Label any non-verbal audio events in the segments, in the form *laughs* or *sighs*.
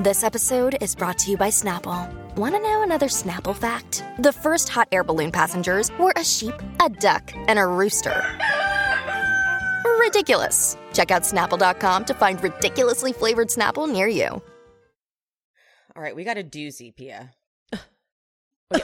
This episode is brought to you by Snapple. Want to know another Snapple fact? The first hot air balloon passengers were a sheep, a duck, and a rooster. Ridiculous. Check out snapple.com to find ridiculously flavored Snapple near you. All right, we got a doozy, Pia. *laughs*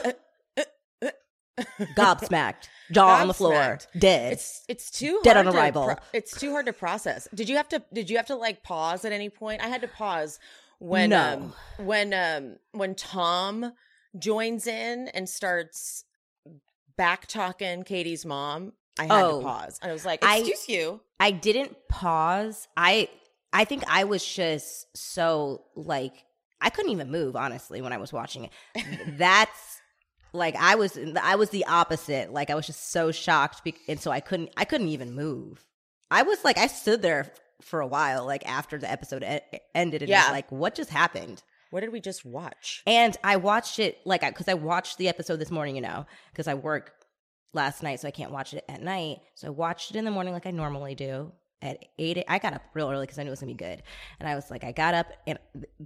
Gobsmacked, jaw on the floor, dead. It's it's too Dead hard on to arrival. pro- it's too hard to process. Did you have to? Did you have to like pause at any point? I had to pause when No. um when um when Tom joins in and starts back talking Katie's mom. I had Oh. to pause. I was like, I- "Excuse you." I didn't pause. I I think I was just so like I couldn't even move honestly when I was watching it. *laughs* That's like I was I was the opposite. Like I was just so shocked be- and so I couldn't I couldn't even move. I was like I stood there for a while like after the episode e- ended and Yeah. was like what just happened? What did we just watch? And I watched it like because I watched the episode this morning, you know, because I work last night, so I can't watch it at night. So I watched it in the morning like I normally do at eight. I got up real early because I knew it was gonna be good, and I was like, I got up, and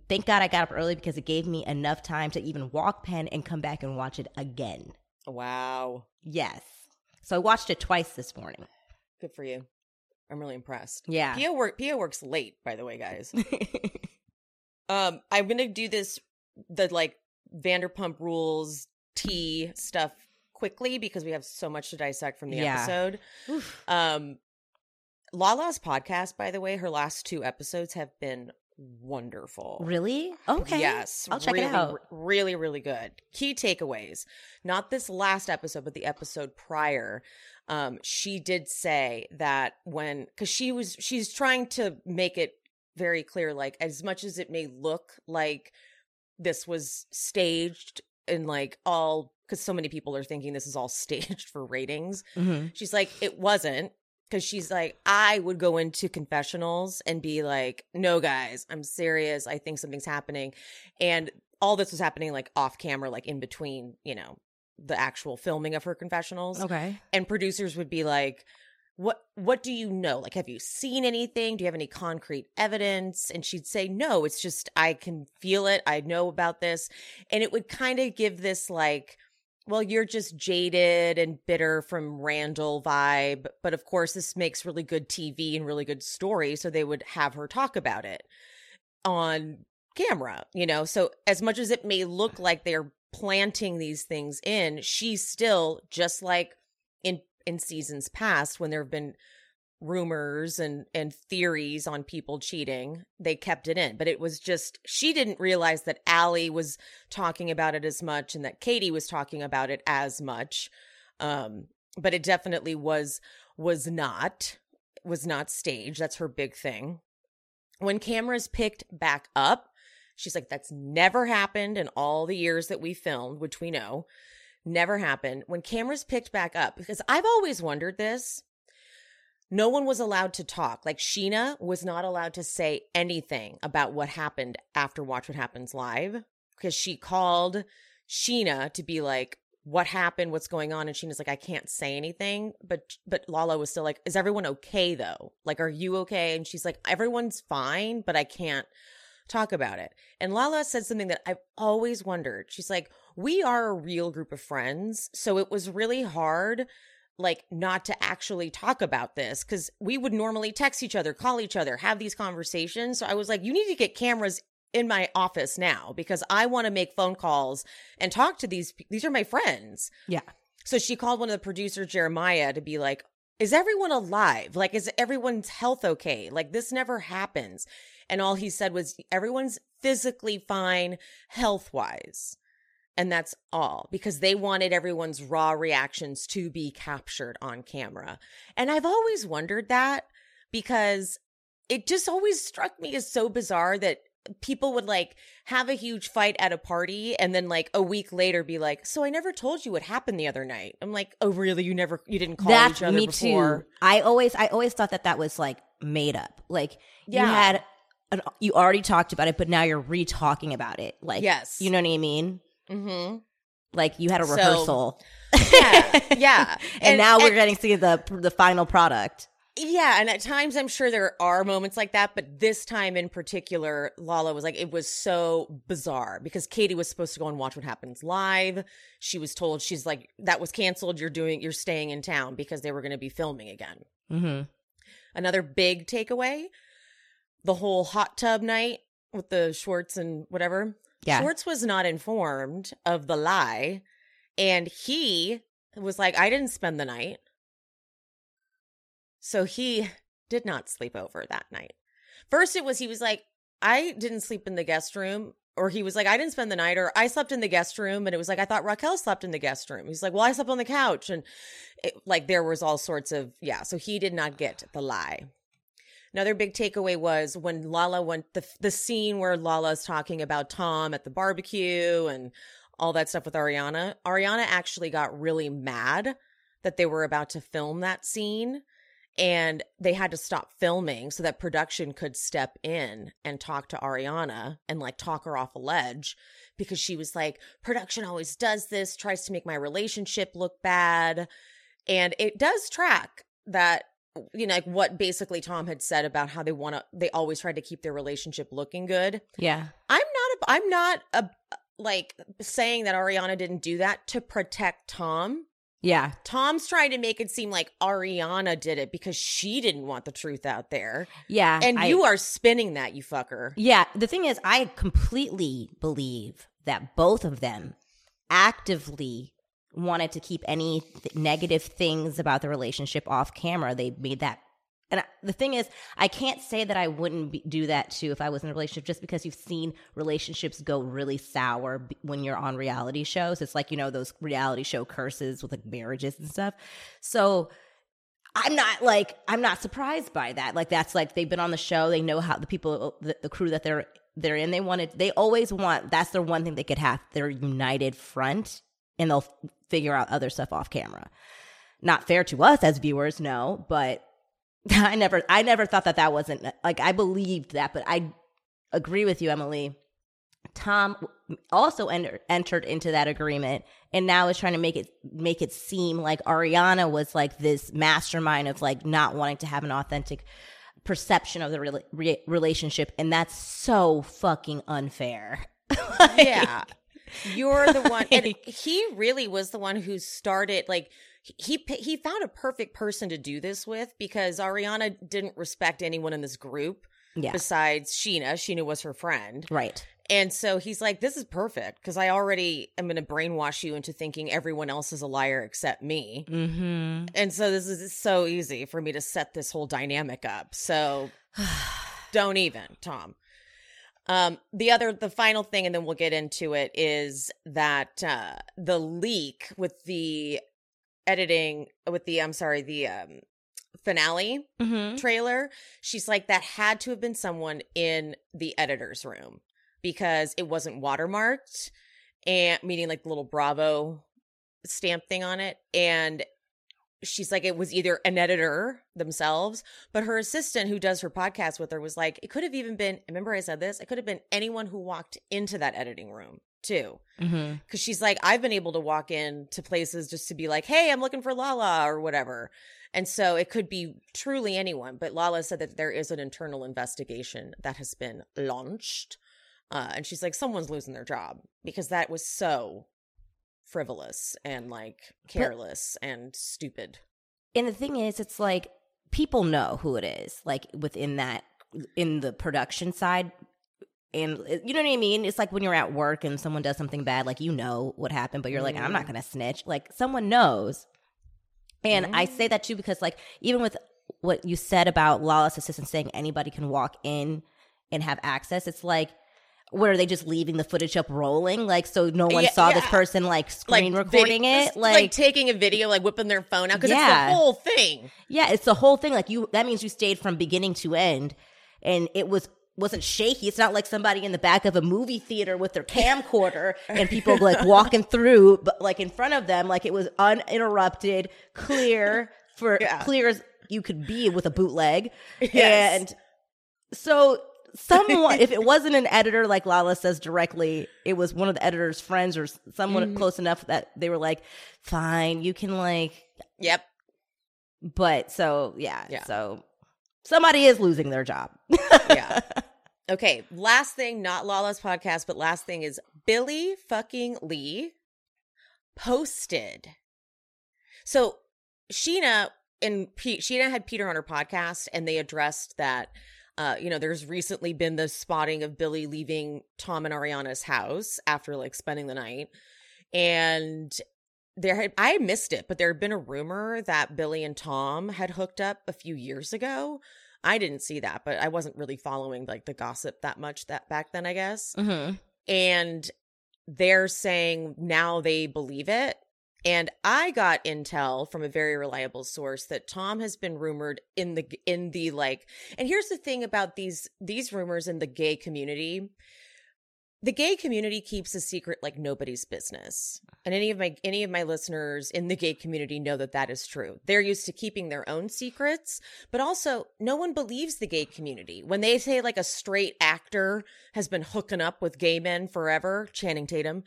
thank God I got up early because it gave me enough time to even walk pen and come back and watch it again. Wow, Yes. So I watched it twice this morning. good for you. I'm really impressed. Yeah. Pia work Pia works late, by the way, guys. *laughs* Um, I'm gonna do this the like Vanderpump Rules tea stuff quickly because we have so much to dissect from the Yeah. episode. Um, Lala's podcast, by the way, her last two episodes have been wonderful. really? Okay. Yes, I'll check really, it out. Really, really good. Key takeaways: not this last episode, but the episode prior. Um, she did say that when because she was she's trying to make it very clear, like as much as it may look like this was staged and like all because so many people are thinking this is all *laughs* staged for ratings. Mhm. She's like, it wasn't. Cause she's like, I would go into confessionals and be like, no, guys, I'm serious. I think something's happening. And all this was happening like off camera, like in between, you know, the actual filming of her confessionals. Okay. And producers would be like, what what do you know? Like, have you seen anything? Do you have any concrete evidence? And she'd say, No, it's just I can feel it. I know about this. And it would kind of give this like well, you're just jaded and bitter from Randall vibe. But of course, this makes really good TV and really good story. So they would have her talk about it on camera, you know? So as much as it may look like they're planting these things in, she's still just like in in seasons past when there have been rumors and and theories on people cheating they kept it in. But it was just she didn't realize that Allie was talking about it as much and that Katie was talking about it as much. Um but it definitely was was not was not staged. That's her big thing. When cameras picked back up she's like that's never happened in all the years that we filmed which we know. Never happened. When cameras picked back up because I've always wondered this no one was allowed to talk. Like Scheana was not allowed to say anything about what happened after Watch What Happens Live because she called Scheana to be like, what happened? What's going on? And Scheana's like, I can't say anything. But but Lala was still like, Is everyone okay though? Like, are you okay? And she's like, Everyone's fine, but I can't talk about it. And Lala said something that I've always wondered. She's like, We are a real group of friends. So it was really hard like not to actually talk about this because we would normally text each other, call each other, have these conversations. So I was like, you need to get cameras in my office now because I want to make phone calls and talk to these. These are my friends. Yeah. So she called one of the producers, Jeremiah, to be like, is everyone alive? Like, is everyone's health okay? Like, this never happens. And all he said was, everyone's physically fine, health wise. And that's all because they wanted everyone's raw reactions to be captured on camera. And I've always wondered that because it just always struck me as so bizarre that people would like have a huge fight at a party and then like a week later be like, "So I never told you what happened the other night." I'm like, "Oh, really? You never you didn't call That's each other me before?" too. I always, I always thought that that was like made up. Like Yeah. you had, an, you already talked about it, but now you're re-talking about it. Like, Yes. you know what I mean? Mhm. Like you had a So- rehearsal. Yeah. Yeah. *laughs* and, now we're getting to see the the final product. Yeah, and at times I'm sure there are moments like that, but this time in particular, Lala was like, it was so bizarre because Katie was supposed to go and watch what happens live. She was told she's like, that was canceled. You're doing, you're staying in town because they were going to be filming again. Mm-hmm. Another big takeaway the whole hot tub night with the Schwartz and whatever. Yeah. Schwartz was not informed of the lie. And he was like, I didn't spend the night. So he did not sleep over that night. First, it was he was like, I didn't sleep in the guest room. Or he was like, I didn't spend the night, or I slept in the guest room. And it was like, I thought Raquel slept in the guest room. He's like, Well, I slept on the couch. And it, like, there was all sorts of, yeah. So he did not get the lie. Another big takeaway was when Lala went the the scene where Lala's talking about Tom at the barbecue and all that stuff with Ariana. Ariana actually got really mad that they were about to film that scene and they had to stop filming so that production could step in and talk to Ariana and like talk her off a ledge because she was like production always does this tries to make my relationship look bad and it does track that you know like what basically Tom had said about how they want to they always try to keep their relationship looking good. Yeah. I'm not a I'm not a like saying that Ariana didn't do that to protect Tom. Yeah. Tom's trying to make it seem like Ariana did it because she didn't want the truth out there. Yeah. And I- you are spinning that, you fucker. Yeah, the thing is, I completely believe that both of them actively wanted to keep any th- negative things about the relationship off camera. They made that. And I, the thing is, I can't say that I wouldn't be, do that too if I was in a relationship just because you've seen relationships go really sour b- when you're on reality shows. It's like, you know, those reality show curses with like marriages and stuff. So I'm not like I'm not surprised by that. Like that's like they've been on the show. They know how the people, uh, the, the crew that they're they're in. They wanted. They always want. That's their one thing they could have. Their united front, and they'll figure out other stuff off camera. Not fair to us as viewers, no. But *laughs* I never, I never thought that that wasn't like I believed that. But I agree with you, Emily. Tom also enter, entered into that agreement and now is trying to make it make it seem like Ariana was like this mastermind of like not wanting to have an authentic perception of the re- re- relationship and that's so fucking unfair. *laughs* yeah. You're the *laughs* one and he really was the one who started like he he found a perfect person to do this with because Ariana didn't respect anyone in this group Yeah. besides Scheana. Scheana was her friend. Right. And so he's like, this is perfect because I already am going to brainwash you into thinking everyone else is a liar except me. Mhm. And so this is so easy for me to set this whole dynamic up. So *sighs* don't even, Tom. Um, the other, the final thing, and then we'll get into it, is that uh, the leak with the editing, with the, I'm sorry, the um, finale Mhm. trailer, she's like, that had to have been someone in the editor's room because it wasn't watermarked and meaning like the little Bravo stamp thing on it. And she's like, it was either an editor themselves, but her assistant who does her podcast with her was like, it could have even been, remember I said this? It could have been anyone who walked into that editing room too. Mhm. Cause she's like, I've been able to walk in to places just to be like, hey, I'm looking for Lala or whatever. And so it could be truly anyone. But Lala said that there is an internal investigation that has been launched. Uh, and she's like, someone's losing their job because that was so frivolous and like careless and stupid. And the thing is, it's like people know who it is, like within that, in the production side. And uh, you know what I mean? It's like when you're at work and someone does something bad, like you know what happened, but you're like, I'm not going to snitch. Like someone knows. And I say that too because, like, even with what you said about Lala's Assistant saying anybody can walk in and have access, it's like, where are they just leaving the footage up rolling? Like, so no one Yeah, saw this person like screen vid- recording it? just, like, taking a video, like whipping their phone out because it's the whole thing. Yeah, it's the whole thing. Like you, that means you stayed from beginning to end, and it was wasn't shaky. It's not like somebody in the back of a movie theater with their camcorder and people like *laughs* walking through, but like in front of them, like it was uninterrupted, clear for *laughs* Yeah. clear as you could be with a bootleg, Yes. and so. Someone, *laughs* if it wasn't an editor, like Lala says directly, it was one of the editor's friends or someone Mm-hmm. close enough that they were like, "Fine, you can like Yep. but so yeah, Yeah. so somebody is losing their job. Yeah. *laughs* Okay, last thing, not Lala's podcast, but last thing is Billie fucking Lee posted. So Scheana and Pete, Scheana had Peter on her podcast, and they addressed that. Uh, you know, there's recently been the spotting of Billie leaving Tom and Ariana's house after like spending the night, and there had I missed it, but there had been a rumor that Billie and Tom had hooked up a few years ago. I didn't see that, but I wasn't really following like the gossip that much that back then, I guess. mm-hmm. And they're saying now they believe it. And I got intel from a very reliable source that Tom has been rumored in the in the like and here's the thing about these these rumors in the gay community. The gay community keeps a secret like nobody's business. And any of my any of my listeners in the gay community know that that is true. They're used to keeping their own secrets, but also no one believes the gay community. When they say like a straight actor has been hooking up with gay men forever, Channing Tatum,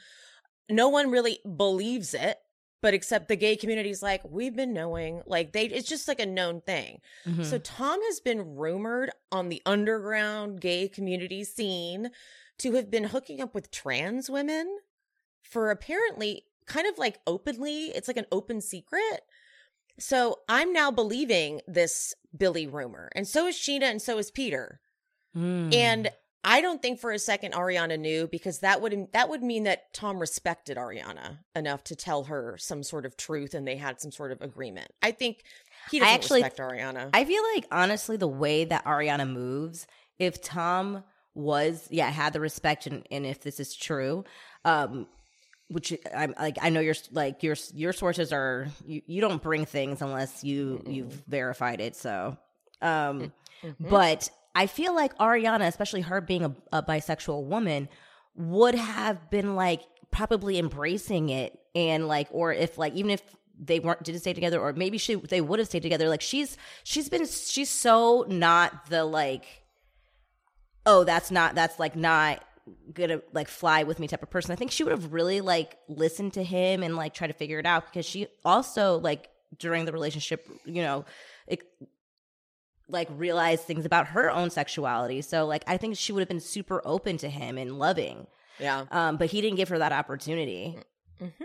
no one really believes it. But except the gay community's like, we've been knowing, like they it's just like a known thing. Mm-hmm. So Tom has been rumored on the underground gay community scene to have been hooking up with trans women for apparently kind of like openly. It's like an open secret. So I'm now believing this Billie rumor. And so is Scheana and so is Peter. Mm. And I don't think for a second Ariana knew because that would that would mean that Tom respected Ariana enough to tell her some sort of truth and they had some sort of agreement. I think he doesn't actually- respect Ariana. I feel like honestly, the way that Ariana moves, if Tom was yeah had the respect and, and if this is true, um, which I'm like I know your like your your sources are you, you don't bring things unless you you've verified it. So, um, Mhm. but I feel like Ariana, especially her being a, a bisexual woman, would have been like probably embracing it and like, or if like even if they weren't didn't stay together, or maybe she they would have stayed together. Like she's she's been she's so not the like, oh that's not that's like not gonna like fly with me type of person. I think she would have really like listened to him and like try to figure it out because she also like during the relationship, you know, it, like realize things about her own sexuality. So like I think she would have been super open to him and loving. yeah. Um, but he didn't give her that opportunity. Mm-hmm.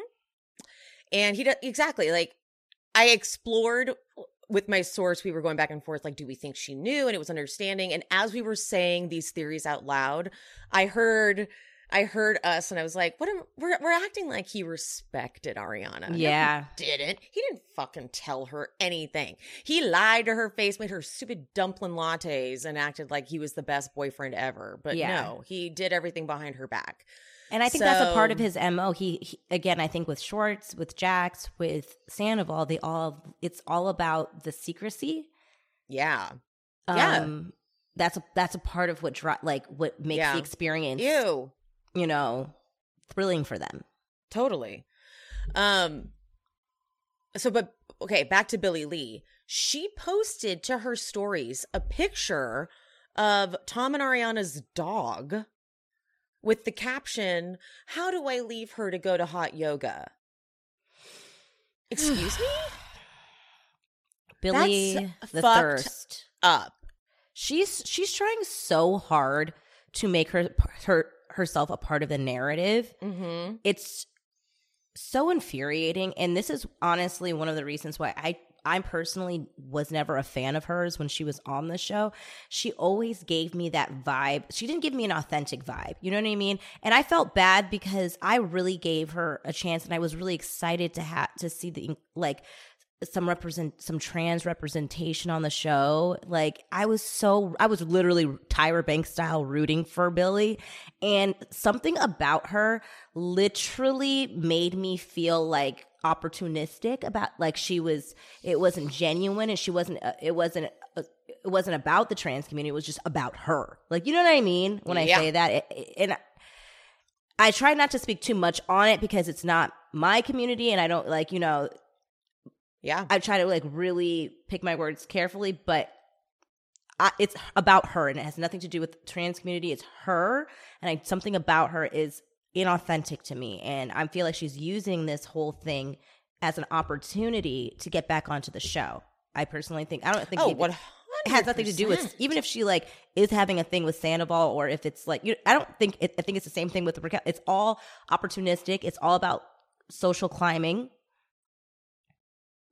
And he does exactly like I explored with my source. We were going back and forth, like, do we think she knew? And it was understanding. And as we were saying these theories out loud, I heard. I heard us and I was like, what am we're we're acting like he respected Ariana. No, he Yeah. didn't. He didn't fucking tell her anything. He lied to her face, made her stupid dumpling lattes, and acted like he was the best boyfriend ever. But Yeah. no, he did everything behind her back. And I think that's a part of his mo. He, he again, I think with Schwartz, with Jax, with Sandoval, they all it's all about the secrecy. Yeah. Yeah. Um, that's a that's a part of what dri- like what makes Yeah. the experience, Ew. You know, thrilling for them. Totally. Um so but okay, back to Billie Lee. She posted to her stories a picture of Tom and Ariana's dog with the caption, "How do I leave her to go to hot yoga?" Excuse me? *sighs* Billie That's the fucked thirst. Up. She's she's trying so hard to make her her herself a part of the narrative. Mhm. It's so infuriating and this is honestly one of the reasons why I I personally was never a fan of hers when she was on the show. She always gave me that vibe. She didn't give me an authentic vibe. You know what I mean? And I felt bad because I really gave her a chance and I was really excited to have to see the like some represent some trans representation on the show. Like I was so I was literally Tyra Banks style rooting for Billie and something about her literally made me feel like opportunistic about like she was it wasn't genuine and she wasn't uh, it wasn't uh, it wasn't about the trans community it was just about her like you know what i mean when i Yeah. say that It- it- and i try not to speak too much on it because it's not my community and i don't like you know Yeah. I try to like really pick my words carefully, but I, it's about her and it has nothing to do with the trans community. It's her, and I, something about her is inauthentic to me, and I feel like she's using this whole thing as an opportunity to get back onto the show. I personally think I don't think Oh, it, what? it has nothing to do with even if she like is having a thing with Sandoval or if it's like you I don't think it, I think it's the same thing with Raquel. It's all opportunistic. It's all about social climbing,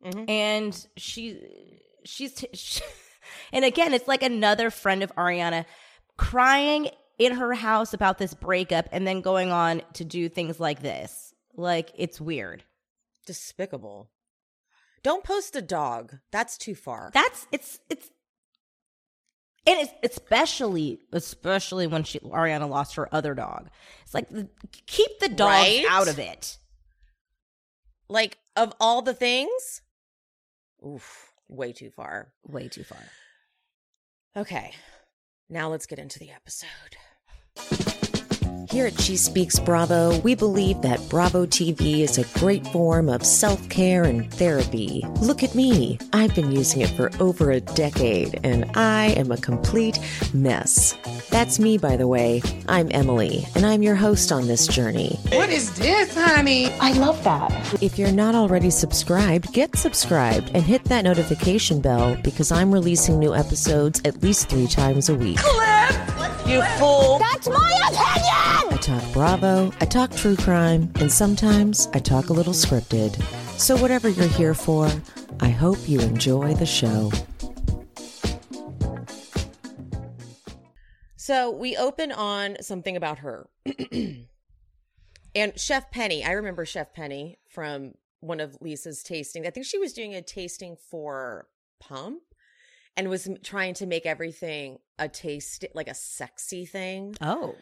Mhm. and she she's t- she, *laughs* and again it's like another friend of Ariana crying in her house about this breakup and then going on to do things like this. Like it's weird. despicable. Don't post a dog. That's too far. That's it's it's and it's especially especially when she Ariana lost her other dog. It's like keep the dogs Right? out of it. like of all the things, oof, way too far. Way too far. Okay, now let's get into the episode. Here at She Speaks Bravo, we believe that Bravo TV is a great form of self care and therapy. Look at me. I've been using it for over a decade, and I am a complete mess. That's me, by the way. I'm Emily, and I'm your host on this journey. What is this, honey? I love that. If you're not already subscribed, get subscribed and hit that notification bell because I'm releasing new episodes at least three times a week. Clip! You fool. That's my opinion! I talk Bravo, I talk true crime, and sometimes I talk a little scripted. So, whatever you're here for, I hope you enjoy the show. So, we open on something about her. *clears throat* and Chef Penny, I remember Chef Penny from one of Lisa's tasting. I think she was doing a tasting for Pump and was trying to make everything a taste like a sexy thing Oh.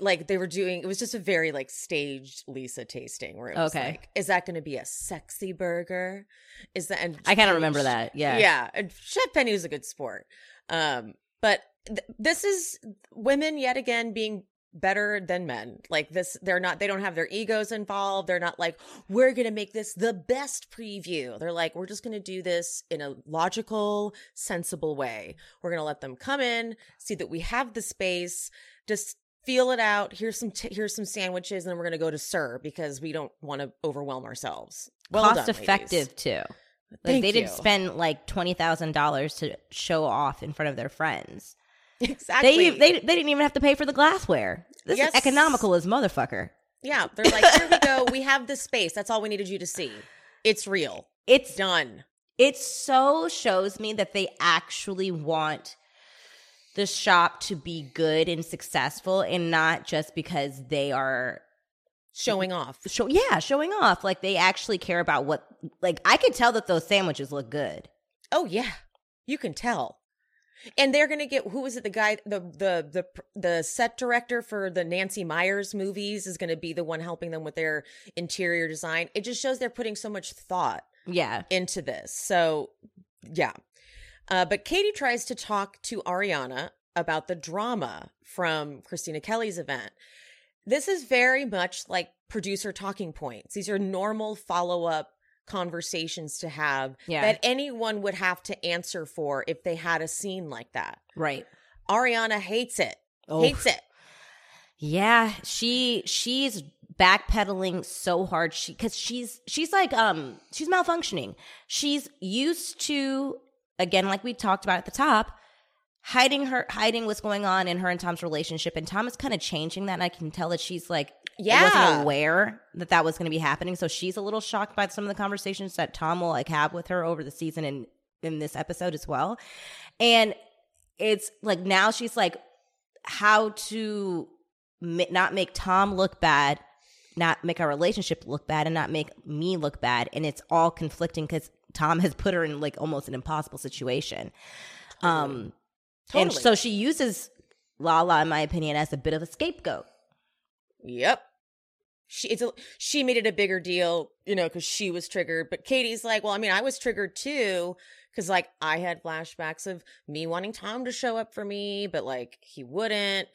Like they were doing it was just a very like staged lisa tasting where it was Okay. like is that going to be a sexy burger is that and I kind of and remember that. Yeah. yeah and chef penny was a good sport um but th- this is women yet again being better than men like this they're not they don't have their egos involved they're not like we're gonna make this the best preview they're like we're just gonna do this in a logical sensible way we're gonna let them come in see that we have the space just feel it out here's some t- here's some sandwiches and then we're gonna go to SUR because we don't want to overwhelm ourselves well Cost done, ladies. effective too. Like Thank they didn't spend like twenty thousand dollars to show off in front of their friends. exactly They, they they didn't even have to pay for the glassware. This Yes. is economical as motherfucker. Yeah, they're like, here we go. We have the space. That's all we needed you to see. It's real. It's Done. it so shows me that they actually want the shop to be good and successful and not just because they are Showing off. show yeah showing off like they actually care about what like i could tell that those sandwiches look good Oh yeah, you can tell. And they're gonna get who was it? The guy, the the the the set director for the Nancy Meyers movies is gonna be the one helping them with their interior design. It just shows they're putting so much thought yeah into this. So, yeah. Uh, but Katie tries to talk to Ariana about the drama from Christina Kelly's event. This is very much like producer talking points. These are normal follow up conversations to have Yeah. that anyone would have to answer for if they had a scene like that. right Ariana hates it. Oh. Hates it. yeah she she's backpedaling so hard she because she's she's like um she's malfunctioning she's used to again like we talked about at the top hiding her hiding what's going on in her and tom's relationship and tom is kind of changing that and i can tell that she's like Yeah. wasn't aware that that was going to be happening so she's a little shocked by some of the conversations that tom will like have with her over the season and in this episode as well and it's like now she's like how to not make tom look bad not make our relationship look bad and not make me look bad and it's all conflicting because tom has put her in like almost an impossible situation um and so she uses lala in my opinion as a bit of a scapegoat Yep. She it's a, she made it a bigger deal, you know, because she was triggered. But Katie's like, well, I mean, I was triggered too, because like I had flashbacks of me wanting Tom to show up for me, but like he wouldn't.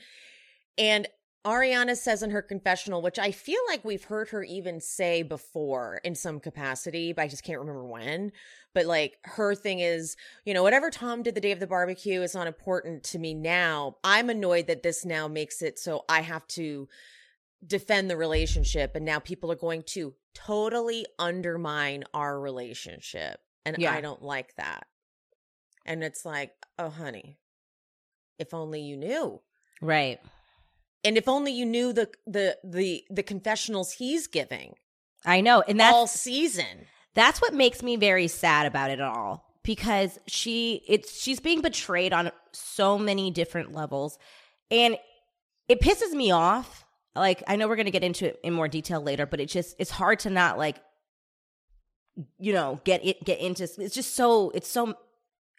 And Ariana says in her confessional, which I feel like we've heard her even say before in some capacity, but I just can't remember when. But like her thing is, you know, whatever Tom did the day of the barbecue is not important to me now. I'm annoyed that this now makes it so I have to defend the relationship and now people are going to totally undermine our relationship and Yeah. I don't like that. And it's like, oh, honey, if only you knew. Right. And if only you knew the the the the confessionals he's giving I know. And that's all season. that's what makes me very sad about it all because she it's she's being betrayed on so many different levels and it pisses me off like i know we're going to get into it in more detail later but it just it's hard to not like you know get it get into it's just so it's so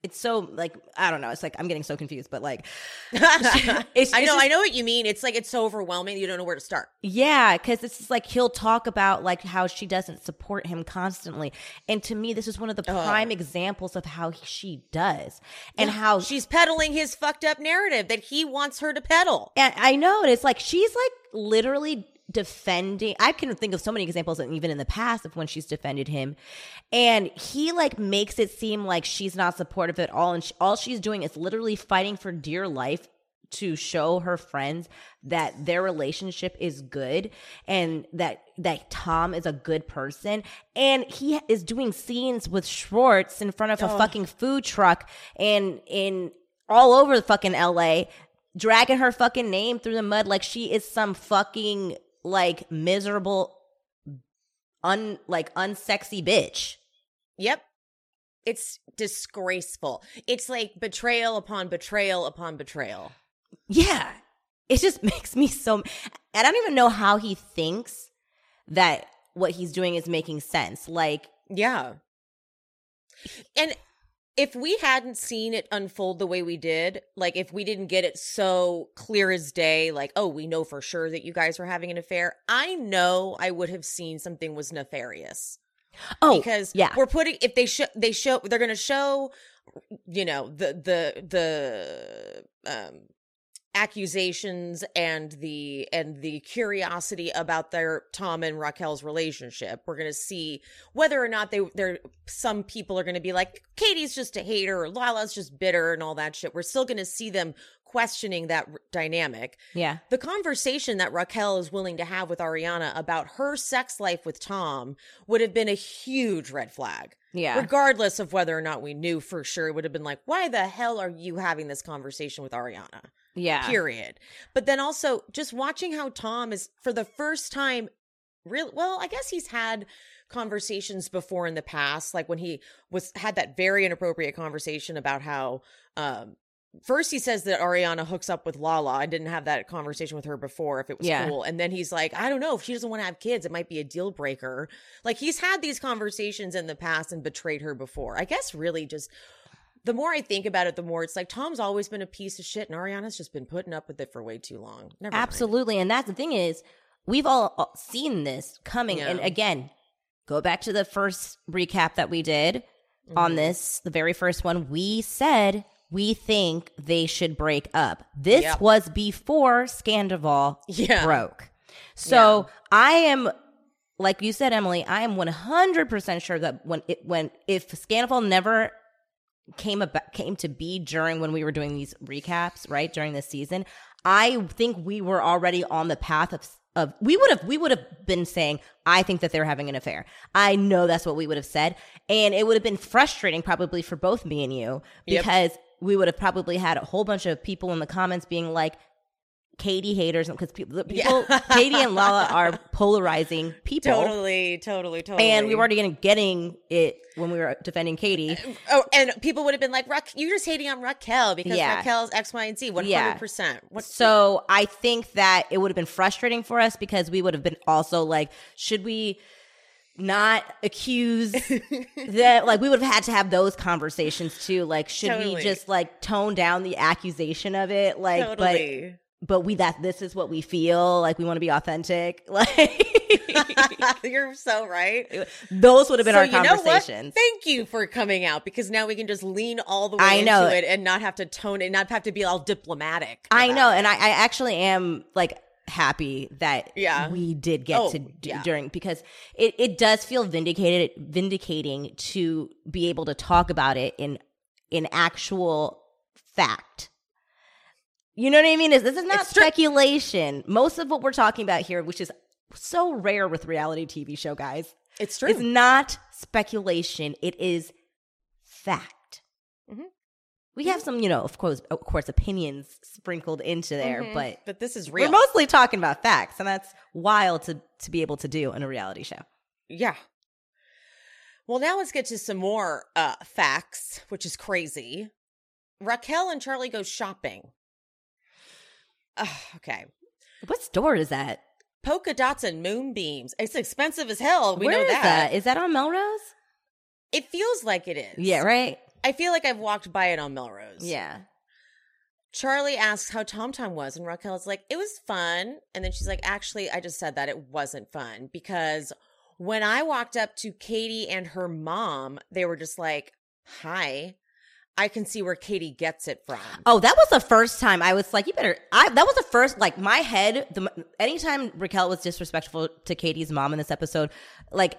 it's so like i don't know it's like i'm getting so confused but like *laughs* I know, just- I know what you mean. It's like it's so overwhelming, you don't know where to start. Yeah, because it's like he'll talk about like how she doesn't support him constantly, and to me, this is one of the prime examples of how he- she does, and how She's peddling his fucked up narrative that he wants her to peddle. And I know and it's like she's like literally defending. I can think of so many examples, and even in the past, of when she's defended him, and he like makes it seem like she's not supportive at all, and she, all she's doing is literally fighting for dear life to show her friends that their relationship is good and that that Tom is a good person. And he is doing scenes with Schwartz in front of a fucking food truck and in all over the fucking LA dragging her fucking name through the mud like she is some fucking like miserable un like unsexy bitch. Yep. It's disgraceful. It's like betrayal upon betrayal upon betrayal. Yeah. It just *laughs* makes me so I don't even know how he thinks that what he's doing is making sense. Like Yeah. And if we hadn't seen it unfold the way we did, like if we didn't get it so clear as day, like, oh, we know for sure that you guys were having an affair, I know I would have seen something was nefarious. oh because yeah. we're putting if they show they show they're going to show you know the the the um accusations and the and the curiosity about their Tom and Raquel's relationship. We're going to see whether or not they there some people are going to be like Katie's just a hater or Lala's just bitter and all that shit. We're still going to see them questioning that r- dynamic. Yeah. The conversation that Raquel is willing to have with Ariana about her sex life with Tom would have been a huge red flag. Yeah. Regardless of whether or not we knew for sure, it would have been like, why the hell are you having this conversation with Ariana? Yeah. Period. But then also just watching how Tom is for the first time real well, I guess he's had conversations before in the past, like when he was had that very inappropriate conversation about how um First, he says that Ariana hooks up with Lala. I didn't have that conversation with her before if it was Yeah. cool. And then he's like, I don't know. If she doesn't want to have kids, it might be a deal breaker. Like, he's had these conversations in the past and betrayed her before. I guess really just the more I think about it, the more it's like Tom's always been a piece of shit and Ariana's just been putting up with it for way too long. Never mind. Absolutely. And that's the thing is, we've all all seen this coming. And again, go back to the first recap that we did on Mhm. this, the very first one. We said we think they should break up. This Yep. was before Scandival Yeah. broke. So I am, like you said, Emily, I am 100% sure that when it, when, if Scandival never came about came to be during when we were doing these recaps right during this season i think we were already on the path of of we would have we would have been saying i think that they're having an affair i know that's what we would have said and it would have been frustrating probably for both me and you Yep. because we would have probably had a whole bunch of people in the comments being like Katie haters because people, the people Katie and Lala are *laughs* polarizing people. Totally, totally, totally. And we were already getting, getting it when we were defending Katie. Uh, oh, and people would have been like, Ra- "You're just hating on Raquel because Yeah. Raquel's X, Y, and Z." One Yeah. hundred percent. What? So I think that it would have been frustrating for us because we would have been also like, should we not accuse *laughs* that? Like, we would have had to have those conversations too. Like, should we just like tone down the accusation of it? Like, totally. but but we that this is what we feel. Like, we want to be authentic. *laughs* Like, *laughs* You're so right. those would have been So our you know conversations. Thank you for coming out because now we can just lean all the way I into know. it and not have to tone it, not have to be all diplomatic. I know, it. and I, I actually am like happy that Yeah. we did get Oh, to do yeah. during because it, it does feel vindicated vindicating to be able to talk about it in in actual fact. You know what I mean? Is this is not It's true. speculation. Most of what we're talking about here, which is so rare with reality TV show guys, it's true. is not speculation. It is fact. Mhm. We have some, you know, of course, of course, opinions sprinkled into there, Mhm. but but this is real. we're mostly talking about facts, and that's wild to to be able to do in a reality show. Yeah. Well, now let's get to some more uh facts, which is crazy. Raquel and Charlie go shopping. Okay. What store is that? Polka dots and moonbeams. It's expensive as hell. We Where know is that. Is that on Melrose? It feels like it is. Yeah, right. I feel like I've walked by it on Melrose. Yeah. Charlie asks how Tom Tom was, and Raquel is like, it was fun. And then she's like, actually, I just said that it wasn't fun because when I walked up to Katie and her mom, they were just like, hi. I can see where Katie gets it from. Oh, that was the first time I was like, you better. I that was the first like my head. The anytime Raquel was disrespectful to Katie's mom in this episode, like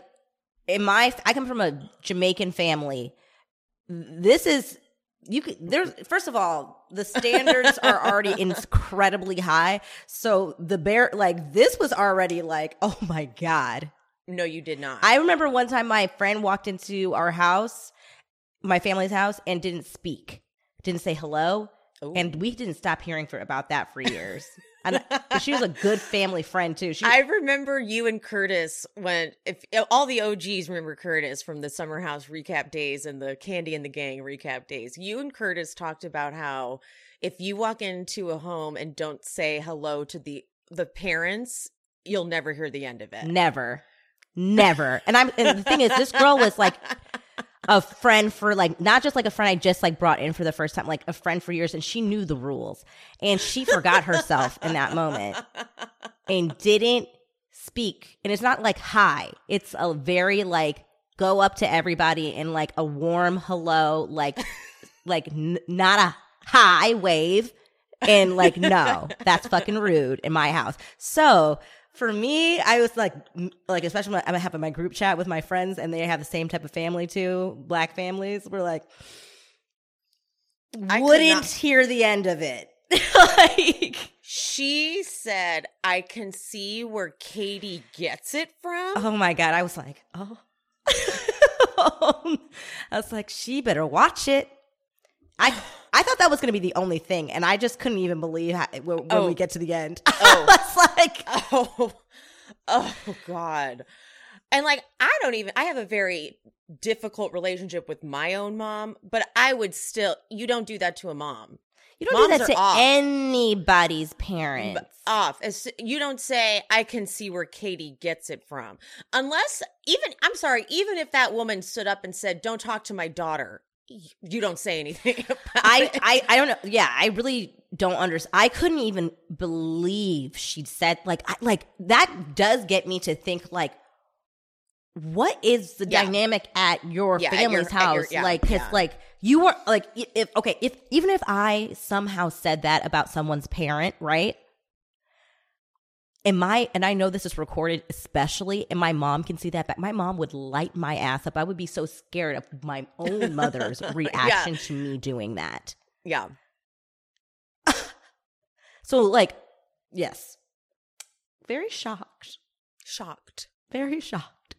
in my, I come from a Jamaican family. This is you could there's first of all the standards are already *laughs* incredibly high so the bear like this was already like oh my god No, you did not. I remember one time my friend walked into our house, my family's house, and didn't speak, didn't say hello, Ooh. and we didn't stop hearing for about that for years. *laughs* and she was a good family friend too. She, I remember you and Curtis when if all the OGs remember Curtis from the Summer House recap days and the Kandi and the Gang recap days. You and Curtis talked about how if you walk into a home and don't say hello to the the parents, you'll never hear the end of it. never, never. And I'm and the thing is, this girl was like *laughs* a friend for like not just like a friend I just like brought in for the first time, like a friend for years, and she knew the rules, and she forgot herself in that moment and didn't speak. And it's not like hi; it's a very like go up to everybody and like a warm hello, like like n- not a hi wave, and like no, that's fucking rude in my house. So for me, I was like, like especially when I'm having my group chat with my friends, and they have the same type of family too, black families. We're like, I wouldn't hear the end of it. *laughs* like, She said, "I can see where Katie gets it from." oh my god, I was like, oh. *laughs* Um, I was like, she better watch it. I I thought that was going to be the only thing, and I just couldn't even believe how, when, when Oh. we get to the end. *laughs* Oh. Was like, Oh, oh God. And like, I don't even, I have a very difficult relationship with my own mom, but I would still, you don't do that to a mom. you don't Moms do that to off. anybody's parents. Off. You don't say, I can see where Katie gets it from. Unless, even, I'm sorry, even if that woman stood up and said, don't talk to my daughter, you don't say anything *laughs* about I, it. I I don't know. Yeah, I really don't understand. I couldn't even believe she said like I, like that does get me to think like what is the Yeah. dynamic at your Yeah, at family's your- house your- yeah, like cuz like you were like if okay if even if I somehow said that about someone's parent right and my and I know this is recorded especially and my mom can see that but my mom would light my ass up. I would be so scared of my own *laughs* mother's reaction to me doing that. Yeah. *laughs* so like yes. Very shocked. Shocked. very shocked.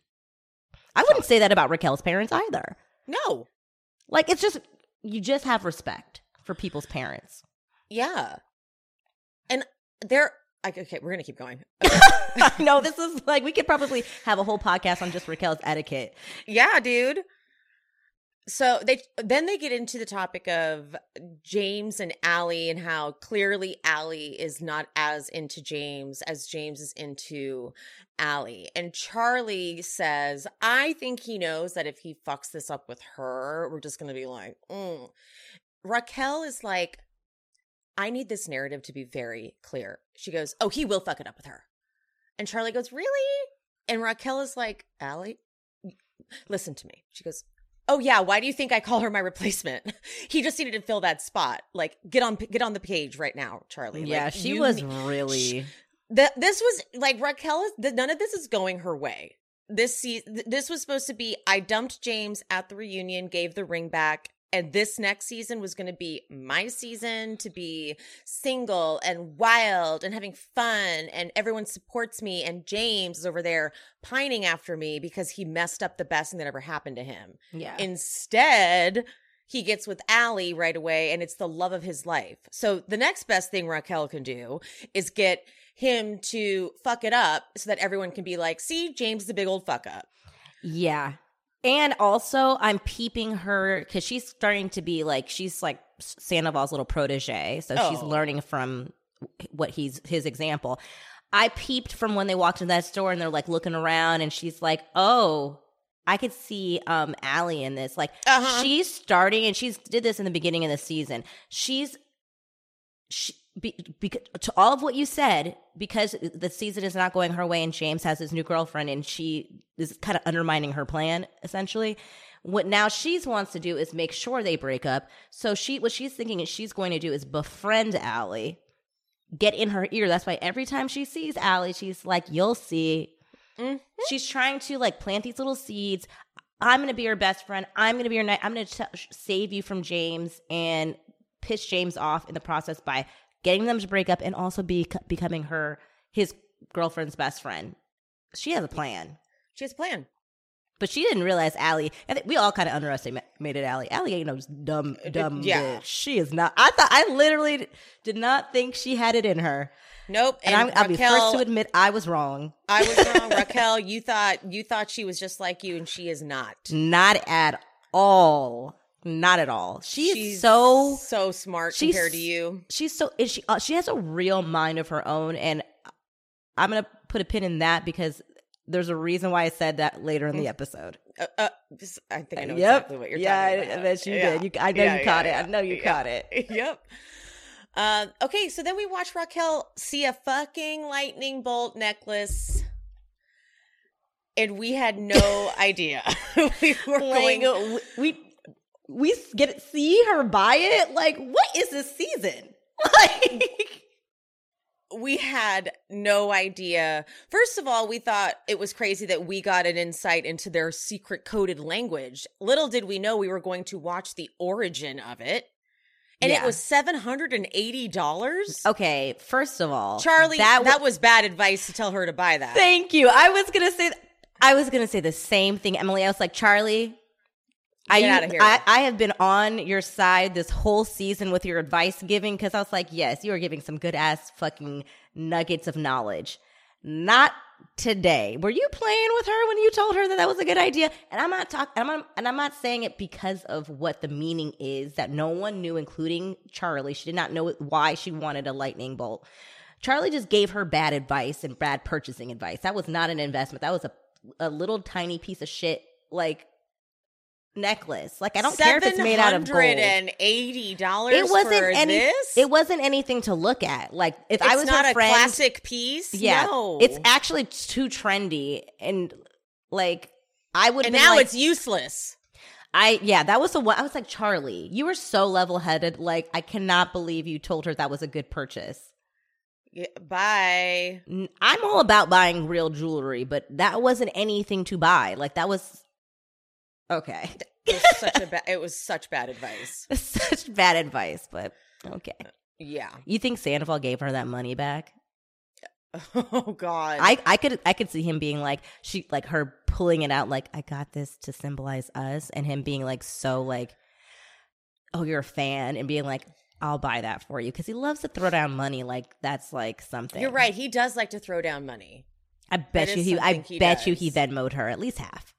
I wouldn't say that about Raquel's parents either. No. like it's just you just have respect for people's parents. Yeah. And they're, like, okay, we're going to keep going. *laughs* *laughs* no this is like we could probably have a whole podcast on just Raquel's etiquette Yeah, dude. So they then they get into the topic of James and Allie and how clearly Allie is not as into James as James is into Allie. And Charlie says, I think he knows that if he fucks this up with her, we're just gonna be like, mm. Raquel is like, I need this narrative to be very clear. She goes, Oh, he will fuck it up with her. And Charlie goes, Really? And Raquel is like, Allie, listen to me. She goes, "Oh yeah, why do you think I call her my replacement? *laughs* he just needed to fill that spot. Like get on get on the page right now, Charlie." yeah Like, she was ne- really the, this was like Raquel is none of this is going her way. This se- th- this was supposed to be I dumped James at the reunion, gave the ring back, and this next season was going to be my season to be single and wild and having fun and everyone supports me and James is over there pining after me because he messed up the best thing that ever happened to him. Yeah. Instead, he gets with Allie right away and it's the love of his life. So the next best thing Raquel can do is get him to fuck it up so that everyone can be like, see, James is a big old fuck up. Yeah. And also, I'm peeping her because she's starting to be like, she's like Sandoval's little protege. So she's Oh. learning from what he's his example. I peeped from when they walked into that store and they're like looking around and she's like, oh, I could see um Ally in this. Like Uh-huh. she's starting and she's did this in the beginning of the season. She's she be, because to all of what you said because the season is not going her way and James has his new girlfriend and she is kind of undermining her plan essentially what now she's wants to do is make sure they break up. So she what she's thinking is she's going to do is befriend Ally get in her ear. That's why every time she sees Ally she's like you'll see. Mhm. she's trying to like plant these little seeds. I'm going to be your best friend. I'm going to be your night I'm going to save you from James and piss James off in the process by getting them to break up and also be becoming her his girlfriend's best friend. She has a plan, She has a plan. but she didn't realize Ally. I think we all kind of underestimated Ally. Ally ain't no dumb dumb Uh, yeah. bitch. She is not. I thought I literally did not think she had it in her, Nope. and, And, I'm, I'll be first to admit I was wrong. I was wrong. *laughs* Raquel, you thought you thought she was just like you, and she is not. Not at all. Not at all. She's, She's so so smart compared to you. she's so is she uh, she has a real mind of her own and i'm gonna put a pin in that because there's a reason why i said that later in the episode Uh, uh, I think I know yep exactly what you're yeah talking about. I bet you Yeah. did you, i know Yeah, you yeah, caught yeah. it i know you Yeah. caught it *laughs* yep. Uh, okay, so then we watch Raquel see a fucking lightning bolt necklace, and we had no *laughs* idea *laughs* we were like going. we we get see her buy it like what is this season *laughs* like we had no idea. First of all, we thought it was crazy that we got an insight into their secret coded language. Little did we know we were going to watch the origin of it. And it was $780. okay first of all Charlie, that, that, was bad advice to tell her to buy that. Thank you. I was gonna say I was gonna say the same thing, Emily. I was like, Charlie, I, Get outta here. I I have been on your side this whole season with your advice giving because I was like, yes, you are giving some good ass fucking nuggets of knowledge. Not today. Were you playing with her when you told her that that was a good idea? And I'm not talking. I'm not, and I'm not saying it because of what the meaning is that no one knew, including Charlie. She did not know why she wanted a lightning bolt. Charlie just gave her bad advice and bad purchasing advice. That was not an investment. That was a a little tiny piece of shit like necklace. Like I don't care if it's made out of gold. $780 It wasn't for any. this? It wasn't anything to look at. Like if it's I was not her a friend, classic piece. yeah, No. it's actually too trendy and like I would. and now like, it's useless. I yeah, that was the one. I was like Charlie, you were so level headed. Like I cannot believe you told her that was a good purchase. Yeah, bye. I'm all about buying real jewelry, but that wasn't anything to buy. Like that was okay. It was such a ba- it was such bad advice. *laughs* Such bad advice, but okay. Uh, yeah. You think Sandoval gave her that money back? *laughs* Oh God. I I could I could see him being like she like her pulling it out like I got this to symbolize us, and him being like so like, oh you're a fan, and being like I'll buy that for you because he loves to throw down money. Like that's like something. You're right. He does like to throw down money. I bet That you he. I he bet you he does. Venmoed her at least half.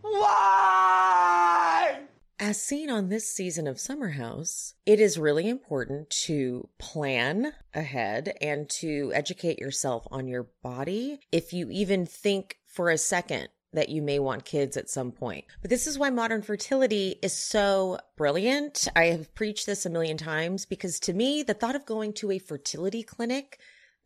Why? As seen on this season of Summer House, it is really important to plan ahead and to educate yourself on your body if you even think for a second that you may want kids at some point. But this is why modern fertility is so brilliant. I have preached this a million times because to me, the thought of going to a fertility clinic,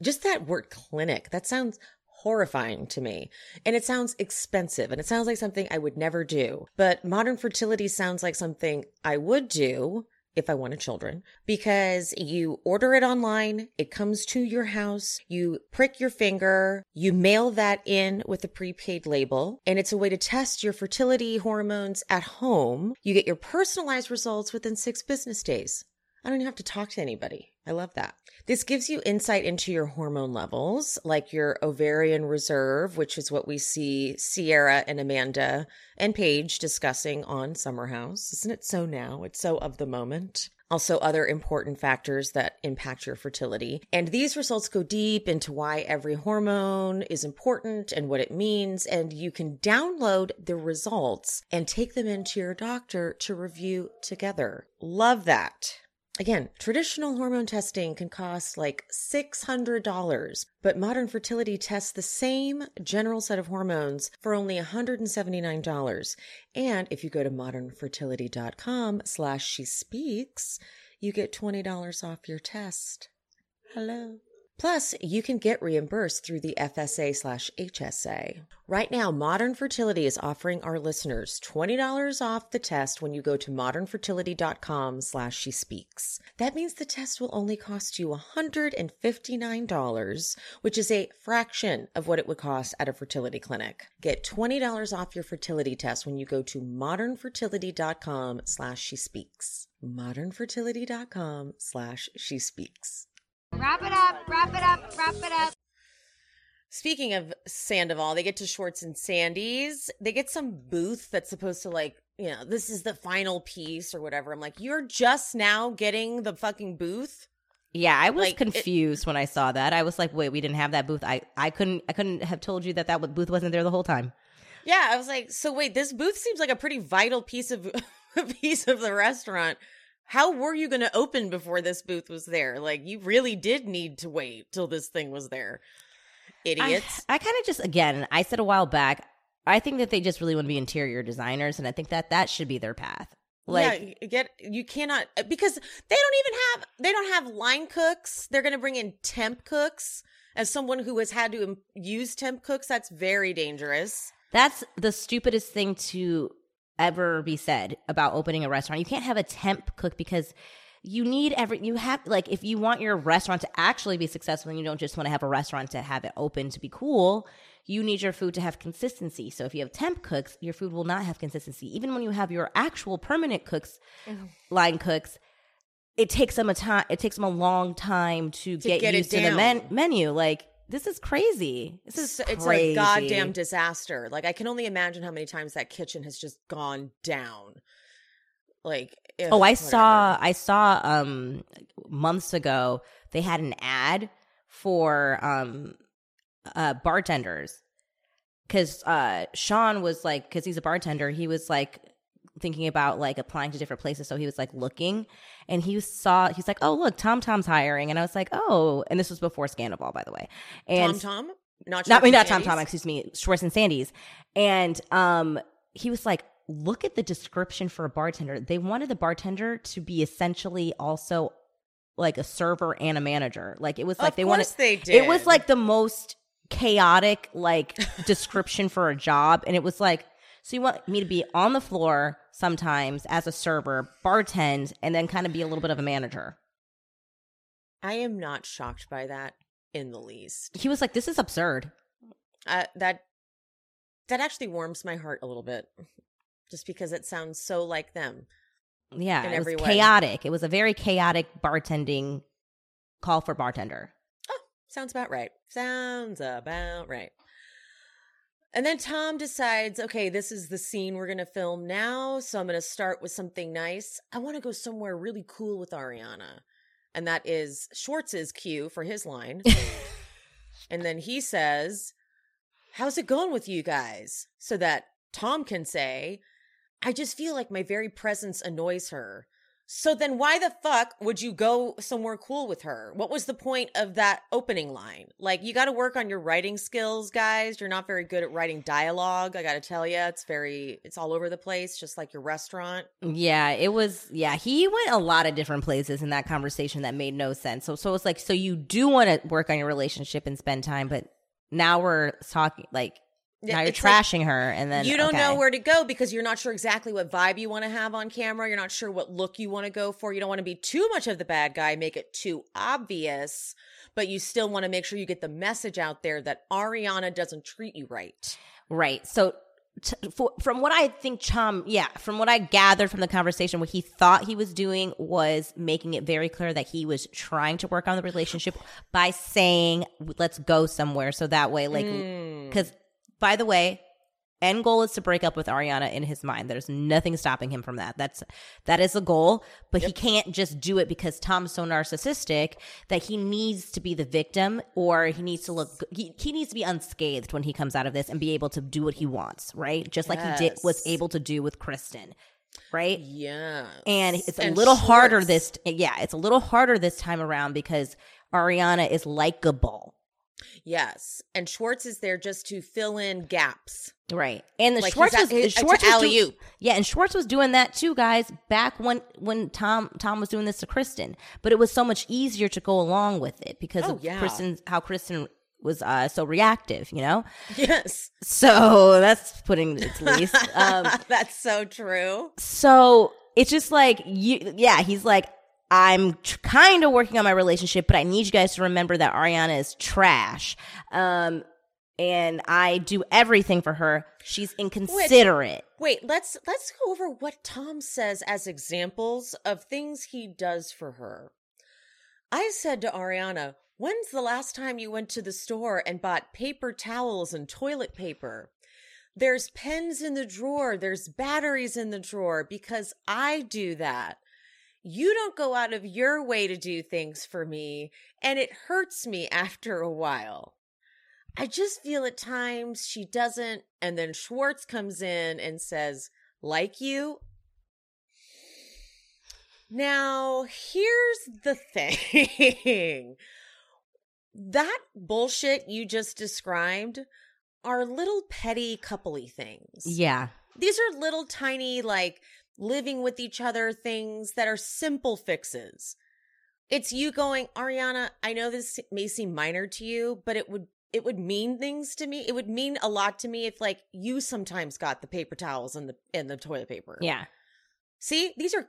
just that word clinic, that sounds horrifying to me. And it sounds expensive and it sounds like something I would never do. But modern fertility sounds like something I would do if I wanted children because you order it online, it comes to your house, you prick your finger, you mail that in with a prepaid label, and it's a way to test your fertility hormones at home. You get your personalized results within six business days. I don't even have to talk to anybody. I love that. This gives you insight into your hormone levels, like your ovarian reserve, which is what we see Ciara and Amanda and Paige discussing on Summer House. Isn't it so now? It's so of the moment. Also, other important factors that impact your fertility. And these results go deep into why every hormone is important and what it means. And you can download the results and take them into your doctor to review together. Love that. Again, traditional hormone testing can cost like $600, but modern fertility tests the same general set of hormones for only $179. And if you go to modernfertility.com slash she speaks, you get $20 off your test. Hello. Plus, you can get reimbursed through the FSA slash HSA. Right now, Modern Fertility is offering our listeners $20 off the test when you go to modernfertility.com slash she speaks. That means the test will only cost you $159, which is a fraction of what it would cost at a fertility clinic. Get $20 off your fertility test when you go to modernfertility.com slash she speaks. modernfertility.com slash she speaks. Wrap it up, wrap it up, wrap it up. Speaking of Sandoval, they get to Schwartz and Sandy's. They get some booth that's supposed to like, you know, this is the final piece or whatever. I'm like, you're just now getting the fucking booth. Yeah, I was Like, it- confused when I saw that. I was like, "Wait, we didn't have that booth." I I couldn't I couldn't have told you that that booth wasn't there the whole time. Yeah, I was like, so wait, this booth seems like a pretty vital piece of *laughs* piece of the restaurant. How were you going to open before this booth was there? Like, you really did need to wait till this thing was there. Idiots. I, I kind of just again, I said a while back, I think that they just really want to be interior designers, and I think that that should be their path. Like, yeah, get you cannot uh, because they don't even have they don't have line cooks. They're going to bring in temp cooks. As someone who has had to use temp cooks, that's very dangerous. That's the stupidest thing to ever be said about opening a restaurant. You can't have a temp cook because you need every you have like if you want your restaurant to actually be successful and you don't just want to have a restaurant to have it open to be cool, you need your food to have consistency. So if you have temp cooks, your food will not have consistency. Even when you have your actual permanent cooks, mm-hmm. line cooks, it takes them a time it takes them a long time to, get, get it used to the men- menu. Like this is crazy. This is it's, it's crazy. a goddamn disaster. Like I can only imagine how many times that kitchen has just gone down. Like ugh, Oh, I whatever. saw I saw um months ago they had an ad for um uh bartenders cuz uh Sean was like cuz he's a bartender, he was like thinking about like applying to different places so he was like looking and he saw he's like, "Oh, look, Tom Tom's hiring." And I was like, "Oh, and this was before Scandal by the way." And Tom Tom, not not I mean not Tom Tom, excuse me, Schwartz and Sandy's. And um he was like, look at the description for a bartender. They wanted the bartender to be essentially also like a server and a manager. Like it was like Of they wanted they It was like the most chaotic like description for a job. And it was like, so you want me to be on the floor sometimes as a server, bartend, and then kind of be a little bit of a manager. I am not shocked by that in the least. He was like, This is absurd. Uh, that that actually warms my heart a little bit, just because it sounds so like them. Yeah, it was way. chaotic. It was a very chaotic bartending call for bartender. Oh, sounds about right. Sounds about right. And then Tom decides, okay, this is the scene we're going to film now. So I'm going to start with something nice. I want to go somewhere really cool with Ariana. And that is Schwartz's cue for his line. *laughs* and then he says, How's it going with you guys? So that Tom can say, I just feel like my very presence annoys her. So then why the fuck would you go somewhere cool with her? What was the point of that opening line? Like you got to work on your writing skills, guys. You're not very good at writing dialogue. I got to tell you, it's very it's all over the place just like your restaurant. Yeah, it was. Yeah, he went a lot of different places in that conversation that made no sense. So, so it's like, so you do want to work on your relationship and spend time, but now we're talking like now you're it's like- trashing her, and then you don't know where to go because you're not sure exactly what vibe you want to have on camera. You're not sure what look you want to go for. You don't want to be too much of the bad guy, make it too obvious, but you still want to make sure you get the message out there that Ariana doesn't treat you right. Right. So, t- for, from what I think, Chum, yeah, from what I gathered from the conversation, what he thought he was doing was making it very clear that he was trying to work on the relationship by saying, let's go somewhere. So that way, like, Mm. By the way, end goal is to break up with Ariana in his mind. There's nothing stopping him from that. That's that is the goal, but he can't just do it because Tom's so narcissistic that he needs to be the victim or he needs to look he, he needs to be unscathed when he comes out of this and be able to do what he wants, right? Just like he did was able to do with Kristen. Right? Yeah. and it's a And little harder this yeah it's a little harder this time around because ariana is likable Yes. And Schwartz is there just to fill in gaps. right and the Like schwartz was at- schwartz was yeah and schwartz was doing that too guys back when when tom tom was doing this to kristen but it was so much easier to go along with it because Oh, of yeah. kristen how kristen was uh so reactive you know Yes. so that's putting its least *laughs* um That's so true. so it's just like you yeah he's like i'm tr- kind of working on my relationship but i need you guys to remember that ariana is trash um and i do everything for her she's inconsiderate Wait, let's let's go over what Tom says as examples of things he does for her. I said to Ariana, "When's the last time you went to the store and bought paper towels and toilet paper?" There's pens in the drawer, there's batteries in the drawer because I do that. You don't go out of your way to do things for me, and it hurts me *laughs* after a while. I just feel at times she doesn't. And then Schwartz comes in and says, like you. Now, here's the thing *laughs* that bullshit you just described are little petty coupley things. yeah These are little tiny, like living with each other things that are simple fixes. It's you going, Ariana, I know this may seem minor to you, but it would it would mean things to me. It would mean a lot to me if like you sometimes got the paper towels and the and the toilet paper. yeah See, these are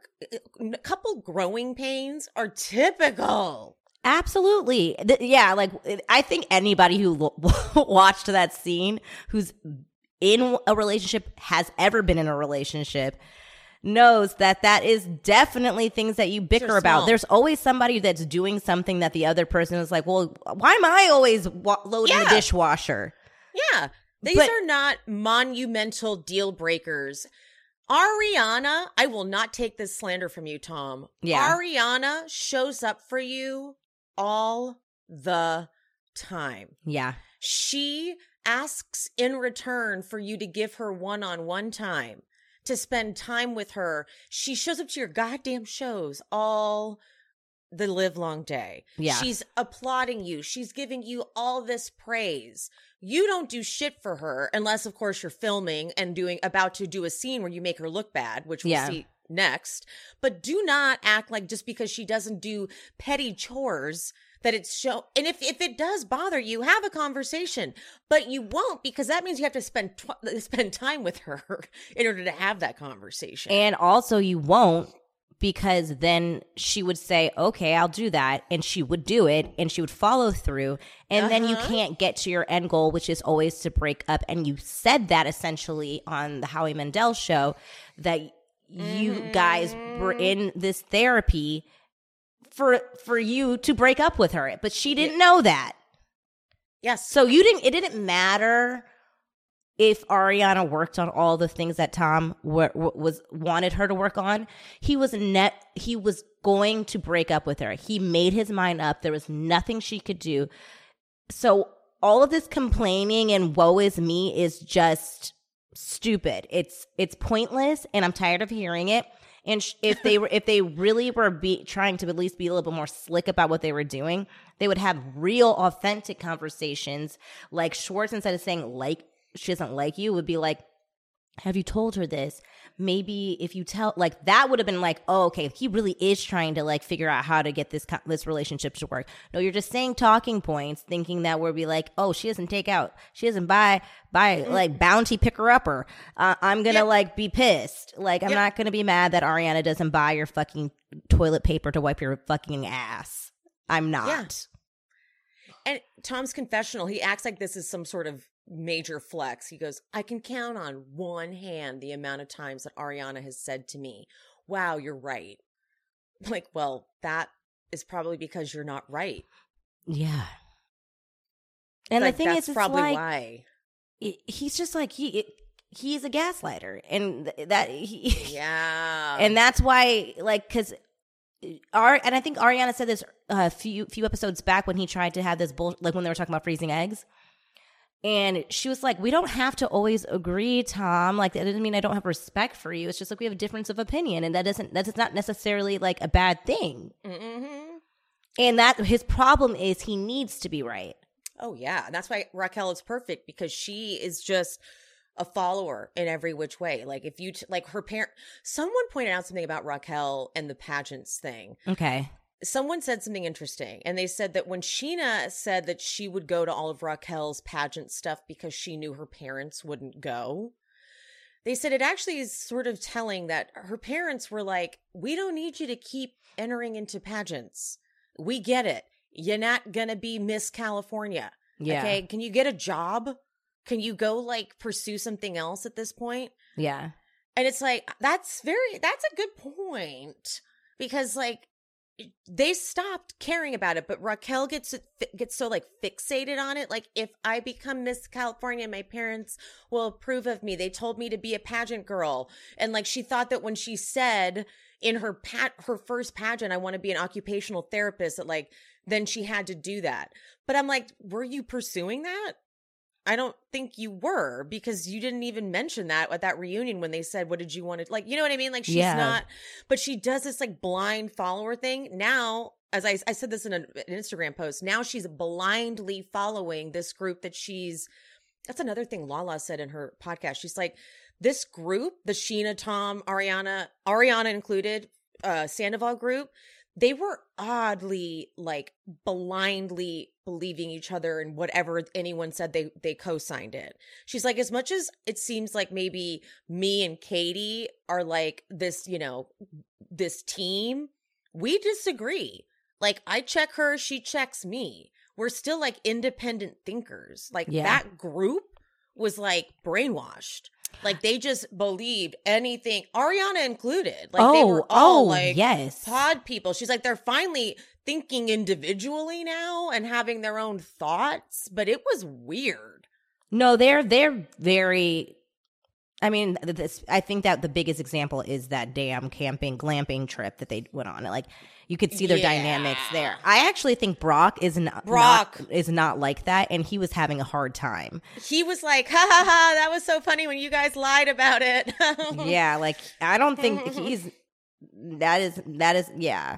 a couple growing pains are typical. absolutely Th- yeah like i think anybody who lo- *laughs* watched that scene who's in a relationship has ever been in a relationship knows that that is definitely things that you bicker about. There's always somebody that's doing something that the other person is like, "Well, why am I always wa- loading the dishwasher?" Yeah. These But- are not monumental deal breakers. Ariana, I will not take this slander from you, Tom. Yeah. Ariana shows up for you all the time. Yeah. She asks in return for you to give her one on one time, to spend time with her. She shows up to your goddamn shows all the live long day. Yeah. She's applauding you. She's giving you all this praise. You don't do shit for her unless of course you're filming and doing about to do a scene where you make her look bad, which we'll Yeah. see next. But do not act like just because she doesn't do petty chores that it's show and if if it does bother you, have a conversation. But you won't because that means you have to spend tw- *laughs* spend time with her in order to have that conversation. And also, you won't because then she would say, okay, I'll do that. And she would do it and she would follow through. And then you Uh-huh. can't get to your end goal, which is always to break up. And you said that essentially on the Howie Mandel show that you guys were in this therapy for for you to break up with her but she didn't know that yes. so you didn't it didn't matter if Ariana worked on all the things that Tom wa- wa- was wanted her to work on, he was net he was going to break up with her. He made his mind up. There was nothing she could do. So all of this complaining and woe is me is just stupid. It's it's pointless, and I'm tired of hearing it. And sh- if they were, if they really were be, trying to at least be a little bit more slick about what they were doing, they would have real, authentic conversations. Like Schwartz, instead of saying like she doesn't like you, would be like, have you told her this? Maybe if you tell, like that would have been like, oh, okay, he really is trying to like figure out how to get this this relationship to work. No, you're just saying talking points, thinking that we'll be like, oh, she doesn't take out, she doesn't buy buy like bounty picker upper. Uh, I'm gonna Yep. like be pissed. Like I'm Yep. not gonna be mad that Ariana doesn't buy your fucking toilet paper to wipe your fucking ass. I'm not. And Tom's confessional, he acts like this is some sort of major flex. He goes, I can count on one hand the amount of times that Ariana has said to me, Wow, you're right. I'm like, well, that is probably because you're not right. Yeah. And Like, the thing that's is, it's probably like, why. he's just like he it, he's a gaslighter and th- that he *laughs* Yeah. and that's why like because our uh, and I think Ariana said this a few few episodes back when he tried to have this bull like when they were talking about freezing eggs. And she was like, "We don't have to always agree, Tom. Like that doesn't mean I don't have respect for you. It's just like we have a difference of opinion, and that doesn't that's not necessarily like a bad thing. hmm And that his problem is he needs to be right. Oh yeah, and that's why Raquel is perfect because she is just a follower in every which way. Like if you t- like her parent, someone pointed out something about Raquel and the pageants thing. Okay. Someone said something interesting, and they said that when Scheana said that she would go to all of Raquel's pageant stuff because she knew her parents wouldn't go. They said it actually is sort of telling that her parents were like, "We don't need you to keep entering into pageants. We get it. You're not gonna be Miss California." Yeah. Okay. Can you get a job? Can you go like pursue something else at this point? Yeah. And it's like, that's very, that's a good point because like they stopped caring about it, but Raquel gets, gets so like fixated on it. Like if I become Miss California, my parents will approve of me. They told me to be a pageant girl. And like she thought that when she said in her pat, her first pageant, I want to be an occupational therapist that like, then she had to do that. But I'm like, were you pursuing that? I don't think you were because you didn't even mention that at that reunion when they said, What did you want to like? You know what I mean? Like, she's Yeah. not, but she does this like blind follower thing. Now, as I, I said this in a, an Instagram post, now she's blindly following this group that she's, that's another thing Lala said in her podcast. She's like, This group, the Scheana, Tom, Ariana, Ariana included, uh, Sandoval group, they were oddly like blindly believing each other and whatever anyone said they they co-signed it she's like as much as it seems like maybe me and katie are like this you know this team we disagree. Like i check her she checks me. We're still like independent thinkers. Like Yeah. that group was like brainwashed like they just believed anything ariana included like they oh, were all oh, like yes. pod people. She's like, they're finally thinking individually now and having their own thoughts, but it was weird. No, they're they're very. I mean, this. I think that the biggest example is that damn camping glamping trip that they went on. Like, you could see their Yeah. dynamics there. I actually think Brock is not Brock. not- is not like that, and he was having a hard time. He was like, ha ha ha, that was so funny when you guys lied about it. *laughs* yeah, like I don't think he's. That is that is yeah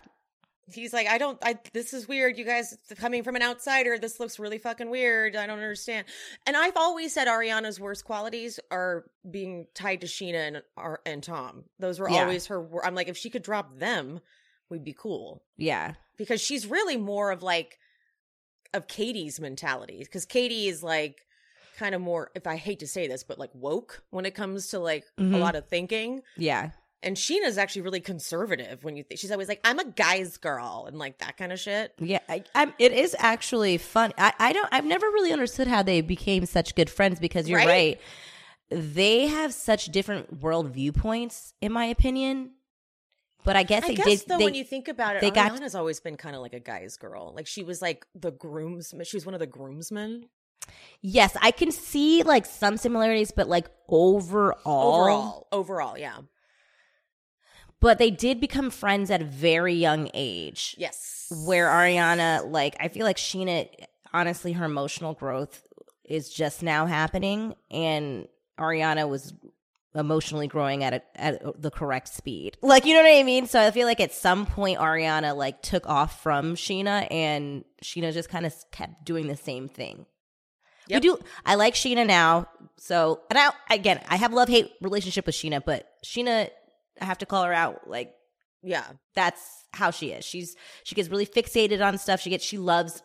He's like, I don't, I, this is weird. You guys coming from an outsider, this looks really fucking weird. I don't understand. And I've always said Ariana's worst qualities are being tied to Scheana and, and Tom. Those were Yeah. always her, I'm like, if she could drop them, we'd be cool. yeah because she's really more of like of Katie's mentality because Katie is like kind of more if I hate to say this but like woke when it comes to like a Mhm. lot of thinking yeah and Scheana's actually really conservative when you think she's always like I'm a guy's girl and like that kind of shit Yeah, I, I'm, it is actually fun. I, I don't. I've never really understood how they became such good friends because you're Right? right. They have such different world viewpoints, in my opinion. But I guess I they guess did. though they, when you think about it they got- always been kind of like a guy's girl like she was like the groomsman she was one of the groomsmen yes, I can see like some similarities, but like overall, overall overall yeah But they did become friends at a very young age. yes where Ariana, like, I feel like Scheana, honestly, her emotional growth is just now happening, and Ariana was emotionally growing at a, at the correct speed. Like, you know what I mean? So I feel like at some point Ariana like took off from Scheana, and Scheana just kind of kept doing the same thing. Yep. We do. I like Scheana now. So, and I again, I have love hate relationship with Scheana, but Scheana, I have to call her out. Like Yeah. that's how she is. She's she gets really fixated on stuff. She gets she loves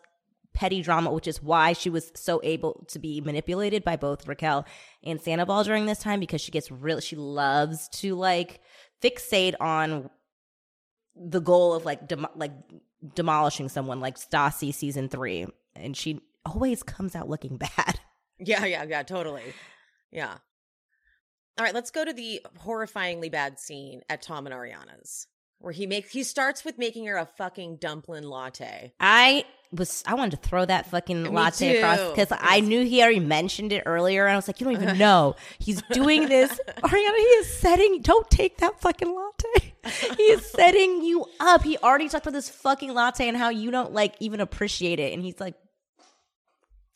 petty drama, which is why she was so able to be manipulated by both Raquel and Sandoval during this time because she gets real. She loves to like fixate on the goal of like dem- like demolishing someone, like Stassi season three, and she always comes out looking *laughs* bad. Yeah, yeah, yeah, totally. Yeah. All right, let's go to the horrifyingly bad scene at Tom and Ariana's, where he makes he starts with making her a fucking dumpling latte. I was I wanted to throw that fucking Me latte across because I knew he already mentioned it earlier, and I was like, you don't even *laughs* know he's doing this. *laughs* Ariana, he is setting. Don't take that fucking latte. *laughs* He is setting you up. He already talked about this fucking latte and how you don't like even appreciate it, and he's like,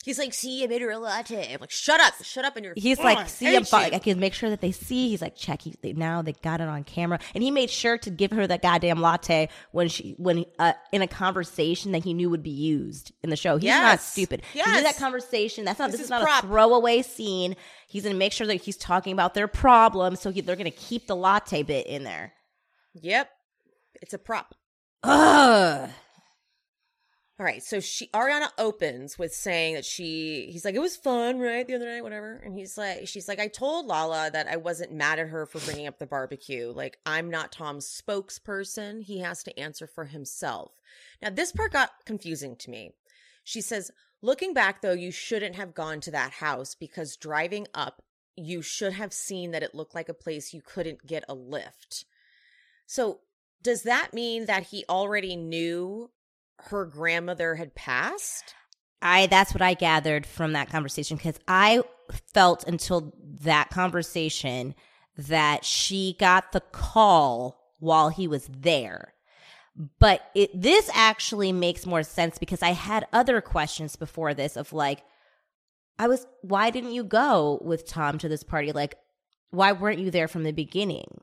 He's like, "See, I made her a latte." I'm like, "Shut up, shut up!" And you're he's like, see, I'm fu- you." I can make sure that they see. He's like, check. He, they, now they got it on camera, and he made sure to give her that goddamn latte when she when uh, in a conversation that he knew would be used in the show. He's not Yes. stupid. He knew that conversation. That's not. This This, is is not prop. a throwaway scene. He's gonna make sure that he's talking about their problem, so he, they're gonna keep the latte bit in there. Yep, it's a prop. Ugh. All right, so she Ariana opens with saying that she he's like it was fun, right? The other night, whatever. And he's like she's like I told Lala that I wasn't mad at her for bringing up the barbecue. Like I'm not Tom's spokesperson. He has to answer for himself. Now this part got confusing to me. She says, "Looking back though, you shouldn't have gone to that house because driving up, you should have seen that it looked like a place you couldn't get a lift." So, does that mean that he already knew her grandmother had passed? I that's what I gathered from that conversation because I felt until that conversation that she got the call while he was there. But it this actually makes more sense because I had other questions before this of like I was why didn't you go with Tom to this party? Like why weren't you there from the beginning?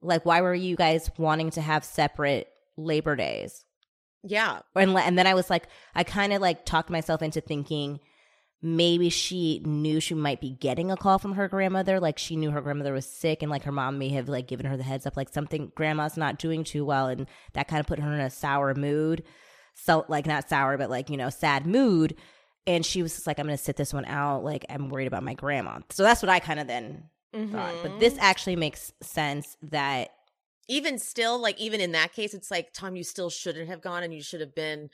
Like why were you guys wanting to have separate labor days? Yeah. and and then I was like, I kind of like talked myself into thinking maybe she knew she might be getting a call from her grandmother, like she knew her grandmother was sick, and like her mom may have like given her the heads up, like something grandma's not doing too well, and that kind of put her in a sour mood. So like not sour, but like you know sad mood. And she was just like, I'm gonna sit this one out. Like I'm worried about my grandma. So that's what I kind of then thought. But this mm-hmm. actually makes sense that Even still, like even in that case, it's like Tom, you still shouldn't have gone, and you should have been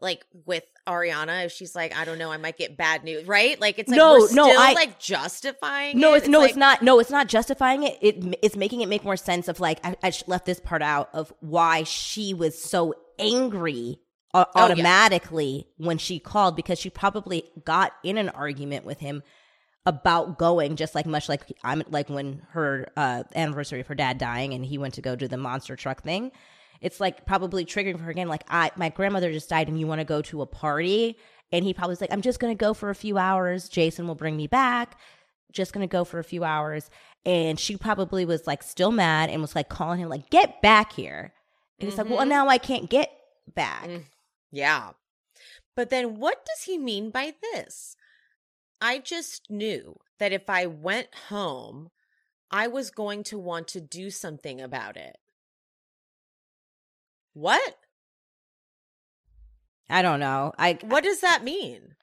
like with Ariana. If she's like, I don't know, I might get bad news, right? Like it's like No, no, still I- like justifying. No, it. it's, no, like- it's not. No, it's not justifying it. It it's making it make more sense of like I, I left this part out of why she was so angry au- Oh, yeah. automatically when she called because she probably got in an argument with him about going just like much like I'm like when her uh anniversary of her dad dying and he went to go do the monster truck thing. It's like probably triggering for her again like I my grandmother just died and you want to go to a party and he probably was like I'm just going to go for a few hours. Jason will bring me back. Just going to go for a few hours and she probably was like still mad and was like calling him like get back here. And he's like, "Well, now I can't get back." Mm. Yeah. But then what does he mean by this? I just knew that if I went home, I was going to want to do something about it. What? I don't know. I What does that mean?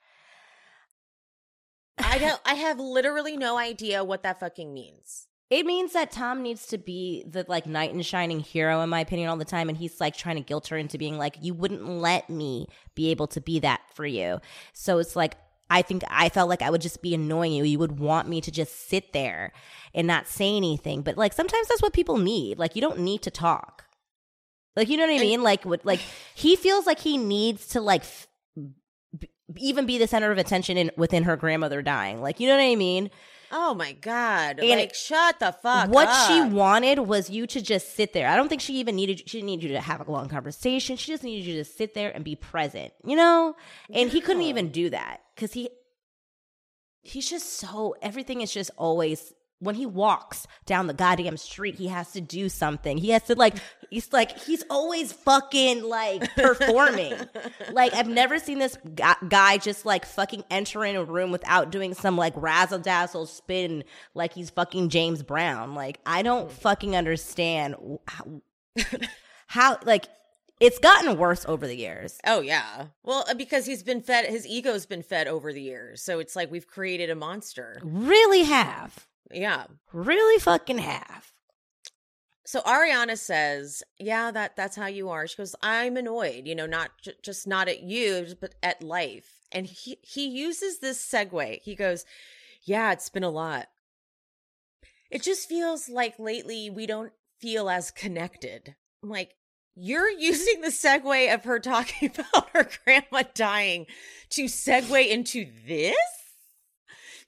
I don't I have literally no idea what that fucking means. It means that Tom needs to be the like knight in shining hero, in my opinion, all the time. And he's like trying to guilt her into being like, you wouldn't let me be able to be that for you. So it's like, I think I felt like I would just be annoying you. You would want me to just sit there and not say anything. But like sometimes that's what people need. Like you don't need to talk. Like you know what I mean? Like what like he feels like he needs to like f- b- even be the center of attention in within her grandmother dying. Like you know what I mean? Oh my god. And like shut the fuck what up. she wanted was you to just sit there. I don't think she even needed she didn't need you to have a long conversation. She just needed you to sit there and be present, you know? And he couldn't even do that cuz he he's just so everything is just always when he walks down the goddamn street, he has to do something. He has to like he's like he's always fucking like *laughs* performing. like I've never seen this guy just like fucking enter in a room without doing some like razzle dazzle spin like he's fucking James Brown. Like I don't fucking understand how, how like it's gotten worse over the years. Oh yeah. Well, uh, because he's been fed his ego's been fed over the years. So it's like we've created a monster. Really have. Yeah. Really fucking have. So Ariana says, "Yeah, that that's how you are." She goes, "I'm annoyed, you know, not j- just not at you, but at life." And he he uses this segue. He goes, "Yeah, it's been a lot. It just feels like lately we don't feel as connected." I'm like, "You're *laughs* using the segue of her talking *laughs* about her grandma dying to segue into this?"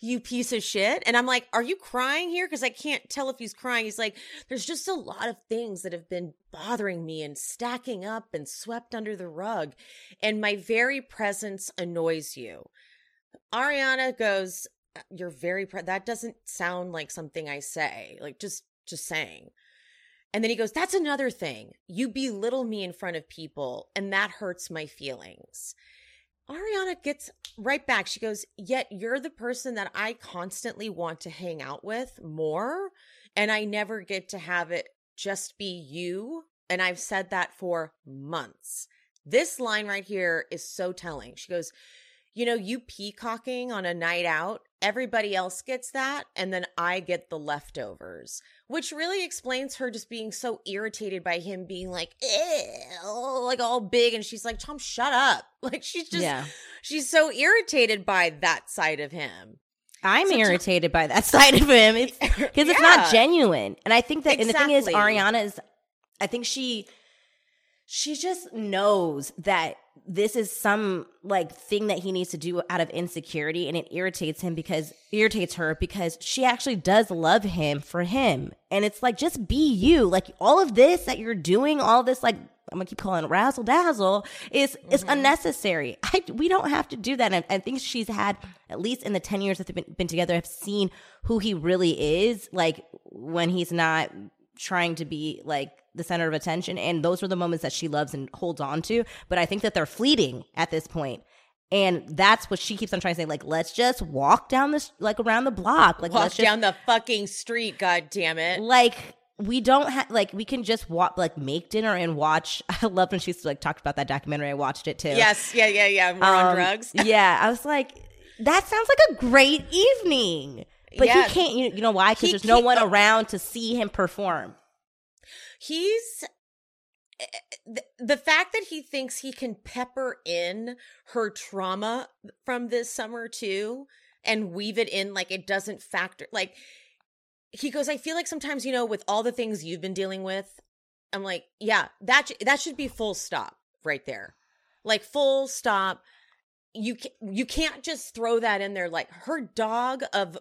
You piece of shit. And I'm like, are you crying here? Because I can't tell if he's crying. He's like, there's just a lot of things that have been bothering me and stacking up and swept under the rug. And my very presence annoys you. Ariana goes, uh, you're very, pre- that doesn't sound like something I say. Like, just, just saying. And then he goes, That's another thing. You belittle me in front of people, and that hurts my feelings. Ariana gets right back. She goes, Yet you're the person that I constantly want to hang out with more. And I never get to have it just be you. And I've said that for months. This line right here is so telling. She goes, You know, you peacocking on a night out, everybody else gets that. And then I get the leftovers, which really explains her just being so irritated by him being like, like all big. And she's like, Tom, shut up. *laughs* Like she's just, Yeah. she's so irritated by that side of him. I'm So irritated by that *laughs* side of him. It's *laughs* because it's not genuine. And I think that and the thing is Exactly. Ariana is I think she she just knows that this is some like thing that he needs to do out of insecurity and it irritates him because irritates her because she actually does love him for him. And it's like just be you. Like all of this that you're doing, all this like I'm gonna keep calling razzle dazzle is is Mm-hmm. unnecessary. *laughs* I, we don't have to do that. And I think she's had at least in the ten years that they've been, been together, have seen who he really is. Like when he's not trying to be like the center of attention, and those are the moments that she loves and holds on to. But I think that they're fleeting at this point. And that's what she keeps on trying to say. Like, let's just walk down this, like around the block. Like, Walk let's just down the fucking street, god damn it. like we don't have like we can just walk like make dinner and watch *laughs* i love when she's like talked about that documentary i watched it too Yes, yeah, yeah, yeah. We're on Um, drugs. *laughs* yeah i was like that sounds like a great evening but Yeah. he can't you, you know why because there's no one around to see him perform He's eh, the, the fact that he thinks he can pepper in her trauma from this summer too and weave it in like it doesn't factor like he goes i feel like sometimes you know with all the things you've been dealing with i'm like yeah that that should be full stop right there. Like full stop. You you can't just throw that in there like her dog of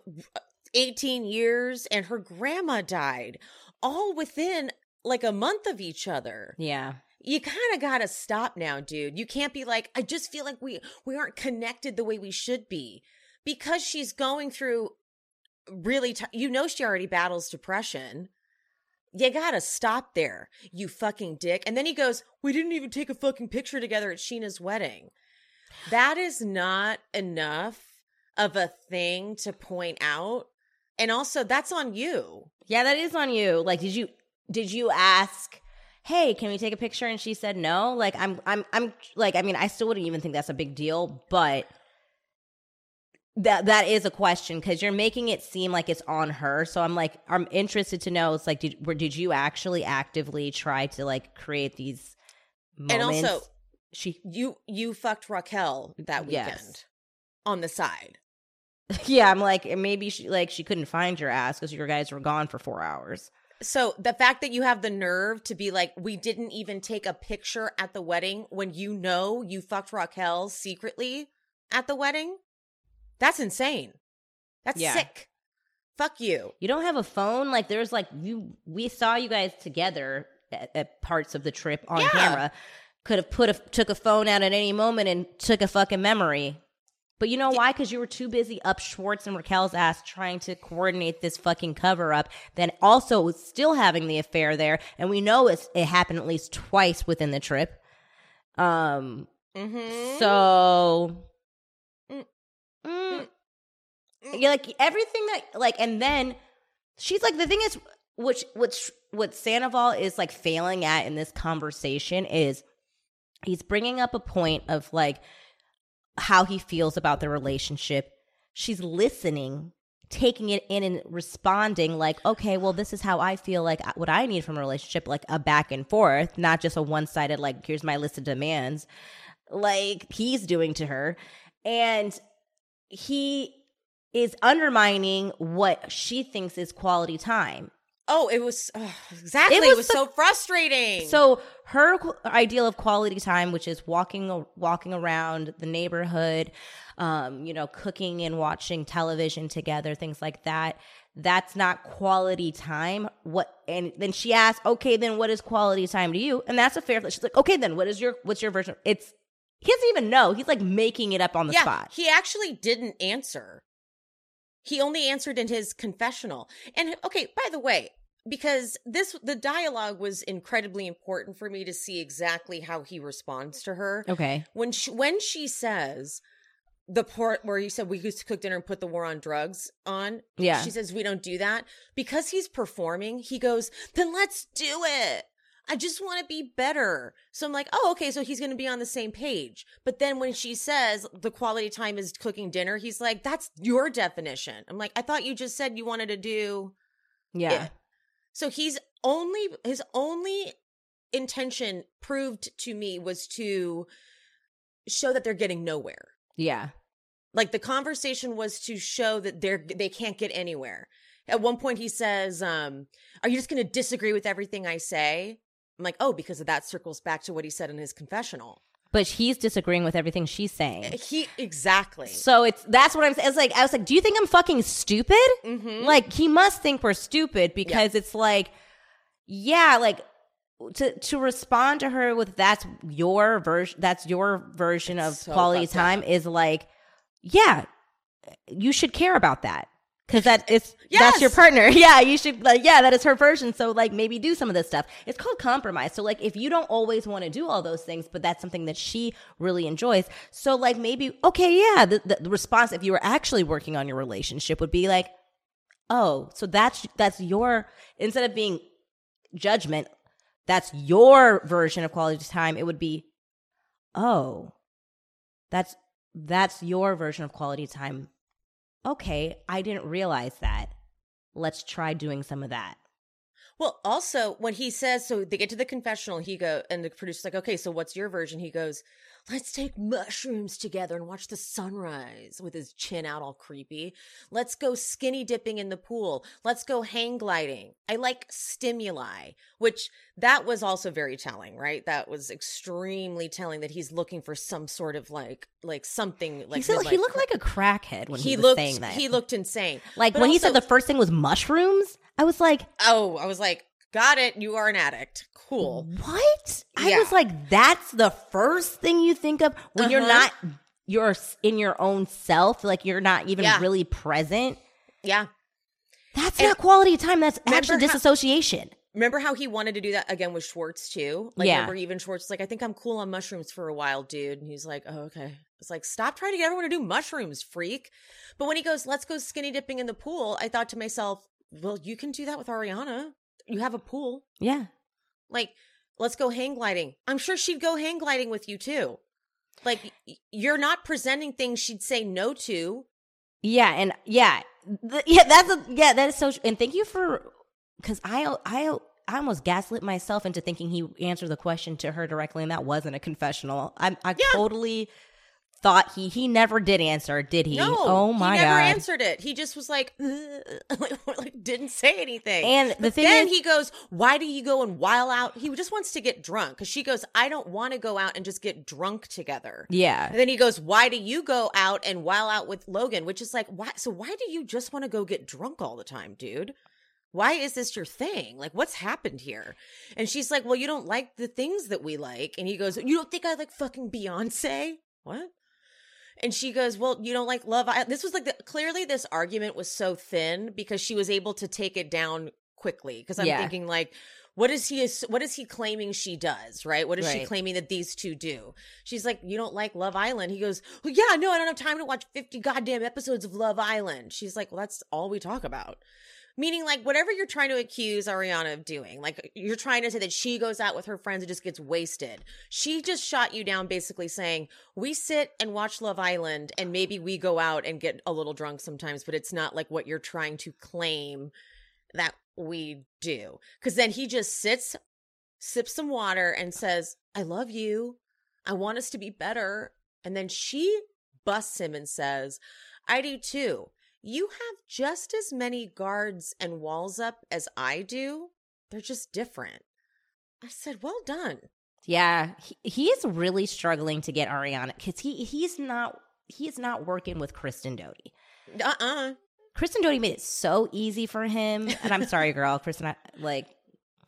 18 years and her grandma died all within like a month of each other. Yeah. You kind of got to stop now dude. You can't be like i just feel like we we aren't connected the way we should be because she's going through really t- you know she already battles depression. You gotta stop there you fucking dick. And then he goes we didn't even take a fucking picture together at scheana's wedding. That is not enough of a thing to point out. And also that's on you. Yeah that is on you. Like did you did you ask hey can we take a picture? And she said no. Like i'm i'm i'm like i mean i still wouldn't even think that's a big deal but that that is a question because you're making it seem like it's on her. So i'm like i'm interested to know it's like did where did you actually actively try to like create these And also- she you you fucked raquel that weekend Yes. on the side. *laughs* Yeah i'm like maybe she like she couldn't find your ass because your guys were gone for four hours So the fact that you have the nerve to be like, we didn't even take a picture at the wedding when you know you fucked Raquel secretly at the wedding, that's insane. That's Yeah. sick. Fuck you. You don't have a phone? Like there's like you we saw you guys together at, at parts of the trip on Yeah. camera. Could have put a took a phone out at any moment and took a fucking memory. But you know why? Because you were too busy up Schwartz and Raquel's ass trying to coordinate this fucking cover up. Then also still having the affair there, and we know it's, it happened at least twice within the trip. Um. Mm-hmm. So. Mm. Mm. You're like everything that like, and then she's like the thing is, which which what Sandoval is like failing at in this conversation is he's bringing up a point of like how he feels about the relationship. She's listening, taking it in and responding like, okay, well, this is how I feel like uh, what I need from a relationship, like a back and forth, not just a one sided, like, here's my list of demands, like he's doing to her. And he is undermining what she thinks is quality time. Oh, it was oh, exactly. It It was was, the- so frustrating. So her ideal of quality time, which is walking walking around the neighborhood, um, you know, cooking and watching television together, things like that. That's not quality time. What? And then she asked, "Okay, then what is quality time to you?" And that's a fair. She's like, "Okay, then what is your what's your version?" It's he doesn't even know. He's like making it up on the yeah, spot. he actually didn't answer. He only answered in his confessional. And okay, by the way, because this the dialogue was incredibly important for me to see exactly how he responds to her. okay. When she when she says the part where you said we used to cook dinner and put the war on drugs on. Yeah. She says we don't do that. Because he's performing, he goes, then let's do it. I just want to be better. So I'm like, oh, okay. So he's going to be on the same page. But then when she says the quality time is cooking dinner, he's like, that's your definition. I'm like, I thought you just said you wanted to do. Yeah. it. So he's only, his only intention proved to me was to show that they're getting nowhere. Yeah. Like the conversation was to show that they're they can't get anywhere. At one point he says, um, are you just gonna disagree with everything I say? I'm like, oh, because of that circles back to what he said in his confessional. But he's disagreeing with everything she's saying. He exactly. So it's that's what I'm saying. It's like I was like, do you think I'm fucking stupid? Mhm. Like he must think we're stupid because it's like, yeah, like to to respond to her with that's your version, that's your version of So quality fucked up. time is like, yeah, you should care about that because that is that's your partner. *laughs* Yeah, you should like yeah, that is her version. So like maybe do some of this stuff. It's called compromise. So like if you don't always want to do all those things, but that's something that she really enjoys. So like maybe okay, yeah, the, the, the response if you were actually working on your relationship would be like, oh, so that's that's your instead of being judgment, that's your version of quality time. It would be, oh, that's that's your version of quality time. Okay, I didn't realize that. Let's try doing some of that. Well, also when he says, so they get to the confessional, he go and the producer's like, okay, so what's your version? He goes, let's take mushrooms together and watch the sunrise with his chin out all creepy. Let's go skinny dipping in the pool. Let's go hang gliding. I like stimuli, which that was also very telling, right? That was extremely telling that he's looking for some sort of like, like something like he, said- he looked like a crackhead when he, he was looked saying that. he looked insane. like But when he said the first thing was mushrooms. I was like, Oh, I was like, got it. You are an addict. Cool. What? I Yeah. was like, that's the first thing you think of when you're Uh-huh. not you're in your own self, like you're not even Yeah. really present. Yeah. That's And- not quality time. That's actually Remember how- disassociation. Remember how he wanted to do that again with Schwartz too? Like, Yeah. remember even Schwartz was like, I think I'm cool on mushrooms for a while, dude. And he's like, oh, okay. It's like, stop trying to get everyone to do mushrooms, freak. But when he goes, let's go skinny dipping in the pool, I thought to myself, well, you can do that with Ariana. You have a pool. Yeah. Like, let's go hang gliding. I'm sure she'd go hang gliding with you too. Like, you're not presenting things she'd say no to. Yeah, and yeah, th- yeah, that's a, yeah, that is so. And thank you for because I I I almost gaslit myself into thinking he answered the question to her directly, and that wasn't a confessional. I I Yeah. totally thought he he never did answer, did he? No, oh my god, he never god. answered it. He just was like, *laughs* *laughs* like, didn't say anything. And the But thing then is- he goes, "Why do you go and while out?" He just wants to get drunk because she goes, "I don't want to go out and just get drunk together." Yeah, And then he goes, "Why do you go out and while out with Logan?" Which is like, why? So why do you just want to go get drunk all the time, dude? Why is this your thing? Like, what's happened here? And she's like, "Well, you don't like the things that we like." And he goes, "You don't think I like fucking Beyonce?" What? And she goes, "Well, you don't like Love Island." This was like the, clearly this argument was so thin because she was able to take it down quickly. Because I'm Yeah. thinking like, what is he? What is he claiming she does? Right? What is she claiming that these two do? She's like, "You don't like Love Island." He goes, "Well, yeah, no, I don't have time to watch 50 goddamn episodes of Love Island." She's like, "Well, that's all we talk about." Meaning, like, whatever you're trying to accuse Ariana of doing, like, you're trying to say that she goes out with her friends and just gets wasted. She just shot you down, basically saying, We sit and watch Love Island, and maybe we go out and get a little drunk sometimes, but it's not like what you're trying to claim that we do. Because then he just sits, sips some water, and says, I love you. I want us to be better. And then she busts him and says, I do too. You have just as many guards and walls up as I do. They're just different. I said, Well done. Yeah, he, he is really struggling to get Ariana because he he's not he's not working with Kristen Doute. Uh uh Kristen Doute made it so easy for him, and I'm sorry, *laughs* girl, Kristen. I, like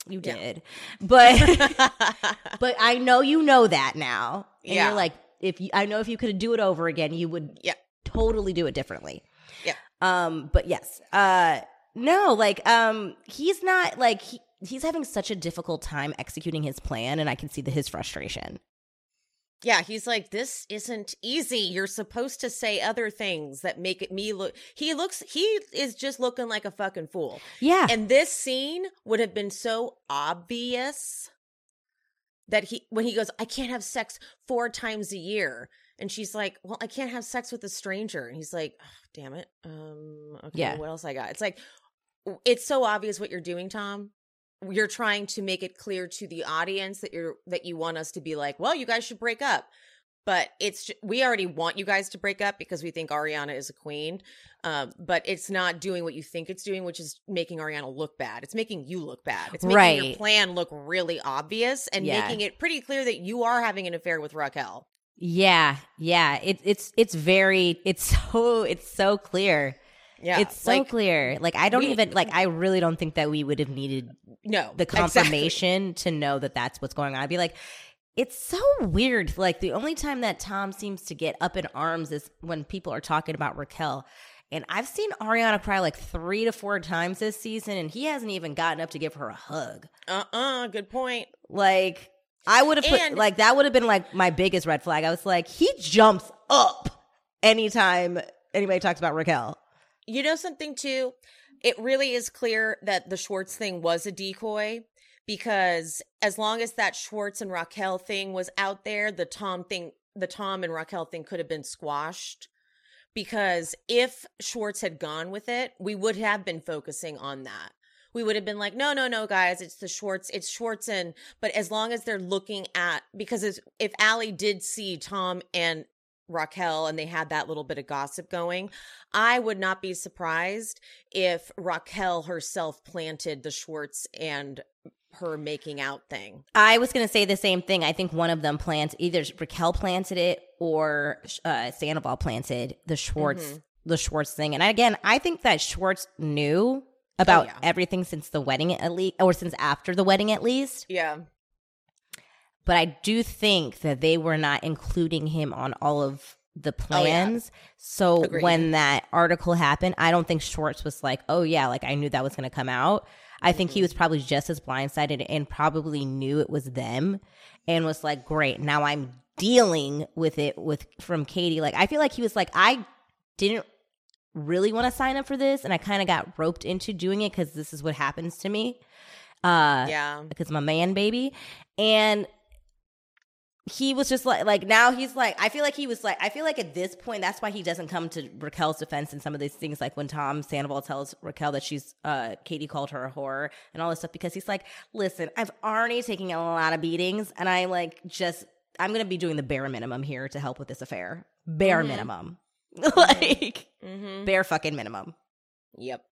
you Yeah. did, but *laughs* but I know you know that now, and Yeah. you're like, if you, I know if you could do it over again, you would Yeah. totally do it differently. Yeah. Um, but yes, uh, no, like, um, he's not like he, he's having such a difficult time executing his plan, and I can see the, his frustration. Yeah, he's like, this isn't easy. You're supposed to say other things that make it me look. He looks, he is just looking like a fucking fool. Yeah, And this scene would have been so obvious that he, when he goes, I can't have sex four times a year. And she's like, Well, I can't have sex with a stranger. And he's like, "Ugh, Damn it. Um, okay, Yeah. what else I got? It's like, it's so obvious what you're doing, Tom. You're trying to make it clear to the audience that you're that you want us to be like, well, you guys should break up. But it's we already want you guys to break up because we think Ariana is a queen. Um, but it's not doing what you think it's doing, which is making Ariana look bad. It's making you look bad. It's making your plan look really obvious and Yeah. making it pretty clear that you are having an affair with Raquel. Yeah, yeah. It, it's it's very it's *laughs* so it's so clear. Yeah, it's so like, clear. Like I don't we- even like I really don't think that we would have needed No, the exactly. confirmation to know that that's what's going on. I'd be like, it's so weird. Like the only time that Tom seems to get up in arms is when people are talking about Raquel. And I've seen Ariana cry like three to four times this season, and he hasn't even gotten up to give her a hug. Uh uh good point. Like I would have put And- like that would have been like my biggest red flag. I was like, he jumps up anytime anybody talks about Raquel. You know something too? It really is clear that the Schwartz thing was a decoy because as long as that Schwartz and Raquel thing was out there, the Tom thing, the Tom and Raquel thing could have been squashed. Because if Schwartz had gone with it, we would have been focusing on that. We would have been like, no, no, no, guys, it's the Schwartz, it's Schwartz and, but as long as they're looking at, because if Ally did see Tom and Raquel and they had that little bit of gossip going, I would not be surprised if Raquel herself planted the Schwartz and her making out thing. I was going to say the same thing. I think one of them plants either Raquel planted it or uh, Sandoval planted the Schwartz Mhm. the Schwartz thing. And again, I think that Schwartz knew about Oh, yeah. everything since the wedding at least, or since after the wedding at least. Yeah. But I do think that they were not including him on all of the Oh, yeah. plans. So Agreed. when that article happened, I don't think Schwartz was like, "Oh yeah, like I knew that was going to come out." I think Mm-hmm. he was probably just as blindsided and probably knew it was them and was like, "Great, now I'm dealing with it with from Katie." Like I feel like he was like, "I didn't really want to sign up for this and I kind of got roped into doing it cuz this is what happens to me." Uh Yeah. because I'm a man baby. And he was just like like now he's like I feel like he was like I feel like at this point that's why he doesn't come to Raquel's defense in some of these things like when Tom Sandoval tells Raquel that she's uh Katie called her a whore and all this stuff because he's like listen I've already taken a lot of beatings and I like just I'm gonna be doing the bare minimum here to help with this affair bare Mhm. minimum *laughs* like Mm-hmm. bare fucking minimum Yep.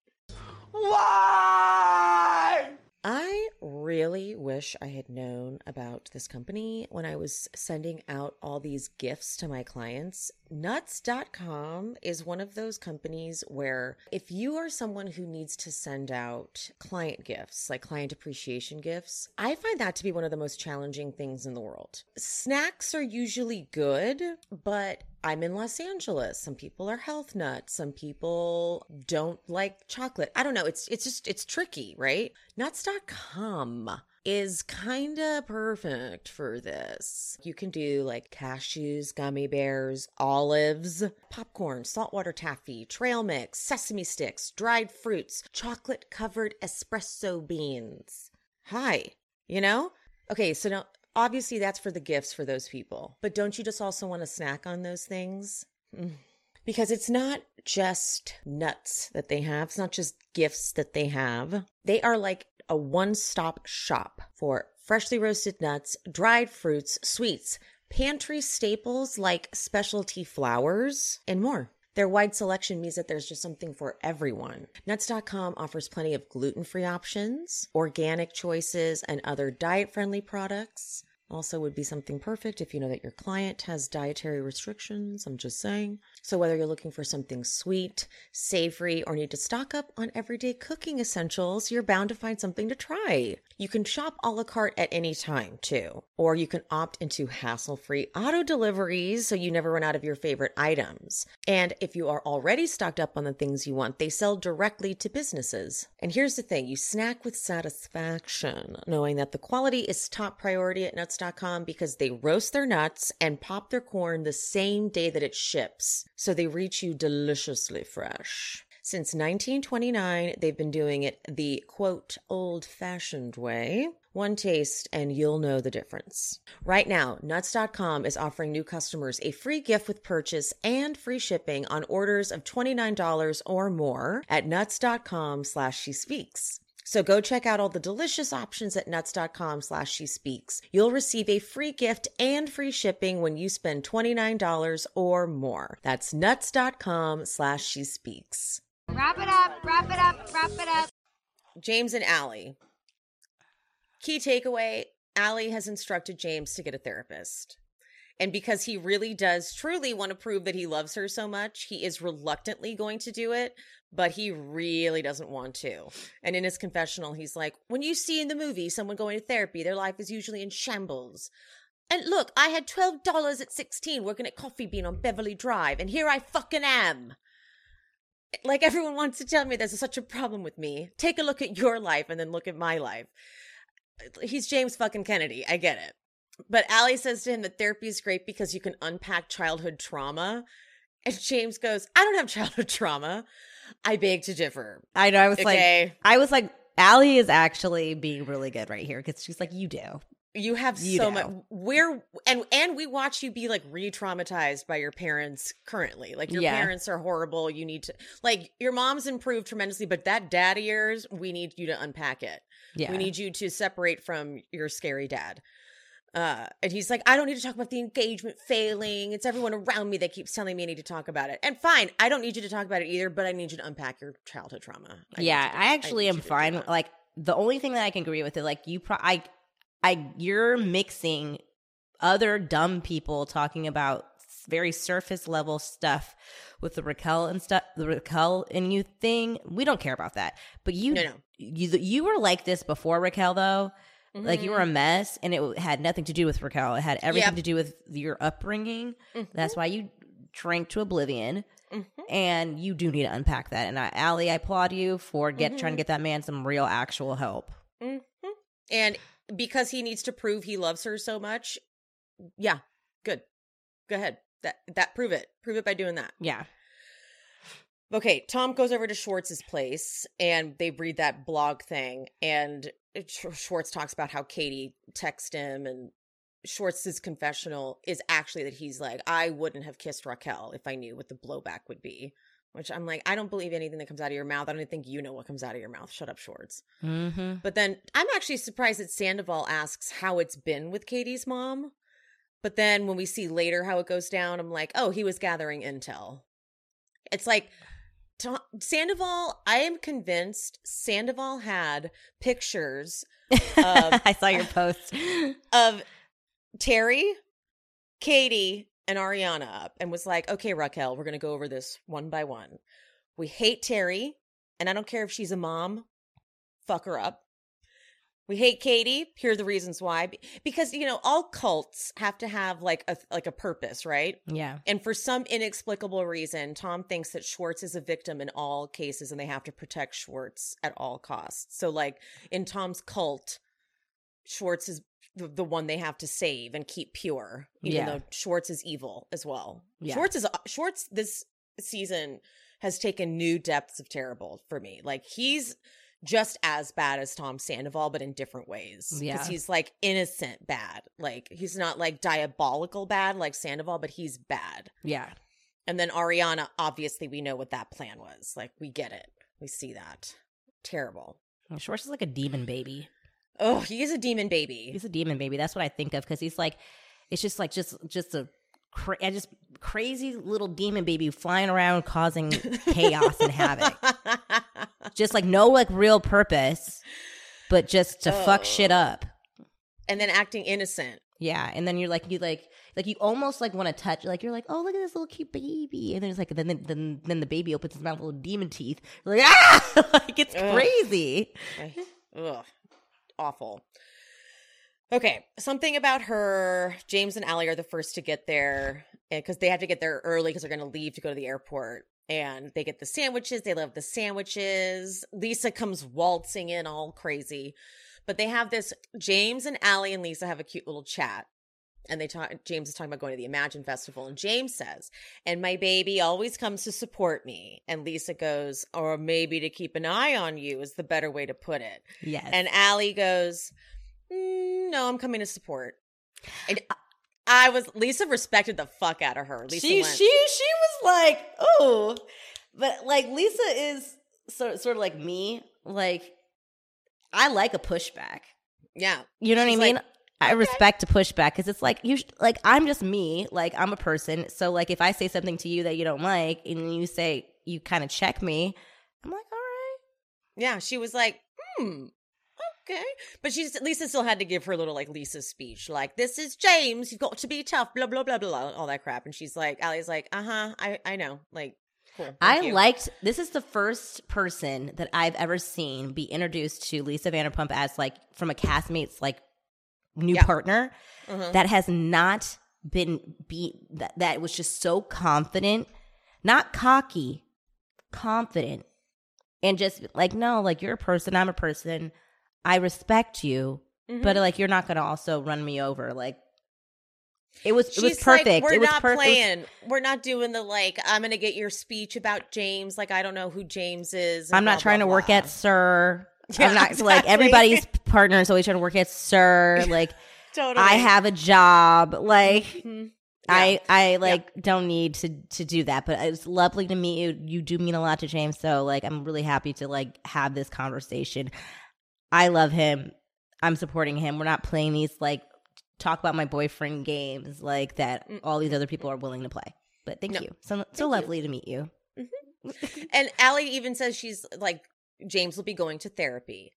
Why? I really wish I had known about this company when I was sending out all these gifts to my clients. Nuts.com is one of those companies where if you are someone who needs to send out client gifts, like client appreciation gifts, I find that to be one of the most challenging things in the world. Snacks are usually good, but I'm in Los Angeles. Some people are health nuts. Some people don't like chocolate. I don't know. It's it's just it's tricky, right? Nuts.com is kind of perfect for this. You can do like cashews, gummy bears, olives, popcorn, saltwater taffy, trail mix, sesame sticks, dried fruits, chocolate covered espresso beans. Hi, you know? Okay, so now obviously that's for the gifts for those people. But don't you just also want to snack on those things? Mm. Because it's not just nuts that they have, it's not just gifts that they have. They are like a one stop shop for freshly roasted nuts, dried fruits, sweets, pantry staples like specialty flours, and more. Their wide selection means that there's just something for everyone. Nuts.com offers plenty of gluten free options, organic choices, and other diet friendly products. Also, would be something perfect if you know that your client has dietary restrictions. I'm just saying. So, whether you're looking for something sweet, savory, or need to stock up on everyday cooking essentials, you're bound to find something to try. You can shop a la carte at any time, too. Or you can opt into hassle free auto deliveries so you never run out of your favorite items. And if you are already stocked up on the things you want, they sell directly to businesses. And here's the thing you snack with satisfaction, knowing that the quality is top priority at nuts.com because they roast their nuts and pop their corn the same day that it ships. So they reach you deliciously fresh. Since 1929, they've been doing it the quote, old fashioned way. One taste and you'll know the difference. Right now, nuts.com is offering new customers a free gift with purchase and free shipping on orders of $29 or more at nuts.com slash she speaks. So go check out all the delicious options at nuts.com slash she speaks. You'll receive a free gift and free shipping when you spend $29 or more. That's nuts.com slash she speaks. Wrap it up, wrap it up, wrap it up. James and Ally. Key takeaway Ally has instructed James to get a therapist. And because he really does truly want to prove that he loves her so much, he is reluctantly going to do it, but he really doesn't want to. And in his confessional, he's like, When you see in the movie someone going to therapy, their life is usually in shambles. And look, I had $12 at 16 working at Coffee Bean on Beverly Drive, and here I fucking am. Like everyone wants to tell me there's such a problem with me. Take a look at your life and then look at my life. He's James fucking Kennedy. I get it. But Ally says to him that therapy is great because you can unpack childhood trauma. And James goes, I don't have *laughs* childhood trauma. I beg to differ. I know. I was Okay. like, I was like, Ally is actually being really good right here because she's like, you do. You have You so know. much. We're and and we watch you be like re-traumatized by your parents currently. Like your Yeah. parents are horrible. You need to like your mom's improved tremendously, but that dad of yours, we need you to unpack it. Yeah. We need you to separate from your scary dad. Uh, and he's like, I don't need to talk about the engagement failing. It's everyone around me that keeps telling me I need to talk about it. And fine, I don't need you to talk about it either, but I need you to unpack your childhood trauma. I yeah, to- I actually need am you to do fine. Like the only thing that I can agree with it, like you, pro- I, I, you're mixing other dumb people talking about very surface level stuff with the Raquel and stuff, the Raquel and you thing. We don't care about that. But you, No, no. you, you were like this before Raquel, though. Like you were a mess, and it had nothing to do with Raquel. It had everything Yep. to do with your upbringing. Mhm. That's why you drank to oblivion Mhm. and you do need to unpack that. And I, Ally, I applaud you for get trying to get that man some real actual help. Mhm. And because he needs to prove he loves her so much, yeah, good. Go ahead. That that prove it. Prove it by doing that. Yeah, Okay, Tom goes over to Schwartz's place and they read that blog thing and Schwartz talks about how Katie texted him and Schwartz's confessional is actually that he's like, I wouldn't have kissed Raquel if I knew what the blowback would be. Which I'm like, I don't believe anything that comes out of your mouth. I don't think you know what comes out of your mouth. Shut up, Schwartz. mm-hmm. But then I'm actually surprised that Sandoval asks how it's been with Katie's mom. But then when we see later how it goes down, I'm like, oh, he was gathering intel. It's like Tom, Sandoval, I am convinced Sandoval had pictures Um, *laughs* I saw your *laughs* post. of Terry, Katie, and Ariana up and was like, okay, Raquel, we're going to go over this one by one. We hate Terry, and I don't care if she's a mom, fuck her up. We hate Katie. Here are the reasons why. Because you know, all cults have to have like a like a purpose, right? Yeah. And for some inexplicable reason, Tom thinks that Schwartz is a victim in all cases and they have to protect Schwartz at all costs. So, like in Tom's cult, Schwartz is the, the one they have to save and keep pure, even Yeah. though Schwartz is evil as well. Yeah. Schwartz is Schwartz this season has taken new depths of terrible for me. Like he's just as bad as Tom Sandoval, but in different ways. Yeah. Because he's like innocent bad. Like he's not like diabolical bad like Sandoval, but he's bad. Yeah. And then Ariana, obviously, we know what that plan was. Like, we get it. We see that. Terrible. Oh, Schwartz is like a demon baby. Oh, he is a demon baby. He's a demon baby. That's what I think of because he's like, it's just like just just a cra- just crazy little demon baby flying around causing *laughs* chaos and havoc. *laughs* Just like no like real purpose, but just to fuck shit Oh. up. and then acting innocent. Yeah, and then you're like you like like you almost like want to touch like you're like oh look at this little cute baby and then it's like then then then the baby opens his mouth with little demon teeth You're like ah *laughs* like it's Ugh. crazy I- Ugh. Awful. Okay, something about her. James and Ally are the first to get there because they have to get there early because they're going to leave to go to the airport. And they get the sandwiches. They love the sandwiches. Lisa comes waltzing in all crazy. But they have this James and Ally and Lisa have a cute little chat. And they talk James is talking about going to the Imagine Festival. And James says, and my baby always comes to support me. And Lisa goes, or maybe to keep an eye on you is the better way to put it. yes And Ally goes, "Mm, No, I'm coming to support. And I was Lisa respected the fuck out of her. Lisa she she she was like oh but like lisa is sort, sort of like me like i like a pushback yeah, you know what i mean like, I respect a pushback because it's like you, sh- like I'm just me, like I'm a person. So like if I say something to you that you don't like, and you say you kind of check me, I'm like, all right, yeah. She was like, hmm, okay. But she's Lisa still had to give her little like Lisa speech, like this is James. You've got to be tough. Blah blah blah blah. all that crap. And she's like, Ally's like, uh huh. I I know. Like, cool. I you." liked this is the first person that I've ever seen be introduced to Lisa Vanderpump as like from a castmate's like new Yeah. partner Uh-huh. that has not been beat that that was just so confident, not cocky, confident. And just like no, like you're a person, I'm a person. I respect you, Mhm. but like you're not going to also run me over like it was it was She's like, perfect. We're it was not perfect. playing. We're not doing the like. I'm gonna get your speech about James. Like I don't know who James is. I'm not blah, trying blah, to work at SUR. *laughs* Yeah, I'm not like everybody's partner is always trying to work at SUR. *laughs* Like Totally. I have a job. Like Mhm. I I like don't need to to do that. But it's lovely to meet you. You do mean a lot to James. So like I'm really happy to like have this conversation. I love him. I'm supporting him. We're not playing these like talk about my boyfriend games like that all these other people are willing to play. But thank No. you. So so Thank you. lovely to meet you. Mm-hmm. And Ally even says she's like James will be going to therapy,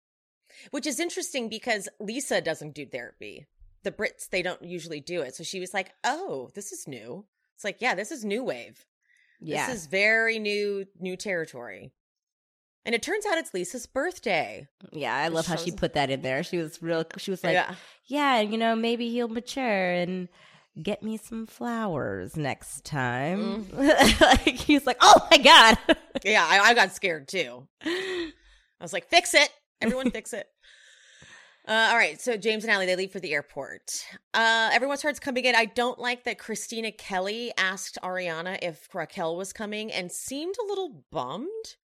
which is interesting because Lisa doesn't do therapy. The Brits they don't usually do it. So she was like, "Oh, this is new." It's like, yeah, this is new wave. Yeah. This is very new new territory. And it turns out it's Lisa's birthday. Yeah, I love how she put that in there. She was real. She was like, yeah. yeah, you know, maybe he'll mature and get me some flowers next time. Mm. *laughs* like he's like, oh my god. *laughs* Yeah, I, I got scared too. I was like, fix it. Everyone fix it. *laughs* Uh, all right, so James and Ally, they leave for the airport. Uh, everyone starts coming in. I don't like that Kristina Kelly asked Ariana if Raquel was coming and seemed a little bummed.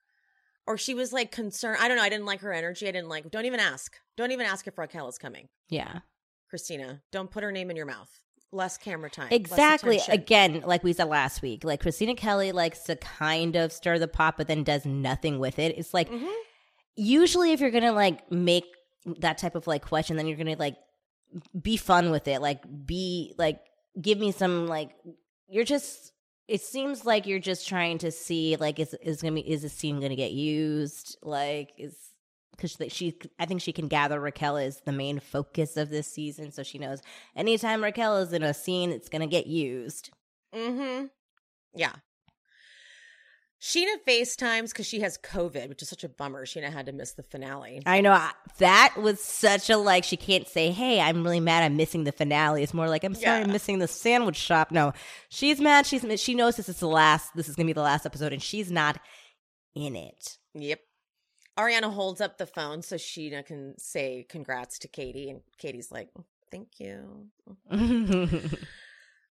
Or she was like concerned. I don't know. I didn't like her energy. I didn't like, don't even ask. Don't even ask if Raquel is coming. yeah, Kristina, don't put her name in your mouth. Less camera time. exactly. Again, like we said last week, like Kristina Kelly likes to kind of stir the pot, but then does nothing with it. It's like Mhm. usually if you're gonna like make that type of like question, then you're gonna like be fun with it. Like be like give me some like you're just it seems like you're just trying to see like is is gonna be is this scene gonna get used? Like is because she I think she can gather Raquel is the main focus of this season, so she knows anytime Raquel is in a scene, it's gonna get used. Mm-hmm. Yeah. Scheana FaceTimes because she has COVID, which is such a bummer. Scheana had to miss the finale. I know that was such a like. She can't say, "Hey, I'm really mad. I'm missing the finale." It's more like, "I'm sorry, Yeah. I'm missing the sandwich shop." No, she's mad. She's she knows this is the last. This is gonna be the last episode, and she's not in it. Yep. Ariana holds up the phone so Scheana can say congrats to Katie, and Katie's like, "Thank you." *laughs*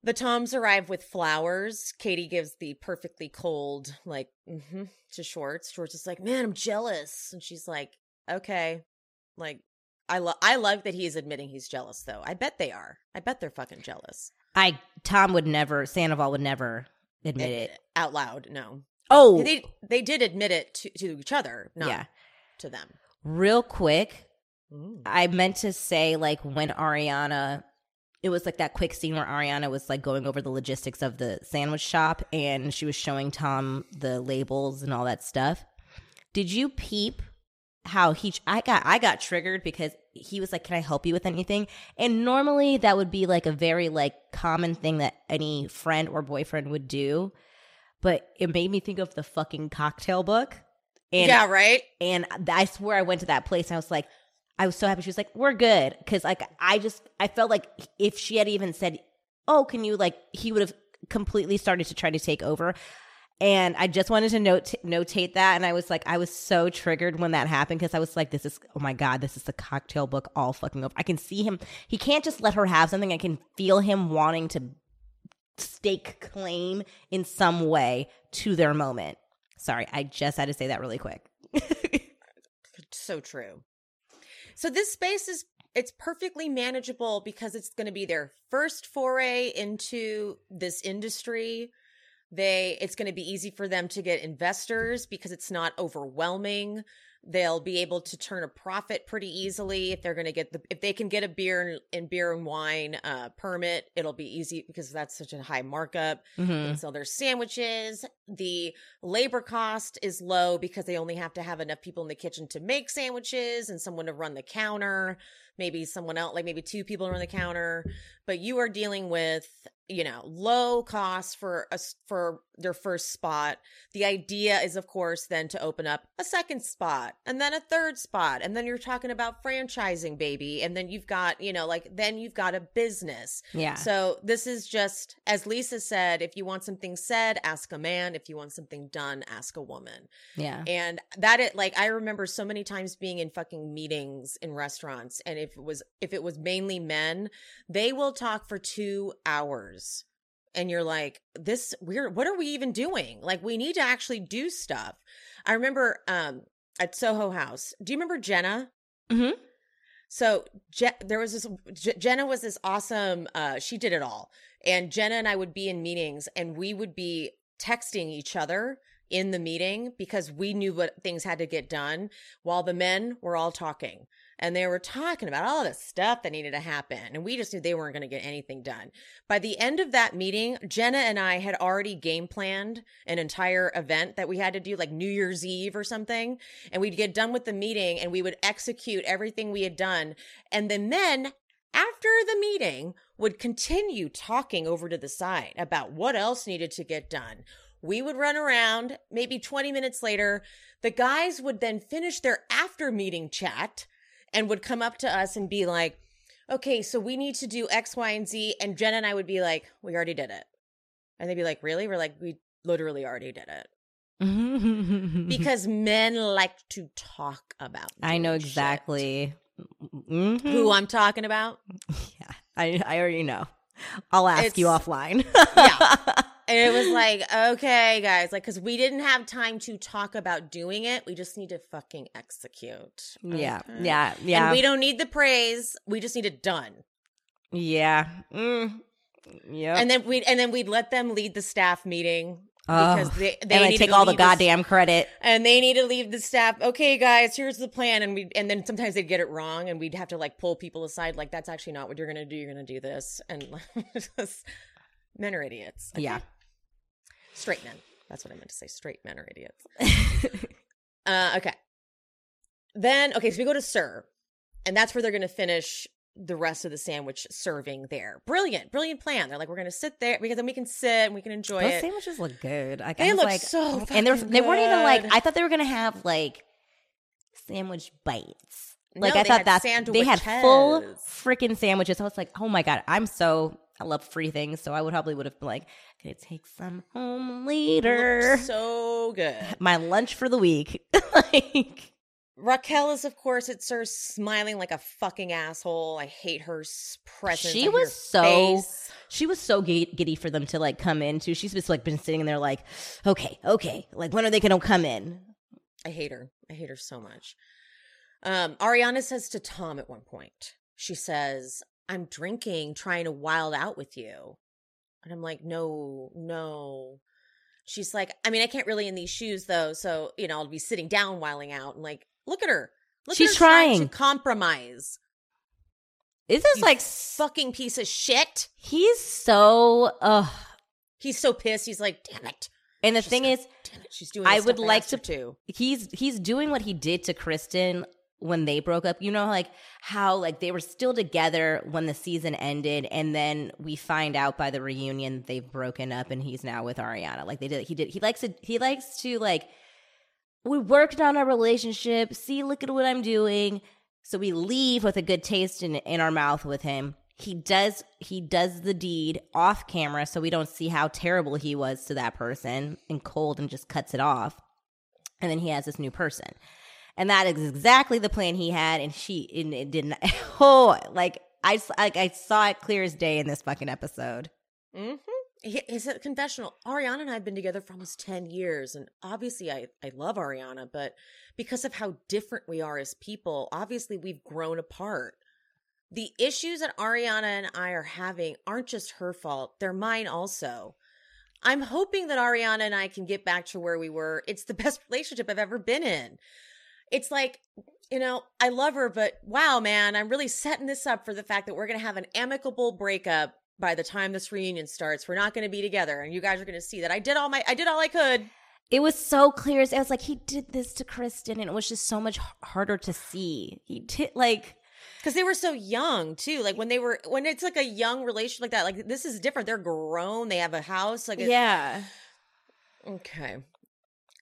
The Toms arrive with flowers. Katie gives the perfectly cold, like, mm-hmm, to Schwartz. Schwartz is like, man, I'm jealous. And she's like, okay. Like, I love I love that he is admitting he's jealous though. I bet they are. I bet they're fucking jealous. I Tom would never. Sandoval would never admit it. Out loud, no. Oh, They they did admit it to, to each other, not yeah. to them. Real quick, Mm. I meant to say like when Ariana it was like that quick scene where Ariana was like going over the logistics of the sandwich shop and she was showing Tom the labels and all that stuff. Did you peep how he I got I got triggered because he was like, "Can I help you with anything?" And normally that would be like a very like common thing that any friend or boyfriend would do, but it made me think of the fucking cocktail book. And yeah, right? and I swear I went to that place and I was like, I was so happy. She was like, we're good. Cause like, I just, I felt like if she had even said, oh, can you like, he would have completely started to try to take over. And I just wanted to note, notate that. And I was like, I was so triggered when that happened because I was like, this is, oh my God, this is the cocktail book all fucking up. I can see him. He can't just let her have something. I can feel him wanting to stake claim in some way to their moment. Sorry, I just had to say that really quick. *laughs* so true. So this space is it's perfectly manageable because it's going to be their first foray into this industry. They it's going to be easy for them to get investors because it's not overwhelming. They'll be able to turn a profit pretty easily if they're going to get the if they can get a beer and, and beer and wine uh, permit. It'll be easy because that's such a high markup. They Mhm. can sell their sandwiches. The labor cost is low because they only have to have enough people in the kitchen to make sandwiches and someone to run the counter. Maybe someone else, like maybe two people run the counter. But you are dealing with, you know, low cost for us for their first spot. The idea is, of course, then to open up a second spot and then a third spot. And then you're talking about franchising, baby. And then you've got, you know, like then you've got a business. Yeah. So this is just, as Lisa said, if you want something said, ask a man. If you want something done, ask a woman. yeah. And that it like I remember so many times being in fucking meetings in restaurants and if it was if it was mainly men, they will talk for 2 hours. And you're like, this we're what are we even doing? Like we need to actually do stuff. I remember um at Soho House. Do you remember Jenna? Mhm. So Je- there was this Je- Jenna was this awesome uh she did it all. And Jenna and I would be in meetings and we would be texting each other in the meeting because we knew what things had to get done while the men were all talking and they were talking about all the stuff that needed to happen and we just knew they weren't going to get anything done by the end of that meeting jenna and i had already game planned an entire event that we had to do like new year's eve or something and we'd get done with the meeting and we would execute everything we had done and then, men after the meeting would continue talking over to the side about what else needed to get done we would run around. Maybe 20 minutes later, the guys would then finish their after meeting chat and would come up to us and be like, okay, so we need to do X, Y, and Z. And Jen and I would be like, we already did it. And they'd be like, really? We're like, we literally already did it. *laughs* Because men like to talk about. I know exactly Mhm. who I'm talking about. *laughs* Yeah, I I already know. I'll ask you offline. Yeah. *laughs* And it was like, okay, guys, like, because we didn't have time to talk about doing it. We just need to fucking execute. yeah, Okay? yeah, yeah, And we don't need the praise. We just need it done. yeah. Mm. Yep. And then we and then we'd let them lead the staff meeting Oh, because they they and I take all the leave the goddamn credit. and they need to leave the staff. Okay, guys, here's the plan, and we and then sometimes they'd get it wrong, and we'd have to like pull people aside, like that's actually not what you're gonna do. You're gonna do this, and *laughs* men are idiots. okay? Yeah. Straight men. That's what I meant to say. Straight men are idiots. *laughs* Uh, okay. Then okay, so we go to SUR, and that's where they're gonna finish the rest of the sandwich serving there. Brilliant, brilliant plan. They're like, we're gonna sit there because then we can sit and we can enjoy Those it. sandwiches look good. Like, They look like, so and they're, fucking they weren't even like. I thought they were gonna have like sandwich bites. Like No, I they thought that's that they had full freaking sandwiches. I was like, oh my god, I'm so I love free things. So I would probably would have been like, can I take some home later? So good. *laughs* My lunch for the week. *laughs* like Raquel is, of course, it serves smiling like a fucking asshole. I hate her presence. She was so- face. she was so giddy, giddy for them to like come in too. She's just like been sitting there like, okay, okay, like when are they gonna come in? I hate her. I hate her so much. Um, Ariana says to Tom at one point, she says, I'm drinking, trying to wild out with you. And I'm like, no, no. She's like, I mean, I can't really in these shoes though. So, you know, I'll be sitting down whiling out. And like, look at her. Look She's at her trying. trying. to compromise. Is this You like Fucking piece of shit. he's so uh He's so pissed. He's like, damn it. and the She's thing like, is Damn it. She's doing I would like to- to. he's he's doing what he did to Kristen when they broke up. You know, like how like they were still together when the season ended, and then we find out by the reunion they've broken up, and he's now with Ariana. Like they did, he did. He likes to. He likes to like. We worked on our relationship. See, look at what I'm doing. So we leave with a good taste in in our mouth with him. He does he does the deed off camera so we don't see how terrible he was to that person and cold and just cuts it off. And then he has this new person. And that is exactly the plan he had and she and it didn't *laughs* oh like I like I saw it clear as day in this fucking episode. Mm-hmm. He's a confessional. Ariana and I have been together for almost 10 years. And obviously, I, I love Ariana, but because of how different we are as people, obviously, we've grown apart. The issues that Ariana and I are having aren't just her fault, they're mine also. I'm hoping that Ariana and I can get back to where we were. It's the *laughs* best relationship I've ever been in. It's like, you know, I love her, but wow, man, I'm really setting this up for the fact that we're going to have an amicable breakup by the time this reunion starts. We're not going to be together, and you guys are going to see that I did all my, I did all I could. It was so clear. It was like, he did this to Kristen, and it was just so much harder to see. He did like Because they were so young too. Like when they were, when it's like a young relationship like that, like this is different. They're grown. They have a house. Like, yeah. Okay.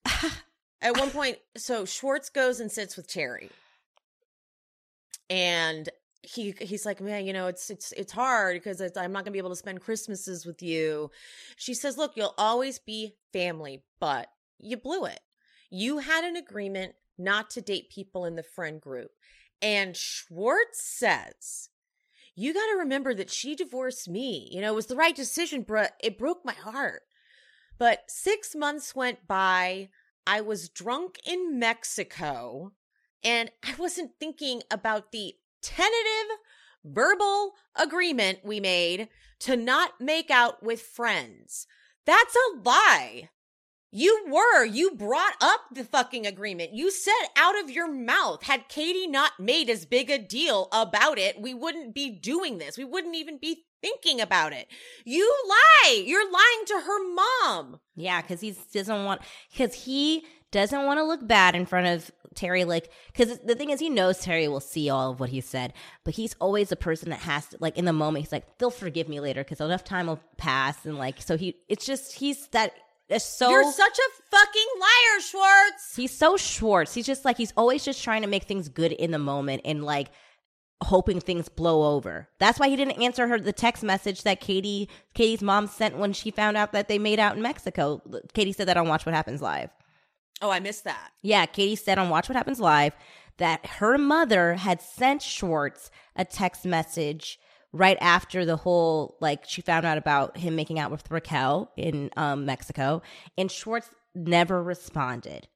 *laughs* At one point, so Schwartz goes and sits with Terry, and he he's like, "Man, you know, it's it's it's hard because it's, I'm not gonna be able to spend Christmases with you." She says, "Look, you'll always be family, but you blew it. You had an agreement not to date people in the friend group, and Schwartz says." You got to remember that she divorced me. You know, it was the right decision, but it broke my heart. But six months went by. I was drunk in Mexico and I wasn't thinking about the tentative verbal agreement we made to not make out with friends. That's a lie. You were. You brought up the fucking agreement. You said out of your mouth. Had Katie not made as big a deal about it, we wouldn't be doing this. We wouldn't even be thinking about it. You lie. You're lying to her mom. Yeah, because he doesn't want because he doesn't want to look bad in front of Terry. Like, because the thing is, he knows Terry will see all of what he said, but he's always the person that has to like in the moment. He's like, they'll forgive me later because enough time will pass, and like, so he. It's just he's that. It's so You're such a fucking liar, Schwartz. he's so Schwartz. He's just like he's always just trying to make things good in the moment and like hoping things blow over. That's why he didn't answer her the text message that Katie Katie's mom sent when she found out that they made out in Mexico. Katie said that on Watch What Happens Live. Oh, I missed that. Yeah, Katie said on Watch What Happens Live that her mother had sent Schwartz a text message right after the whole like she found out about him making out with Raquel in um, Mexico, and Schwartz never responded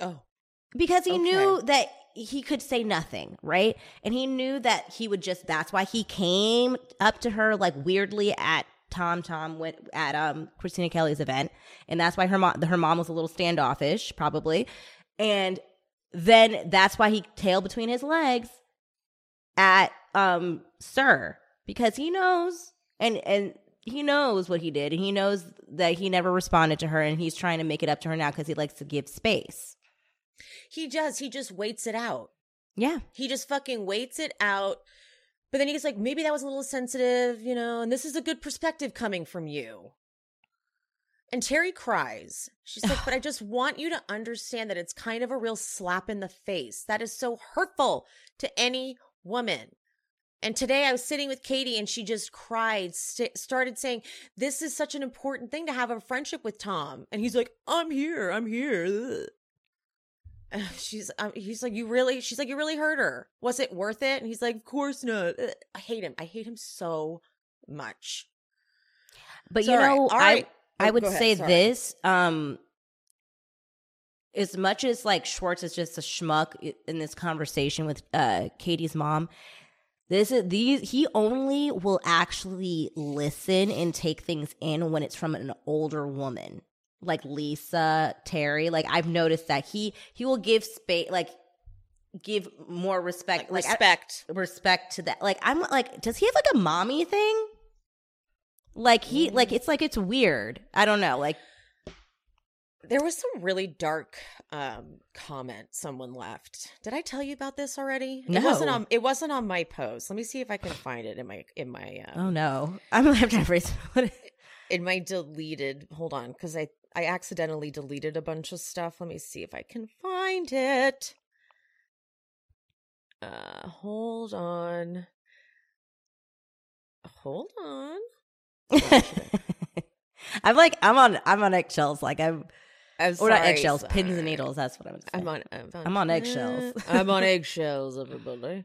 Oh, because he Okay. knew that he could say nothing, right? And he knew that he would just that's why he came up to her like weirdly at Tom Tom went at um Kristina Kelly's event. And that's why her mom her mom was a little standoffish, probably. And then that's why he tailed between his legs at um SUR. Because he knows and and he knows what he did and he knows that he never responded to her and he's trying to make it up to her now because he likes to give space. he does. He just waits it out. Yeah. He just fucking waits it out. But then he's like, maybe that was a little sensitive, you know, and this is a good perspective coming from you. And Terry cries. She's like, *sighs* but I just want you to understand that it's kind of a real slap in the face. That is so hurtful to any woman. And today I was sitting with Katie and she just cried, st- started saying, This is such an important thing to have a friendship with Tom. And he's like, I'm here, I'm here. Ugh. *laughs* She's, um, he's like, You really, she's like, You really hurt her. Was it worth it? And he's like, Of course not. Ugh. I hate him. I hate him so much. But So, you all right, know, I right. I Oh, would say sorry. this. Um, as much as like Schwartz is just a schmuck in this conversation with uh Katie's mom, this is these he only will actually listen and take things in when it's from an older woman like Lisa Terry. Like I've noticed that he he will give space like give more respect Like, like I- respect. respect to that. Like I'm like, does he have like a mommy thing? Like he Mm. like it's like it's weird. I don't know. Like There was some really dark um comment someone left. Did I tell you about this already? It wasn't No. on it wasn't on my post. Let me see if I can find it in my in my um, oh no, I'm gonna have to. What? *laughs* in my deleted hold on because i i accidentally deleted a bunch of stuff let me see if i can find it uh hold on hold on *laughs* I'm like I'm on I'm on eggshells. Like I'm I'm or not sorry, eggshells, pins and needles. That's what I'm. i'm on i'm on, I'm on *laughs* eggshells. i'm on *laughs* eggshells everybody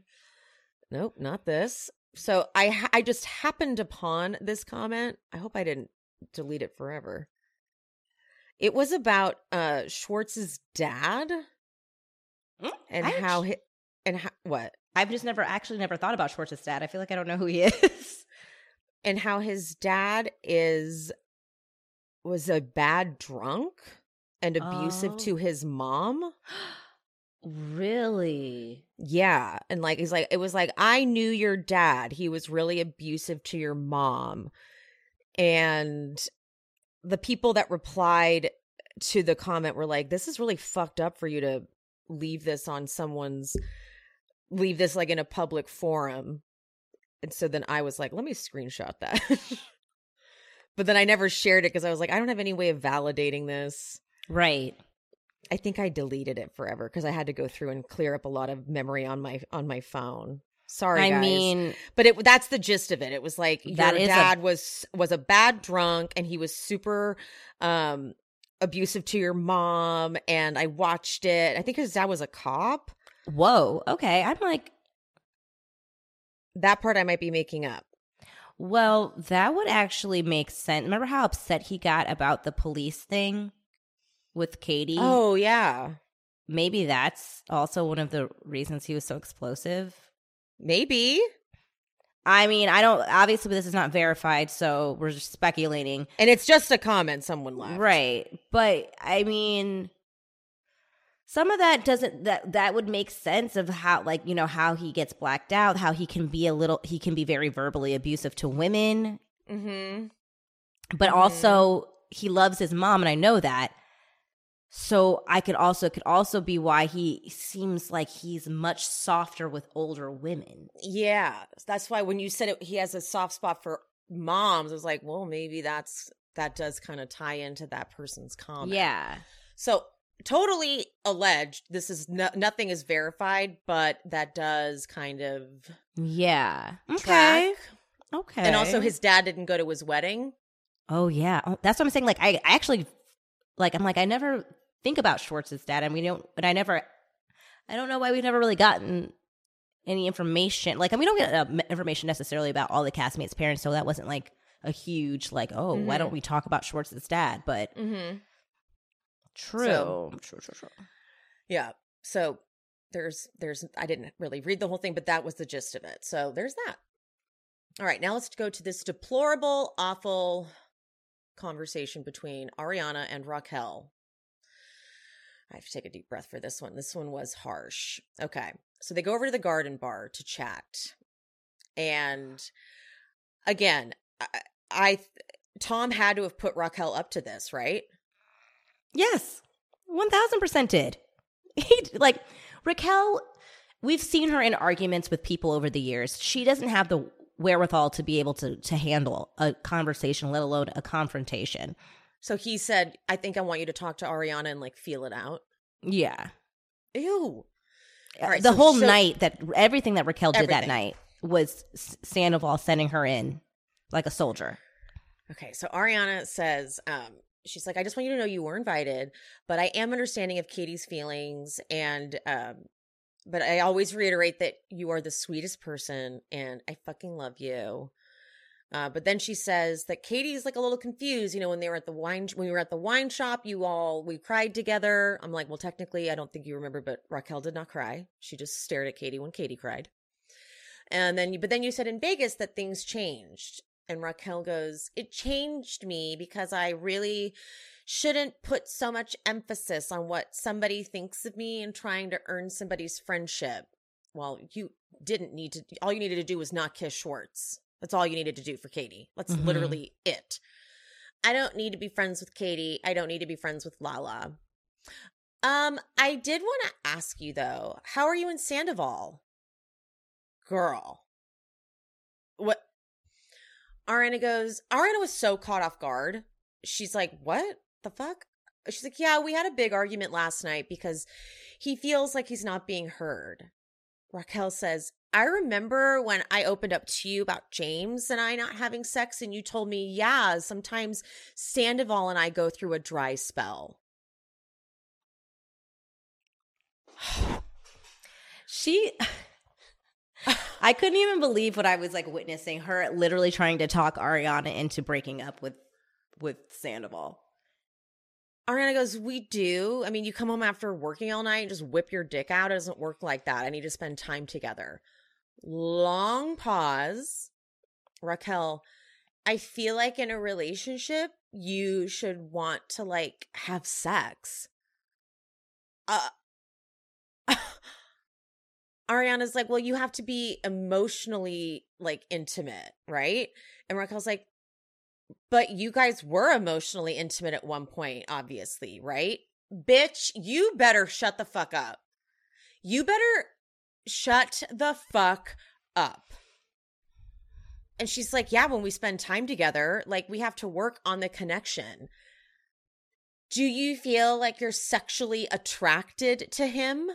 nope not this so i ha- i just happened upon this comment i hope i didn't delete it forever it was about uh schwartz's dad Mm, and I how hi- and how what I've just never actually never thought about Schwartz's dad. I feel like I don't know who he *laughs* is. and how his dad is was a bad drunk and abusive Oh. to his mom? Really? yeah and like he's like it was like i knew your dad. He was really abusive to your mom. And the people that replied to the comment were like this is really fucked up for you to leave this on someone's leave this like in a public forum. And so then i was like let me screenshot that. *laughs* But then i never shared it because i was like i don't have any way of validating this Right. i think i deleted it forever because i had to go through and clear up a lot of memory on my on my phone sorry I guys. mean, but it that's the gist of it it was like That your is a- dad was was a bad drunk and he was super um abusive to your mom and i watched it i think his dad was a cop whoa. Okay. I'm like, that part i might be making up Well, that would actually make sense. Remember how upset he got about the police thing with Katie? oh yeah maybe that's also one of the reasons he was so explosive. maybe I mean, I don't, obviously, this is not verified, so we're just speculating. and it's just a comment someone left Right. But I mean, some of that doesn't, that, that would make sense of how, like, you know, how he gets blacked out, how he can be a little, he can be very verbally abusive to women, mm-hmm but Mhm. also he loves his mom and i know that so i could also could also be why he seems like he's much softer with older women Yeah, that's why when you said it, he has a soft spot for moms, I was like, well, maybe that's that does kind of tie into that person's comment. yeah So totally alleged. This is no, nothing is verified, but that does kind of yeah okay track. okay And also, his dad didn't go to his wedding. oh yeah oh, that's what i'm saying like i, I actually like i'm like i never think about schwartz's dad and we don't but i never i don't know why we've never really gotten any information like and we don't get uh, information necessarily about all the castmates parents so that wasn't like a huge like oh why Mhm. don't we talk about schwartz's dad but Mm-hmm. True. So- true, true, true. Yeah. So there's there's I didn't really read the whole thing, but that was the gist of it. So there's that. All right, now let's go to this deplorable, awful conversation between Ariana and Raquel. I have to take a deep breath for this one. This one was harsh. Okay. So they go over to the garden bar to chat. And again, I, I Tom had to have put Raquel up to this, right? Yes. 1000% did. *laughs* He like Raquel we've seen her in arguments with people over the years. She doesn't have the wherewithal to be able to to handle a conversation, let alone a confrontation. So he said, I think I want you to talk to Ariana and like feel it out. Yeah. Ew. All right, the so- whole so- night that everything that Raquel did that night was Sandoval sending her in like a soldier. Okay, so Ariana says, um, she's like, I just want you to know you were invited, but I am understanding of Katie's feelings, and um, but I always reiterate that you are the sweetest person, and I fucking love you. Uh, but then she says that Katie's like a little confused. You know, when they were at the wine, when we were at the wine shop, you all we cried together. I'm like, well, technically, I don't think you remember, but Raquel did not cry. She just stared at Katie when Katie cried. And then, but then you said in Vegas that things changed. And Raquel goes, It changed me because I really shouldn't put so much emphasis on what somebody thinks of me and trying to earn somebody's friendship. Well, you didn't need to, all you needed to do was not kiss Schwartz. That's all you needed to do for Katie. That's Mhm. literally it. I don't need to be friends with Katie. I don't need to be friends with Lala. Um, I did want to ask you though, how are you in Sandoval? Girl. What Ariana goes, Ariana was so caught off guard. She's like, What the fuck? She's like, Yeah, we had a big argument last night because he feels like he's not being heard. Raquel says, I remember when I opened up to you about James and I not having sex, and you told me, Yeah, sometimes Sandoval and I go through a dry spell. *sighs* She *sighs* I couldn't even believe what I was like witnessing her literally trying to talk Ariana into breaking up with with Sandoval. Ariana goes, We do. I mean, you come home after working all night and just whip your dick out. It doesn't work like that. I need to spend time together. Long pause. Raquel, I feel like in a relationship, you should want to like have sex. Uh, *laughs* Ariana's like, Well, you have to be emotionally like intimate, right? And Raquel's like, but you guys were emotionally intimate at one point, obviously, right? Bitch, you better shut the fuck up. You better shut the fuck up. And she's like, Yeah, when we spend time together, like we have to work on the connection. Do you feel like you're sexually attracted to him?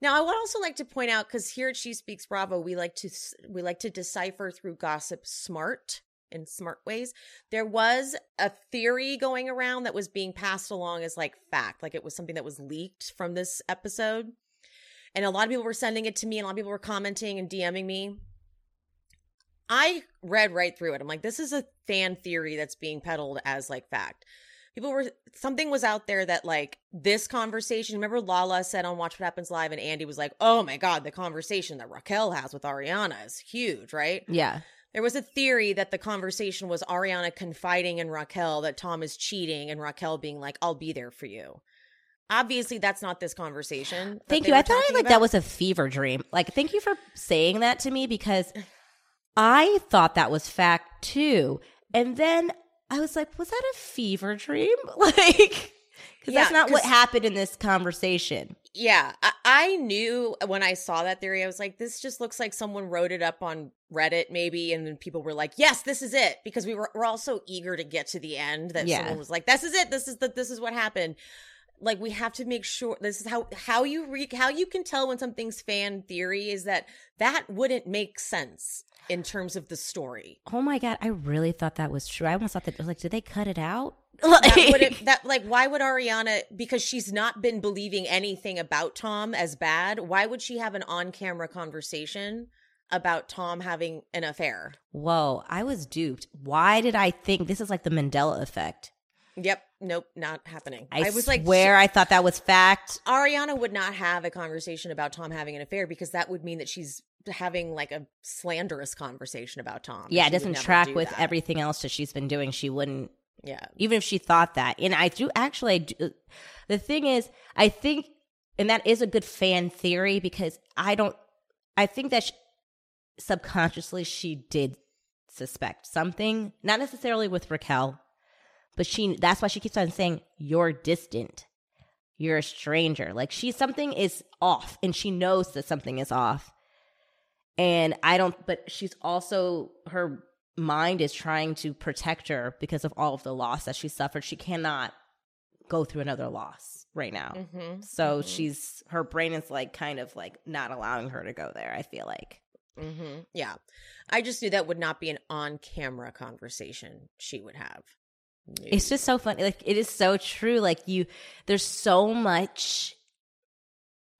Now, I would also like to point out because here at She Speaks Bravo, we like to we like to decipher through gossip smart in smart ways. There was a theory going around that was being passed along as like fact, like it was something that was leaked from this episode, and a lot of people were sending it to me, and a lot of people were commenting and DMing me. I read right through it. I'm like, this is a fan theory that's being peddled as like fact people were something was out there that like this conversation remember lala said on watch what happens live and andy was like oh my god the conversation that raquel has with ariana is huge right Yeah. There was a theory that the conversation was ariana confiding in raquel that tom is cheating and raquel being like i'll be there for you obviously that's not this conversation Thank you. I thought like about. that was a fever dream. Like thank you for saying that to me because I thought that was fact too. And then I was like, was that a fever dream? *laughs* Like cuz Yeah, that's not what happened in this conversation. Yeah, I, I knew when I saw that theory, I was like, this just looks like someone wrote it up on Reddit, maybe, and then people were like, yes, this is it, because we were we're all so eager to get to the end that Yeah. someone was like, this is it, this is the this is what happened. Like we have to make sure this is how how you re- how you can tell when something's fan theory is that that wouldn't make sense in terms of the story. Oh my god, I really thought that was true. I almost thought that like did they cut it out? that Like- would that like why would Ariana because she's not been believing anything about Tom as bad, why would she have an on-camera conversation about Tom having an affair? Whoa, I was duped. Why did I think this is like the Mandela effect? Yep, nope, not happening. I, I, was like where I thought that was fact. Ariana would not have a conversation about Tom having an affair because that would mean that she's having like a slanderous conversation about Tom. Yeah, it doesn't track do with that. everything else that she's been doing. She wouldn't Yeah. even if she thought that. And I do actually, I do, the thing is, I think, and that is a good fan theory because I don't, I think that she, subconsciously she did suspect something, not necessarily with Raquel, but she, that's why she keeps on saying, you're distant. you're a stranger. Like she something is off and she knows that something is off. And I don't but she's also her mind is trying to protect her because of all of the loss that she suffered. She cannot go through another loss right now. Mm-hmm. So she's her brain is like kind of like not allowing her to go there, I feel like. Mm-hmm. Yeah. I just knew that would not be an on camera conversation she would have. No. It's just so funny. Like it is so true. Like you there's so much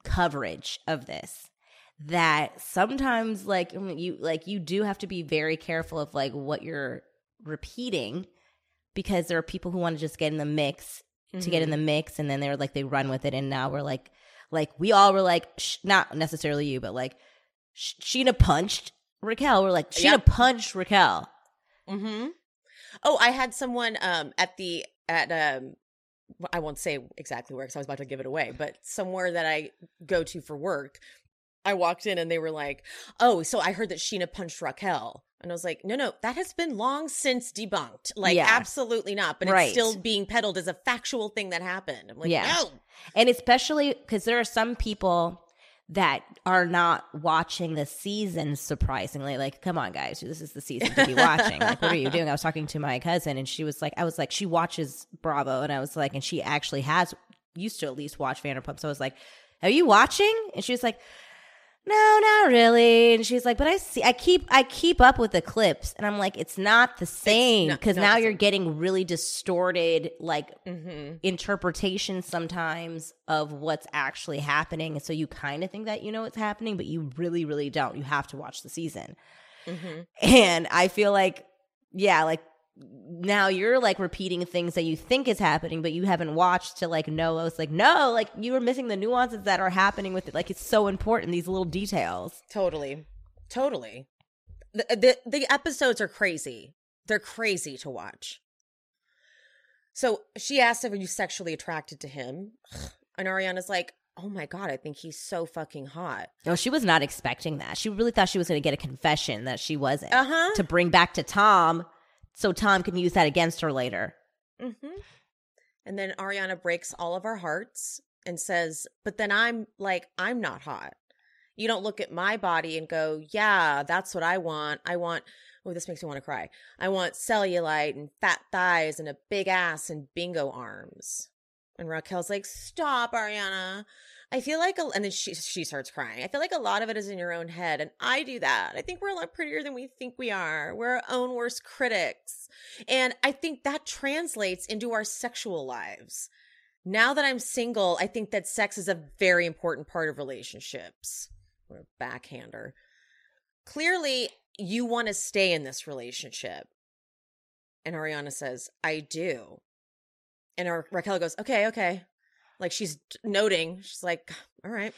coverage of this that sometimes like you like you do have to be very careful of like what you're repeating because there are people who want to just get in the mix to get in the mix and then they're like they run with it and now we're like like we all were like sh- not necessarily you but like Scheana punched Raquel we're like Scheana Yep. punched Raquel Mm-hmm. Oh, I had someone um at the at um I won't say exactly where because I was about to give it away, but somewhere that I go to for work, I walked in and they were like, "Oh, so I heard that Scheana punched Raquel." And I was like, no, no, that has been long since debunked. Like, Yeah. absolutely not. But Right. it's still being peddled as a factual thing that happened. I'm like, Yeah. no. And especially because there are some people that are not watching the season, surprisingly. Like, come on, guys, this is the season to be watching. like, what are you doing? I was talking to my cousin, and she was like, I was like, she watches Bravo. And I was like, and she actually has, used to at least watch Vanderpump. So I was like, are you watching? And she was like, no, not really. And she's like, but I see, I keep, I keep up with the clips, and I'm like, it's not the same because now you're same. getting really distorted, like Mm-hmm. interpretation sometimes of what's actually happening. And so you kind of think that you know what's happening, but you really, really don't. You have to watch the season. Mm-hmm. And I feel like, yeah, like now you're like repeating things that you think is happening, but you haven't watched to like know. I was like, no, like you were missing the nuances that are happening with it. Like it's so important, these little details. Totally. Totally. The, the the episodes are crazy. They're crazy to watch. So she asked if are you sexually attracted to him? *sighs* And Ariana's like, Oh my god, I think he's so fucking hot. No, she was not expecting that. She really thought she was going to get a confession that she wasn't Uh-huh. to bring back to Tom so Tom can use that against her later. Mm-hmm. And then Ariana breaks all of our hearts and says, But then I'm like, I'm not hot. You don't look at my body and go, Yeah, that's what I want. I want, oh, this makes me want to cry. I want cellulite and fat thighs and a big ass and bingo arms. And Raquel's like, Stop, Ariana. I feel like, a, and then she she starts crying. I feel like a lot of it is in your own head, and I do that. I think we're a lot prettier than we think we are. We're our own worst critics, and I think that translates into our sexual lives. Now that I'm single, I think that sex is a very important part of relationships. What a backhander. Clearly, you want to stay in this relationship. And Ariana says, I do. And Ra- Raquel goes, okay, okay. Like she's noting, she's like, all right.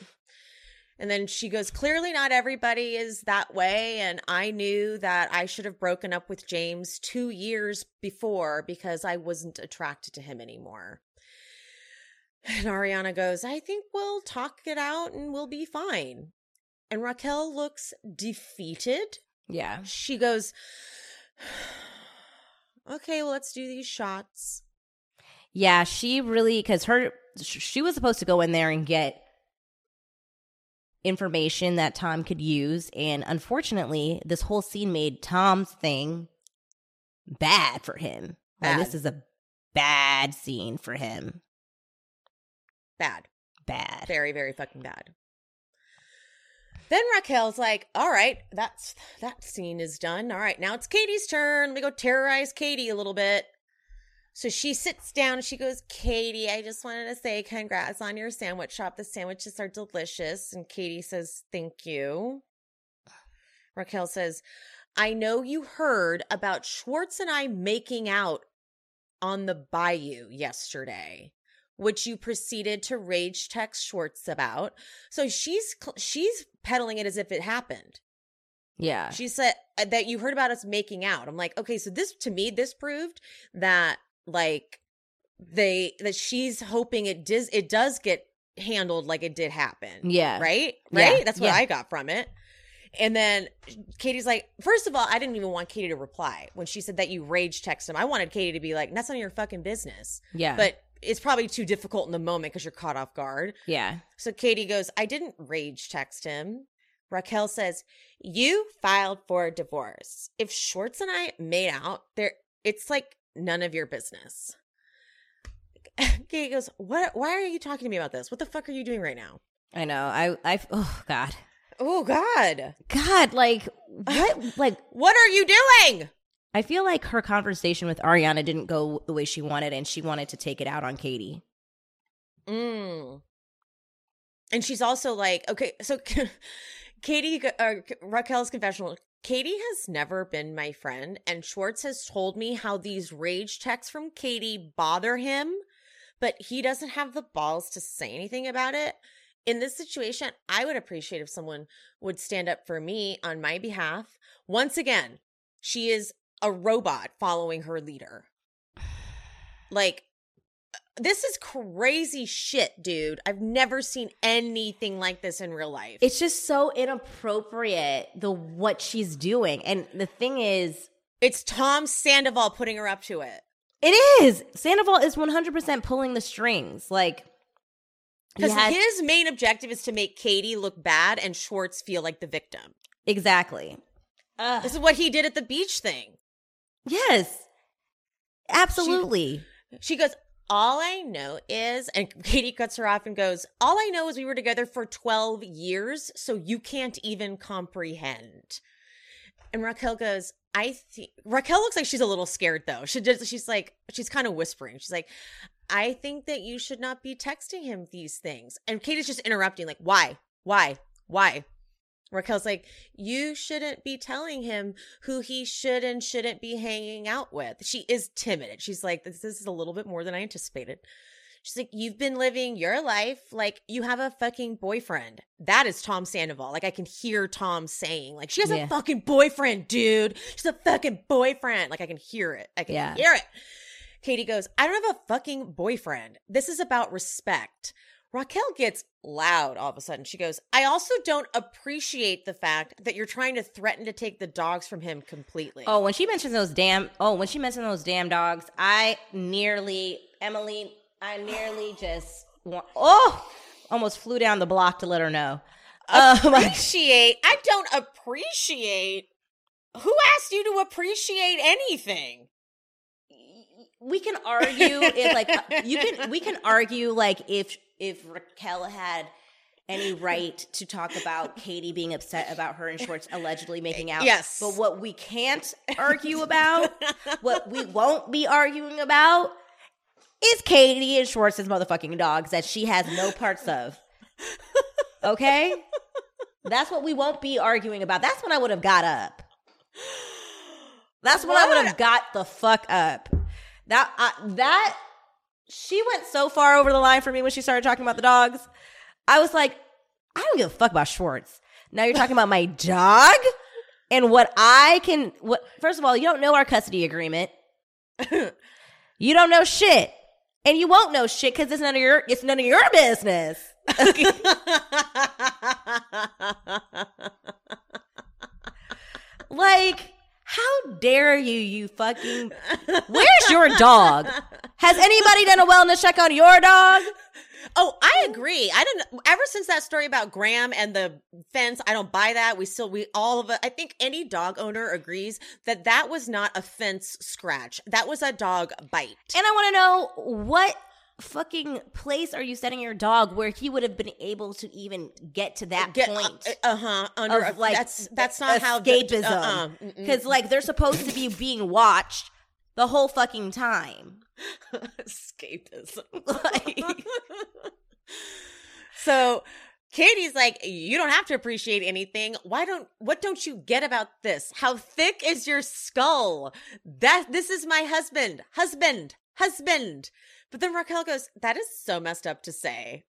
And then she goes, clearly not everybody is that way. And I knew that I should have broken up with James two years before because I wasn't attracted to him anymore. And Ariana goes, I think we'll talk it out and we'll be fine. And Raquel looks defeated. Yeah. She goes, *sighs* okay, well, let's do these shots. Yeah, she really because her she was supposed to go in there and get information that Tom could use, and unfortunately, this whole scene made Tom's thing bad for him. Like, this is a bad scene for him. Bad. Bad. Very, very fucking bad. Then Raquel's like, all right, that's that scene is done. All right, now it's Katie's turn. Let me go terrorize Katie a little bit. So she sits down and she goes, Katie, I just wanted to say congrats on your sandwich shop. The sandwiches are delicious. And Katie says, Thank you. Raquel says, I know you heard about Schwartz and I making out on the bayou yesterday which you proceeded to rage text Schwartz about. So she's she's peddling it as if it happened. Yeah. She said uh, that you heard about us making out. I'm like, okay, so this to me this proved that like they that she's hoping it does it does get handled like it did happen. Yeah. Right? Yeah. Right? That's what Yeah. I got from it. And then Katie's like, first of all, I didn't even want Katie to reply when she said that you rage text him. I wanted Katie to be like, that's none of your fucking business. Yeah. But it's probably too difficult in the moment because you're caught off guard. Yeah. So Katie goes, I didn't rage text him. Raquel says, You filed for divorce. If Schwartz and I made out, there it's like none of your business. *laughs* Katie goes, What why are you talking to me about this? What the fuck are you doing right now? I know. I I oh god. Oh God. God, like *sighs* what like What are you doing? I feel like her conversation with Ariana didn't go the way she wanted and she wanted to take it out on Katie. Mm. And she's also like, okay, so *laughs* Katie, uh, Raquel's confessional. Katie has never been my friend, and Schwartz has told me how these rage texts from Katie bother him, but he doesn't have the balls to say anything about it. In this situation, I would appreciate if someone would stand up for me on my behalf. Once again, she is a robot following her leader. *sighs* Like, this is crazy shit, dude. I've never seen anything like this in real life. It's just so inappropriate the what she's doing. And the thing is, it's Tom Sandoval putting her up to it. It is. Sandoval is 100% pulling the strings. Like because his main objective is to make Katie look bad and Schwartz feel like the victim. Exactly. Ugh. This is what he did at the beach thing. Yes. Absolutely. She, she goes, all I know is, and *laughs* Katie cuts her off and goes, All I know is we were together for 12 years, so you can't even comprehend. And Raquel goes, I think Raquel looks like she's a little scared though. She just, she's like, she's kind of whispering. She's like, I think that you should not be texting him these things. And Katie's just interrupting, like, why? Why? Why? Raquel's like, you shouldn't be telling him who he should and shouldn't be hanging out with. She is timid. She's like, this, this is a little bit more than I anticipated. She's like, you've been living your life like you have a fucking boyfriend. That is Tom Sandoval. Like I can hear Tom saying, like, she has yeah. a fucking boyfriend, dude. She's a fucking boyfriend. Like I can hear it. I can yeah. hear it. Katie goes, I don't have a fucking boyfriend. This is about respect. Raquel gets loud all of a sudden. She goes, I also don't appreciate the fact that you're trying to threaten to take the dogs from him completely. Oh, when she mentions those damn oh, when she mentioned those damn dogs, I nearly Emily, I nearly just want, oh almost flew down the block to let her know. Uh, *laughs* appreciate. I don't appreciate. Who asked you to appreciate anything? we can argue if like *laughs* you can we can argue like if if Raquel had any right to talk about *laughs* Katie being upset about her and Schwartz allegedly making out. Yes. But what we can't argue about, what we *laughs* won't be arguing about, is Katie and Schwartz's motherfucking dogs that she has no parts of. Okay? That's what we won't be arguing about. That's when I would have got up. That's when what? I would have got the fuck up. That uh, that she went so far over the line for me when she started talking about the dogs. I was like, I don't give a fuck about Schwartz. Now you're talking about my *laughs* dog and what I can. What? First of all, you don't know our custody agreement. *clears throat* you don't know shit, and you won't know shit because it's none of your. It's none of your business. *laughs* *laughs* like how dare you, you fucking. Where's your dog? Has anybody done a wellness check on your dog? Oh, I agree. I didn't ever since that story about Graham and the fence. I don't buy that. We still we all of it. I think any dog owner agrees that that was not a fence scratch. That was a dog bite. And I want to know what fucking place are you setting your dog where he would have been able to even get to that get, uh, point? Uh huh. Under of, like that's that's not escapism. how escapism. Because uh-uh. like they're supposed to be being watched the whole fucking time. *laughs* escapism. *laughs* like, so Katie's like, you don't have to appreciate anything. Why don't what don't you get about this? How thick is your skull? That this is my husband. Husband. Husband. But then Raquel goes, "That is so messed up to say."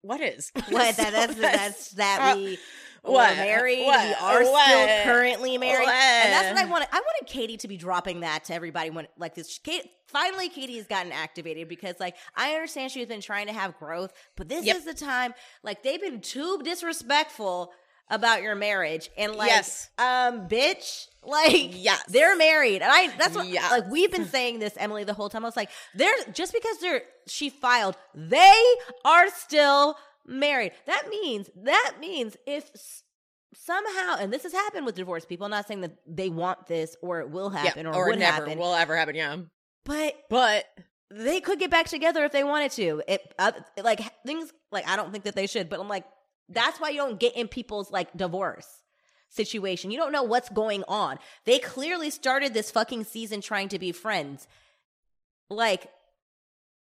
What is? *laughs* What, that, *laughs* that's that's that uh, we what? were married. What? We are what? still currently married, what? and that's what I wanted. I wanted Katie to be dropping that to everybody when like this. Kate, finally, Katie has gotten activated because like I understand she's been trying to have growth, but this yep. is the time. Like they've been too disrespectful about your marriage and like Yes. um bitch *laughs* like Yes. they're married and i that's what Yes. like we've been *laughs* saying this emily the whole time i was like they're just because they're she filed they are still married that means that means if somehow and this has happened with divorced people i'm not saying that they want this or it will happen or, or would never happen will ever happen. Yeah, but but they could get back together if they wanted to. It uh, like things like I don't think that they should, but I'm like that's why you don't get in people's like divorce situation. You don't know what's going on. They clearly started this fucking season trying to be friends. Like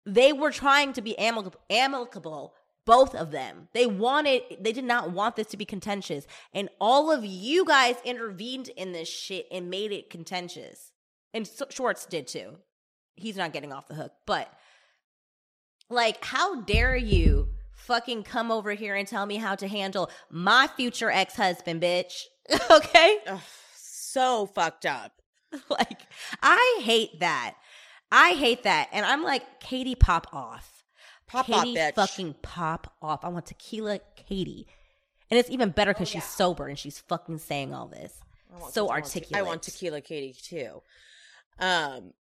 they were trying to be amicable, amicable both of them. They wanted they did not want this to be contentious and all of you guys intervened in this shit and made it contentious. And Schwartz did too he's not getting off the hook. But like, how dare you fucking come over here and tell me how to handle my future ex husband, bitch? *laughs* okay? ugh, so fucked up. *laughs* like, I hate that. I hate that. And I'm like, Katie, pop off. Pop off, bitch. fucking pop off. I want tequila Katie. And it's even better because she's sober and she's fucking saying all this. So I want te- articulate. I want tequila Katie too. Um,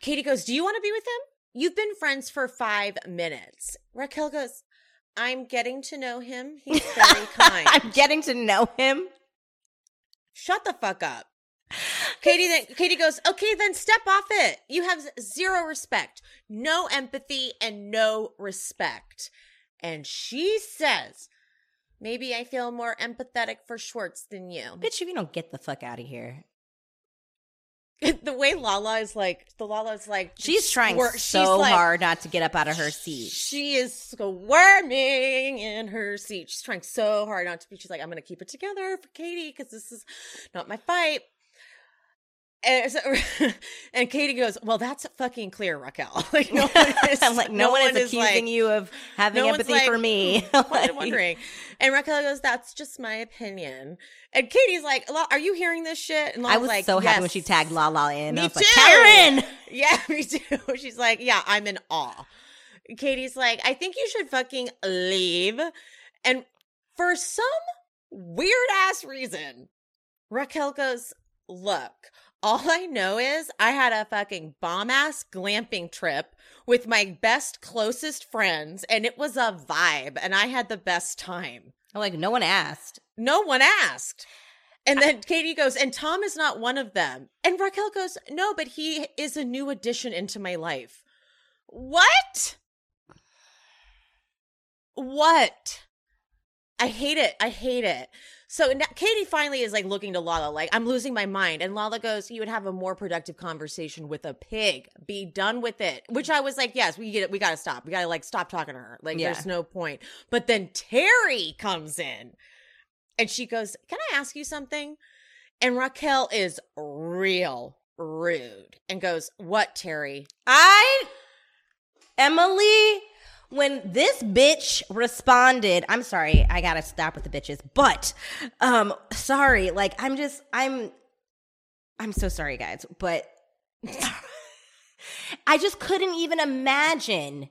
Katie goes, "Do you want to be with him? You've been friends for five minutes." Raquel goes, "I'm getting to know him. He's *laughs* very kind." I'm getting to know him. Shut the fuck up. *laughs* Katie then Katie goes, "Okay, then step off it. You have zero respect, no empathy and no respect." And she says, "Maybe I feel more empathetic for Schwartz than you." Bitch, if you don't get the fuck out of here. The way Lala is like, the Lala is like, She's trying squir- so she's like- hard not to get up out of her seat. She is squirming in her seat. She's trying so hard not to be. She's like, I'm going to keep it together for Katie because this is not my fight. And, so, *laughs* and Katie goes, "Well, that's fucking clear, Raquel. *laughs* Like *laughs* no one is, I'm like, no, one, is like- accusing you of having no empathy like, for me. Like, I'm wondering. And Raquel goes, "That's just my opinion." And Katie's like, "Are you hearing this shit?" And I was like, so happy when she tagged La La in. Me like, too. Karen! Yeah, me too. She's like, yeah, I'm in awe. Katie's like, I think you should fucking leave. And for some weird ass reason, Raquel goes, look, all I know is I had a fucking bomb ass glamping trip with my best, closest friends, and it was a vibe, and I had the best time. I'm like, no one asked. No one asked. And then Katie goes, and Tom is not one of them. And Raquel goes, no, but he is a new addition into my life. What? What? I hate it. I hate it. So now, Katie finally is like looking to Lala, like, I'm losing my mind. And Lala goes, You would have a more productive conversation with a pig. Be done with it. Which I was like, Yes, we get it. We got to stop. We got to like stop talking to her. Like, Yeah. there's no point. But then Terry comes in and she goes, Can I ask you something? And Raquel is real rude and goes, What, Terry? I, Emily, when this bitch responded, I'm sorry, I gotta stop with the bitches, but, um, sorry, like, I'm just, I'm, I'm so sorry, guys, but *laughs* I just couldn't even imagine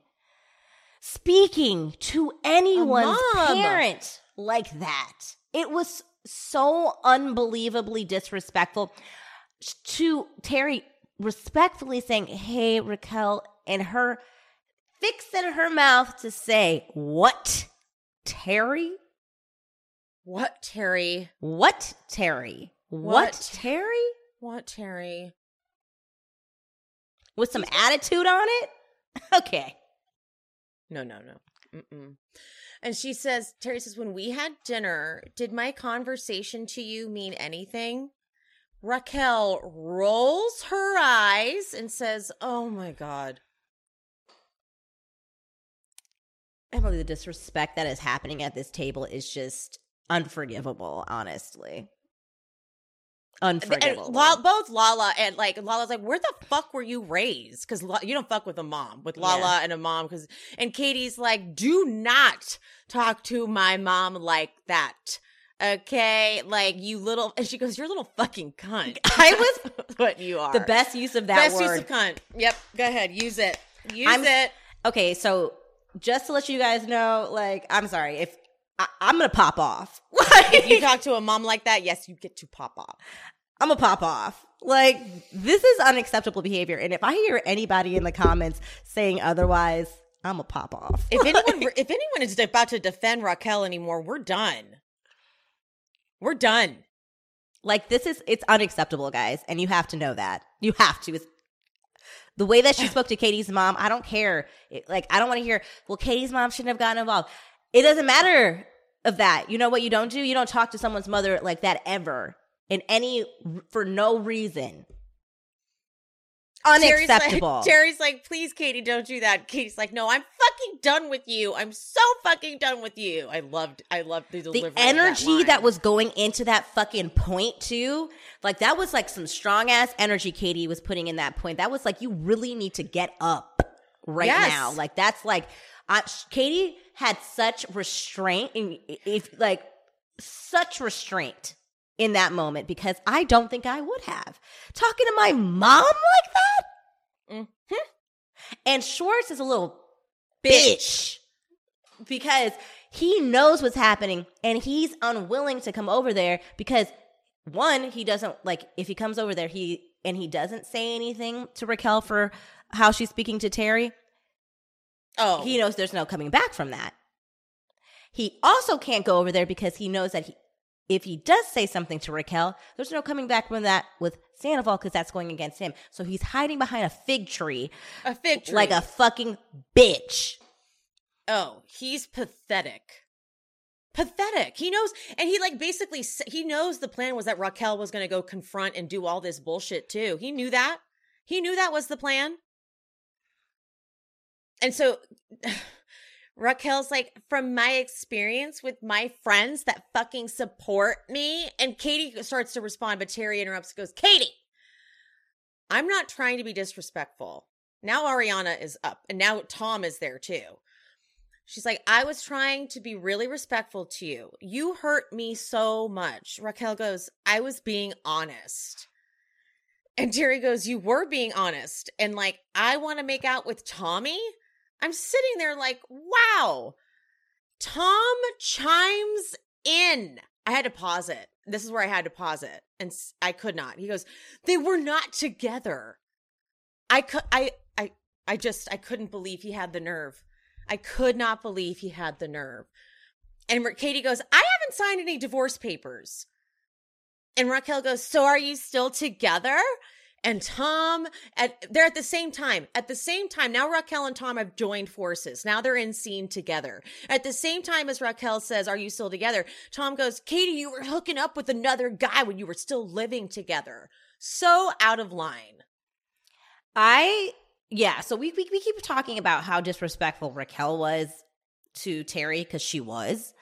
speaking to anyone's parent like that. It was so unbelievably disrespectful to Terry respectfully saying, Hey, Raquel, and her fixing her mouth to say, What, Terry? What, Terry? What, Terry? What, What? Terry? What, Terry? With some attitude on it? *laughs* Okay. No, no, no. Mm-mm. And she says, Terry says, when we had dinner, did my conversation to you mean anything? Raquel rolls her eyes and says, Oh my God. Emily, the disrespect that is happening at this table is just unforgivable, honestly. Unforgivable. And. La- both Lala and like Lala's like, where the fuck were you raised? Because you don't fuck with a mom, with Lala Yeah. and a mom. Because and Katie's like, do not talk to my mom like that. Okay, like you little. And she goes, "You're a little fucking cunt." *laughs* I was *laughs* what you are. the best use of that best word. use of cunt. Yep. Go ahead. Use it. Use I'm- it. okay, so just to let you guys know, like, I'm sorry if I, I'm gonna pop off. *laughs* if you talk to a mom like that, yes, you get to pop off. I'm gonna pop off. Like this is unacceptable behavior, and if I hear anybody in the comments saying otherwise, I'm gonna pop off. If anyone, *laughs* if anyone is about to defend Raquel anymore, we're done. We're done. Like this is it's unacceptable, guys, and you have to know that. You have to. It's, the way that she *laughs* spoke to Katie's mom, I don't care. It, like I don't want to hear, well, Katie's mom shouldn't have gotten involved. It doesn't matter of that. You know what you don't do? You don't talk to someone's mother like that ever in any for no reason. Terry's Unacceptable. like, Terry's like, please, Katie, don't do that. Katie's like, no, I'm fucking done with you. I'm so fucking done with you. I loved, I loved the delivery. the of that energy that, was going into that fucking point too like that was like some strong ass energy katie was putting in that point that was like you really need to get up right Yes. now like that's like I, katie had such restraint in if like such restraint in that moment because i don't think i would have. Talking to my mom like that? Mhm. and schwartz is a little bitch because he knows what's happening and he's unwilling to come over there because one he doesn't like if he comes over there he and he doesn't say anything to Raquel for how she's speaking to Terry Oh, he knows there's no coming back from that. He also can't go over there because he knows that he if he does say something to Raquel, there's no coming back from that with Sandoval because that's going against him. So he's hiding behind a fig tree a fig tree. like a fucking bitch. Oh, he's pathetic. Pathetic. He knows, and he like basically he knows the plan was that Raquel was going to go confront and do all this bullshit too. He knew that. He knew that was the plan. And so Raquel's like, from my experience with my friends that fucking support me, and Katie starts to respond, but Terry interrupts, goes, Katie, I'm not trying to be disrespectful. Now Ariana is up, and now Tom is there too. She's like, I was trying to be really respectful to you. You hurt me so much. Raquel goes, I was being honest. And Terry goes, You were being honest. And like, I want to make out with Tommy. I'm sitting there like, wow. Tom chimes in. I had to pause it. This is where I had to pause it. And I could not. He goes, They were not together. I could, I, I, I just, I couldn't believe he had the nerve. I could not believe he had the nerve. And Katie goes, I haven't signed any divorce papers. And Raquel goes, So are you still together? And Tom, at they're at the same time. At the same time, now Raquel and Tom have joined forces. Now they're in scene together. At the same time as Raquel says, Are you still together? Tom goes, Katie, you were hooking up with another guy when you were still living together. So out of line. I yeah, so we we, we keep talking about how disrespectful Raquel was to Terry because she was.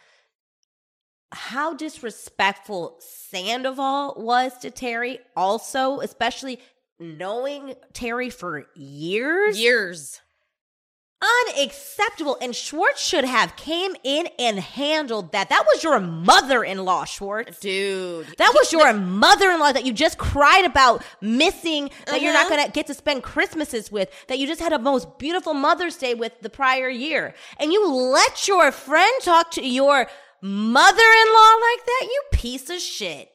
How disrespectful Sandoval was to Terry, also, especially knowing Terry for years. Years. Unacceptable. And Schwartz should have came in and handled that. That was your mother-in-law, Schwartz. Dude. That was your mother-in-law that you just cried about missing that you're not Uh-huh. going to get to spend Christmases with that you just had a most beautiful Mother's Day with the prior year. And you let your friend talk to your mother-in-law like that? You piece of shit.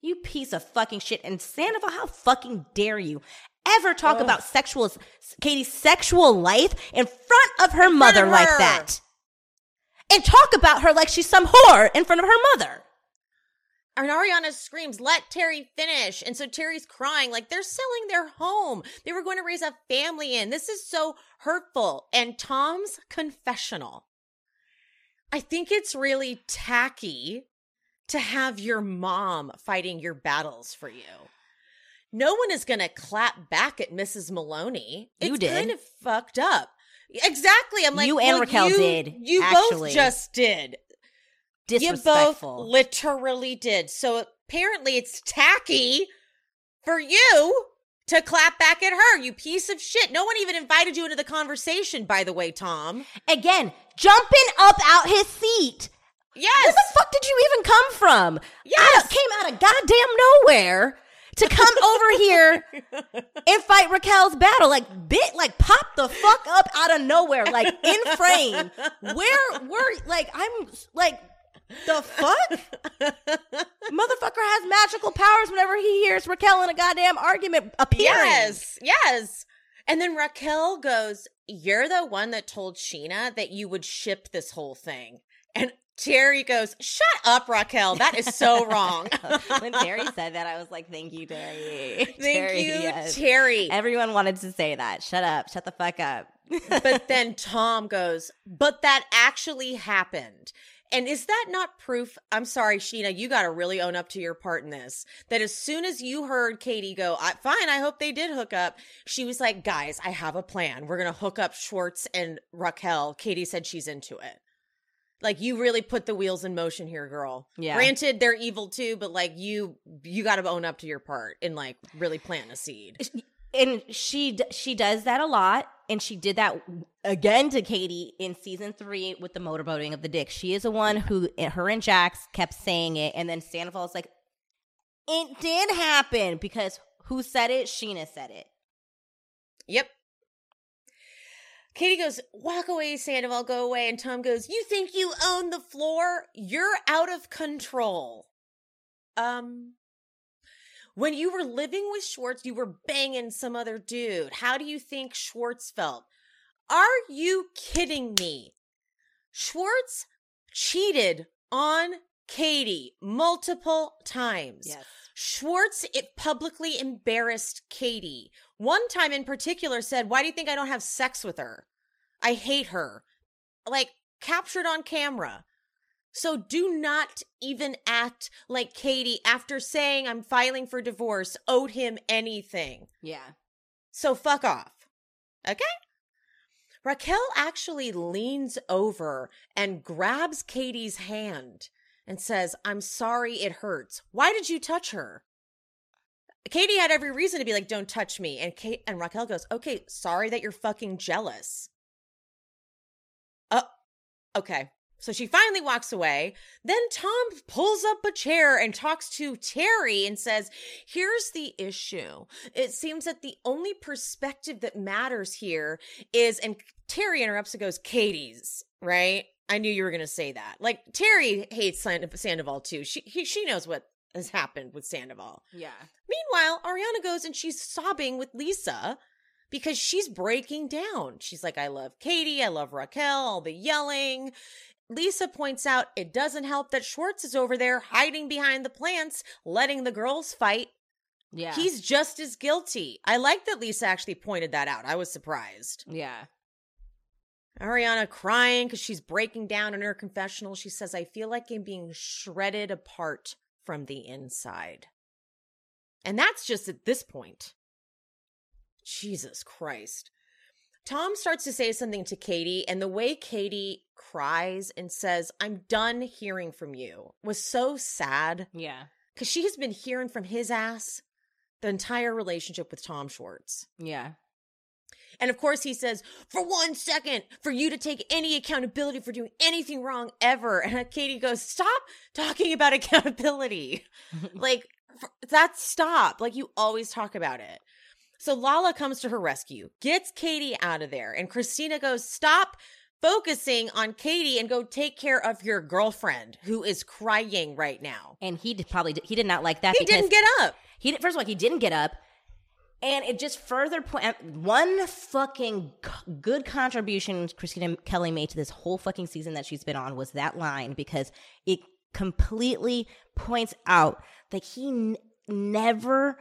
You piece of fucking shit. And Sandoval, how fucking dare you ever talk about sexual Katie's sexual life in front of her mother of like that? And talk about her like she's some whore in front of her mother. And Ariana screams, let Terry finish. And so Terry's crying, like they're selling their home. They were going to raise a family in. This is so hurtful. And Tom's confessional. I think it's really tacky to have your mom fighting your battles for you. No one is going to clap back at Mrs. Maloney. You it's did. kind of fucked up. Exactly. I'm like, You and well, Raquel you- did, You actually. both just did. Disrespectful. You both literally did. So apparently it's tacky for you to clap back at her, you piece of shit. No one even invited you into the conversation, by the way, Tom. Again, jumping up out his seat. Yes. Where the fuck did you even come from? Yes. Out came out of goddamn nowhere to come *laughs* over here and fight Raquel's battle. Like, bit, like, pop the fuck up out of nowhere, like, in frame. Where, were, like, I'm, like, The fuck? Motherfucker has magical powers whenever he hears Raquel in a goddamn argument appearing. Yes, yes. And then Raquel goes, You're the one that told Scheana that you would ship this whole thing. And Terry goes, Shut up, Raquel. That is so *laughs* wrong. when Terry said that, I was like, "Thank you, Terry." Thank *laughs* Terry, you, yes. Terry. Everyone wanted to say that. Shut up. Shut the fuck up. but *laughs* then Tom goes, But that actually happened. And is that not proof? I'm sorry, Scheana, you got to really own up to your part in this. That as soon as you heard Katie go, I, fine, I hope they did hook up, she was like, guys, I have a plan. We're going to hook up Schwartz and Raquel. Katie said she's into it. Like you really put the wheels in motion here, girl. Yeah. Granted, they're evil too, but like you, you got to own up to your part and like really plant a seed. and she she does that a lot and she did that again to katie in season three with the motorboating of the dick she is the one who her and jax kept saying it and then sandoval is like it did happen because who said it scheana said it Yep. Katie goes, walk away, Sandoval, go away. And Tom goes, you think you own the floor? You're out of control. Um, when you were living with Schwartz, you were banging some other dude. How do you think Schwartz felt? Are you kidding me? Schwartz cheated on Katie multiple times. Schwartz it publicly embarrassed Katie. One time in particular said, Why do you think I don't have sex with her? I hate her. Like captured on camera. So do not even act like Katie, after saying I'm filing for divorce, owed him anything. yeah So fuck off. Okay? Raquel actually leans over and grabs Katie's hand and says, I'm sorry it hurts. Why did you touch her? Katie had every reason to be like, don't touch me. And Kate and Raquel goes, okay, sorry that you're fucking jealous. Oh, okay. So she finally walks away. Then Tom pulls up a chair and talks to Terry and says, Here's the issue. It seems that the only perspective that matters here is, and Terry interrupts and goes, Katie's, right? I knew you were going to say that. Like, Terry hates Sand- Sandoval too. She, he, she knows what has happened with Sandoval. yeah Meanwhile, Ariana goes and she's sobbing with Lisa because she's breaking down. She's like, I love Katie. I love Raquel, all the yelling. Lisa points out it doesn't help that Schwartz is over there hiding behind the plants, letting the girls fight. yeah He's just as guilty. I like that Lisa actually pointed that out. I was surprised. yeah Ariana crying because she's breaking down in her confessional. She says, I feel like I'm being shredded apart from the inside. And that's just at this point. Jesus Christ. Tom starts to say something to Katie, and the way Katie cries and says, I'm done hearing from you was so sad yeah because she has been hearing from his ass the entire relationship with Tom Schwartz. yeah And of course, he says, for one second, for you to take any accountability for doing anything wrong ever. And uh, Katie goes, stop talking about *laughs* accountability. *laughs* like, that's stop. Like, you always talk about it. So Lala comes to her rescue, gets Katie out of there. And Kristina goes, stop focusing on Katie and go take care of your girlfriend who is crying right now. and he did probably he did not like that He didn't get up. He did, first of all, he didn't get up, and it just further point one fucking good contribution Kristina Kelly made to this whole fucking season that she's been on was that line because it completely points out that he n- never.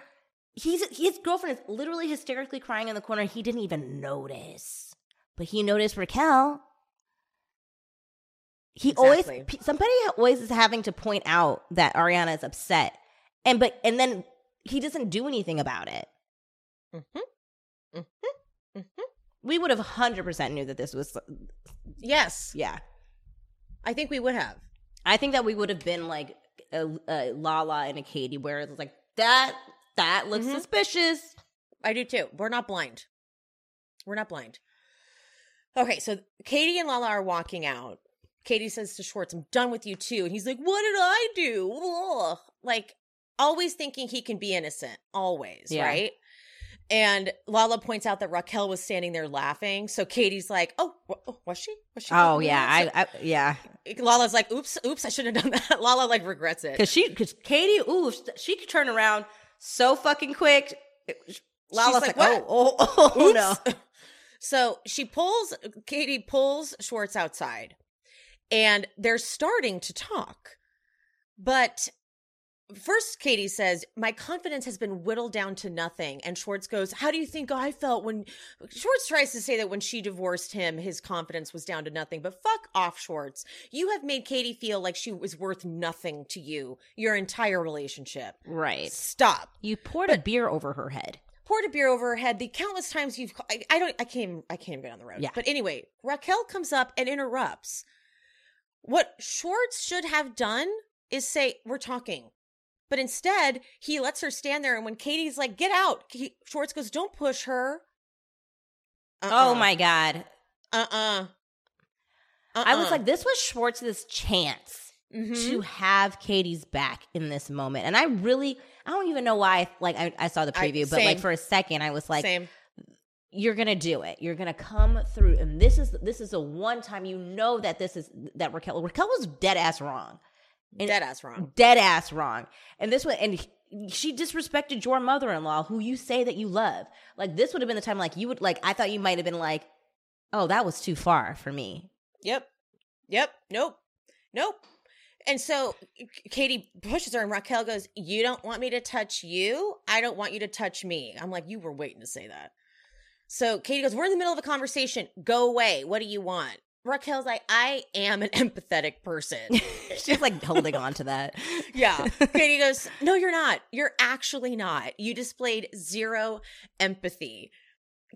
He's his girlfriend is literally hysterically crying in the corner. He didn't even notice, but he noticed Raquel. He always Exactly. pe- somebody always is having to point out that Ariana is upset, and but and then he doesn't do anything about it. Mm-hmm. Mm-hmm. Mm-hmm. We would have hundred percent knew that this was Yes, yeah. I think we would have. I think that we would have been like a, a Lala and a Katie, where it's like that that looks Mhm. suspicious. I do too. We're not blind. We're not blind. Okay, so Katie and Lala are walking out. Katie says to Schwartz, I'm done with you too. And he's like, What did I do? Ugh. Like, always thinking he can be innocent. Always, Yeah. right? And Lala points out that Raquel was standing there laughing. So Katie's like, Oh, wa- was she? Was she? Oh yeah? I, I yeah. Lala's like, oops, oops, I shouldn't have done *laughs* that. Lala like regrets it. Because she, because Katie, ooh, she could turn around so fucking quick. Lala's like, like, "What? oh, oh, oh, oh no. *laughs* So she pulls, Katie pulls Schwartz outside and they're starting to talk. But first, Katie says, My confidence has been whittled down to nothing. And Schwartz goes, How do you think I felt when Schwartz tries to say that when she divorced him, his confidence was down to nothing? But fuck off, Schwartz. You have made Katie feel like she was worth nothing to you your entire relationship. Right. Stop You poured a beer over her head. poured a beer over her head the countless times you've I, I don't I can't, I can't even get on the road. Yeah. But anyway, Raquel comes up and interrupts. What Schwartz should have done is say, We're talking. But instead, he lets her stand there and when Katie's like, Get out, he, Schwartz goes, Don't push her. Oh my God. Uh-uh. I was Uh-uh. like, this was Schwartz's chance Mhm. to have Katie's back in this moment. And I really, I don't even know why, like, I, I saw the I- preview, but like for a second, I was like, Same. you're gonna do it. You're gonna come through, and this is this is a one time. You know that this is that Raquel Raquel was dead ass wrong, and- Dead ass wrong. dead ass wrong. And this one, and she disrespected your mother in law, who you say that you love. Like this would have been the time, like you would like. I thought you might have been like, oh, that was too far for me. Yep. Yep. Nope. Nope. And so Katie pushes her, and Raquel goes, You don't want me to touch you? I don't want you to touch me. I'm like, You were waiting to say that. So Katie goes, We're in the middle of a conversation. Go away. What do you want? Raquel's like, I am an *laughs* empathetic person. *laughs* She's like holding on to that. *laughs* yeah. Katie goes, No, you're not. You're actually not. You displayed zero empathy.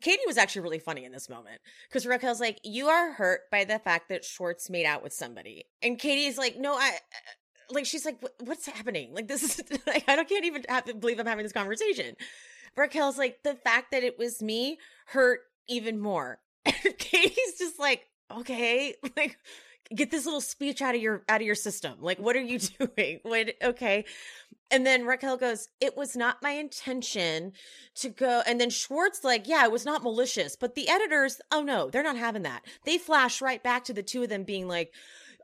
Katie was actually really funny in this moment because Raquel's like, You are hurt by the fact that Schwartz made out with somebody. And Katie's like, No, I. Uh, like she's like, what's happening? Like this is, like, I don't can't even have believe I'm having this conversation. Raquel's like, the fact that it was me hurt even more. And Katie's just like, okay, *laughs* like, get this little speech out of your out of your system. Like, what are you *laughs* doing? What? Okay. And then Raquel goes, It was not my intention to go. And then Schwartz, like, yeah, it was not malicious. But the editors, oh no, they're not having that. They flash right back to the two of them being like,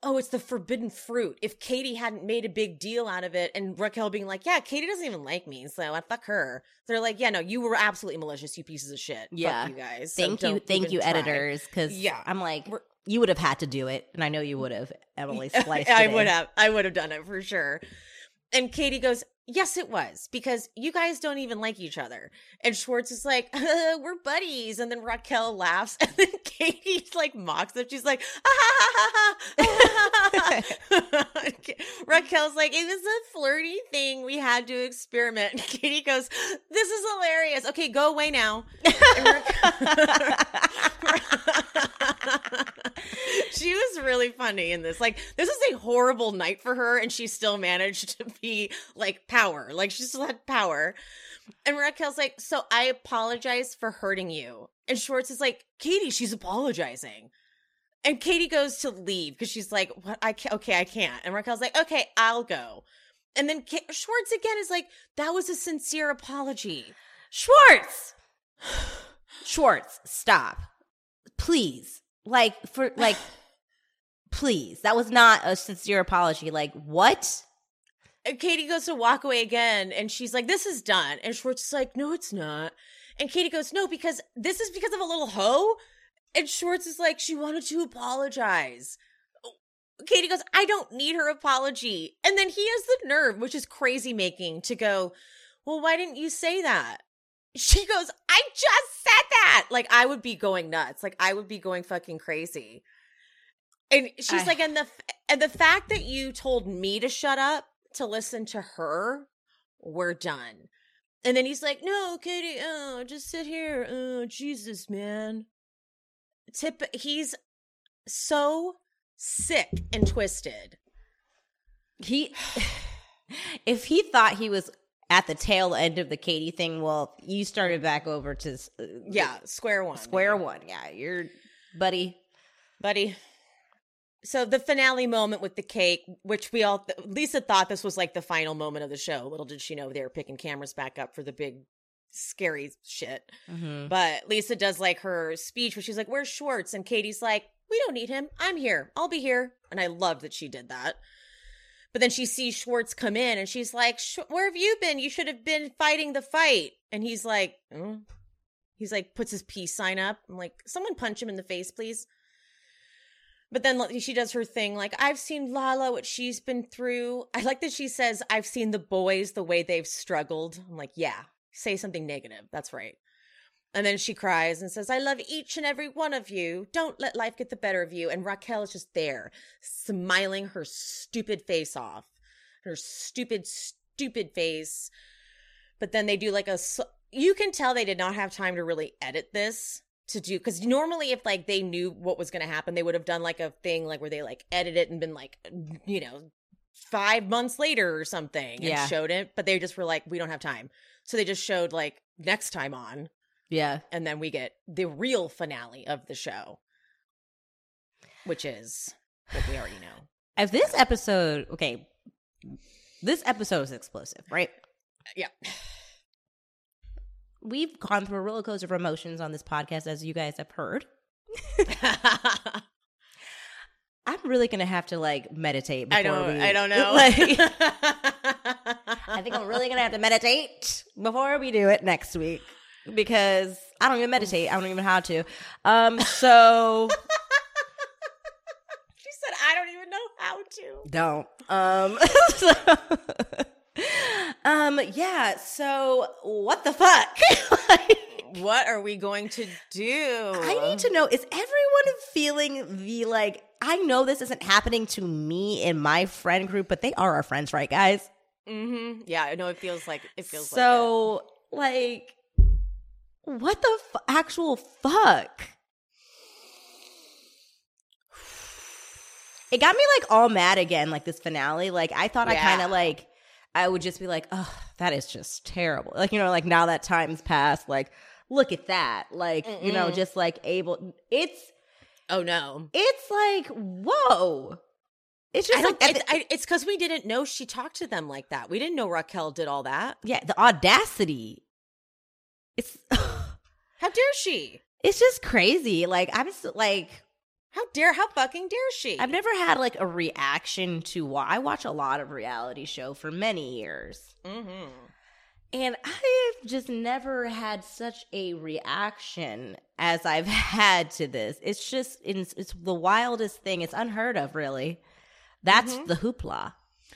Oh, it's the forbidden fruit. If Katie hadn't made a big deal out of it, and Raquel being like, Yeah, Katie doesn't even like me, so I fuck her. They're like, Yeah, no, you were absolutely malicious, you pieces of shit. Yeah. Fuck you guys. So Thank you, thank you, try. editors. Because Yeah. I'm like, We're- you would have had to do it, and I know you would have. Emily Splice. *laughs* I would have. I would have done it for sure. And Katie goes, Yes, it was because you guys don't even like each other. And Schwartz is like, uh, *laughs* We're buddies. And then Raquel laughs. *laughs* And then Katie like mocks them. She's like, ah, ha, ha, ha, ha, ha, ha, ha." *laughs* Raquel's like, It was a flirty thing. We had to experiment. And Katie goes, This is hilarious. Okay, go away now. *laughs* She was really funny in this. Like, this is a horrible night for her, and she still managed to be like power. Like, she still had power. And Raquel's like, So I apologize for hurting you. And Schwartz is like, Katie, she's apologizing. And Katie goes to leave because she's like, What? I can't. Okay, I can't. And Raquel's like, Okay, I'll go. And then Ka- Schwartz again is like, That was a sincere apology. Schwartz. *sighs* Schwartz, stop, please. Like for like, please. That was not a sincere apology. Like what? And Katie goes to walk away again, and she's like, "This is done." And Schwartz is like, "No, it's not." And Katie goes, "No, because this is because of a little hoe." And Schwartz is like, "She wanted to apologize." Katie goes, "I don't need her apology." And then he has the nerve, which is crazy making, to go, "Well, why didn't you say that?" She goes, "I just said that." Like I would be going nuts. Like I would be going fucking crazy. And she's I- like, and the and the fact that you told me to shut up to listen to her, we're done. And then he's like, no, Katie, oh, just sit here. Oh, Jesus, man. Tip, he's so sick and twisted. He, *sighs* if he thought he was at the tail end of the Katie thing, well, you started back over to uh, Yeah, square one. square baby. one. Yeah, you're buddy. buddy. So the finale moment with the cake, which we all Lisa thought this was like the final moment of the show. Little did she know they were picking cameras back up for the big scary shit. Mm-hmm. But Lisa does like her speech where she's like, "Where's Schwartz?" and Katie's like, we don't need him. I'm here. I'll be here. And I love that she did that. But then she sees Schwartz come in and she's like, Where have you been? You should have been fighting the fight. And he's like, mm. He's like, puts his peace sign up. I'm like, Someone punch him in the face, please. But then she does her thing like, I've seen Lala, what she's been through. I like that she says, I've seen the boys, the way they've struggled. I'm like, Yeah, say something negative. That's right. And then she cries and says, I love each and every one of you. Don't let life get the better of you. And Raquel is just there, smiling her stupid face off, her stupid, stupid face. But then they do like a, you can tell they did not have time to really edit this to do because normally if like they knew what was going to happen they would have done like a thing like where they like edit it and been like you know five months later or something and Yeah. showed it but they just were like we don't have time so they just showed like next time on Yeah. and then we get the real finale of the show which is what we already know If this episode, okay, this episode is explosive, right? yeah We've gone through a roller coaster of emotions on this podcast, as you guys have heard. *laughs* I'm really gonna have to like meditate. i don't we, i don't *laughs* know like, I think I'm really gonna have to meditate before we do it next week because I don't even meditate. I don't even know how to. Um, so *laughs* she said i don't even know how to don't. Um, *laughs* so, um, yeah. So what the fuck? *laughs* Like, what are we going to do I need to know is everyone feeling the like I know this isn't happening to me in my friend group, but they are our friends, right, guys? Mm-hmm. Yeah, I know it feels like it feels like so like what the f- actual fuck? It got me like all mad again, like this finale. Like I thought I kind of like I would just be like, oh, that is just terrible. Like you know, like now that time's passed, like look at that. Like you know, just like able. It's Oh no. it's like whoa. It's just like it's because we didn't know she talked to them like that. We didn't know Raquel did all that. yeah, the audacity. It's *laughs* How dare she? it's just crazy. Like I'm s- like How dare? How fucking dare she? I've never had like a reaction to wa- I watch a lot of reality show for many years. Mm-hmm. And I have just never had such a reaction as I've *laughs* had to this. It's just it's, it's the wildest thing. It's unheard of, really. That's Mhm. the hoopla.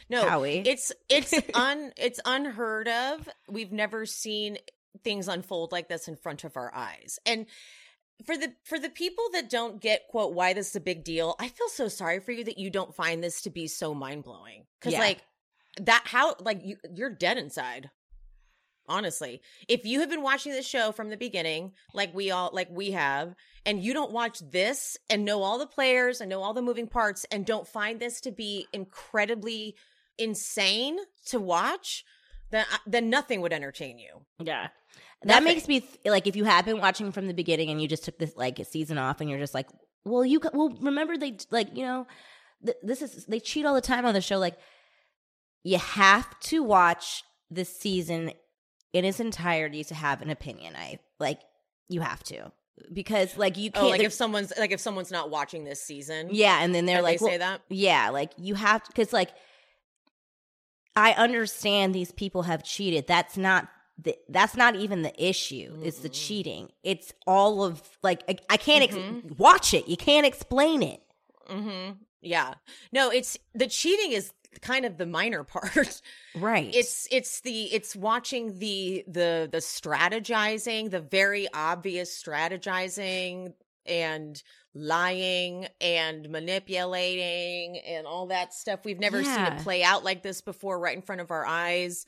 No, Howie. it's it's *laughs* un it's unheard of. We've never seen things unfold like this in front of our eyes. And for the for the people that don't get quote why this is a big deal, I feel so sorry for you that you don't find this to be so mind blowing. Because Yeah. like that, how like you you're dead inside. Honestly, if you have been watching this show from the beginning, like we all like we have, and you don't watch this and know all the players and know all the moving parts and don't find this to be incredibly insane to watch, then uh, then nothing would entertain you. Yeah. That Nothing. makes me th- like if you have been watching from the beginning and you just took this like season off and you're just like, well, you well remember they like you know th- this is they cheat all the time on the show. Like you have to watch this season in its entirety to have an opinion. I like you have to because like you oh, can't. Oh, like if someone's like if someone's not watching this season, yeah, and then they're like, they well, say that. yeah, like you have because like I understand these people have cheated. That's not the, that's not even the issue. It's the cheating. It's all of like I, I can't ex- Mhm. watch it. You can't explain it. Mm-hmm. Yeah, no, it's the cheating is kind of the minor *laughs* part. Right. it's it's the it's watching the the the strategizing the very obvious strategizing and lying and manipulating and all that stuff we've never seen it play out like this before right in front of our eyes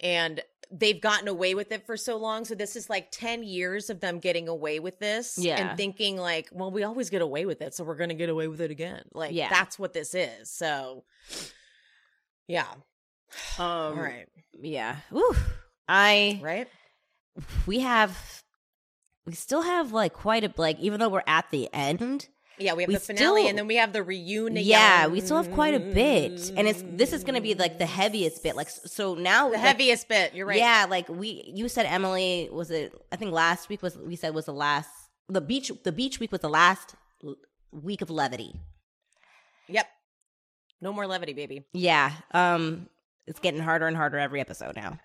and they've gotten away with it for so long so this is like 10 years of them getting away with this Yeah. and thinking like well we always get away with it so we're going to get away with it again like Yeah. that's what this is so yeah *sighs* um, all right Yeah. Ooh. I right we have we still have like quite a like even though we're at the end. Yeah, we have We the finale still- and then we have the reunion. Yeah, we still have quite a bit, and it's this is going to be like the heaviest bit. Like so now, the like, heaviest bit. You're right. Yeah, like we you said Emily was it I think last week was we said was the last the beach the beach week was the last week of levity. Yep. No more levity, baby. Yeah. Um it's getting harder and harder every episode now.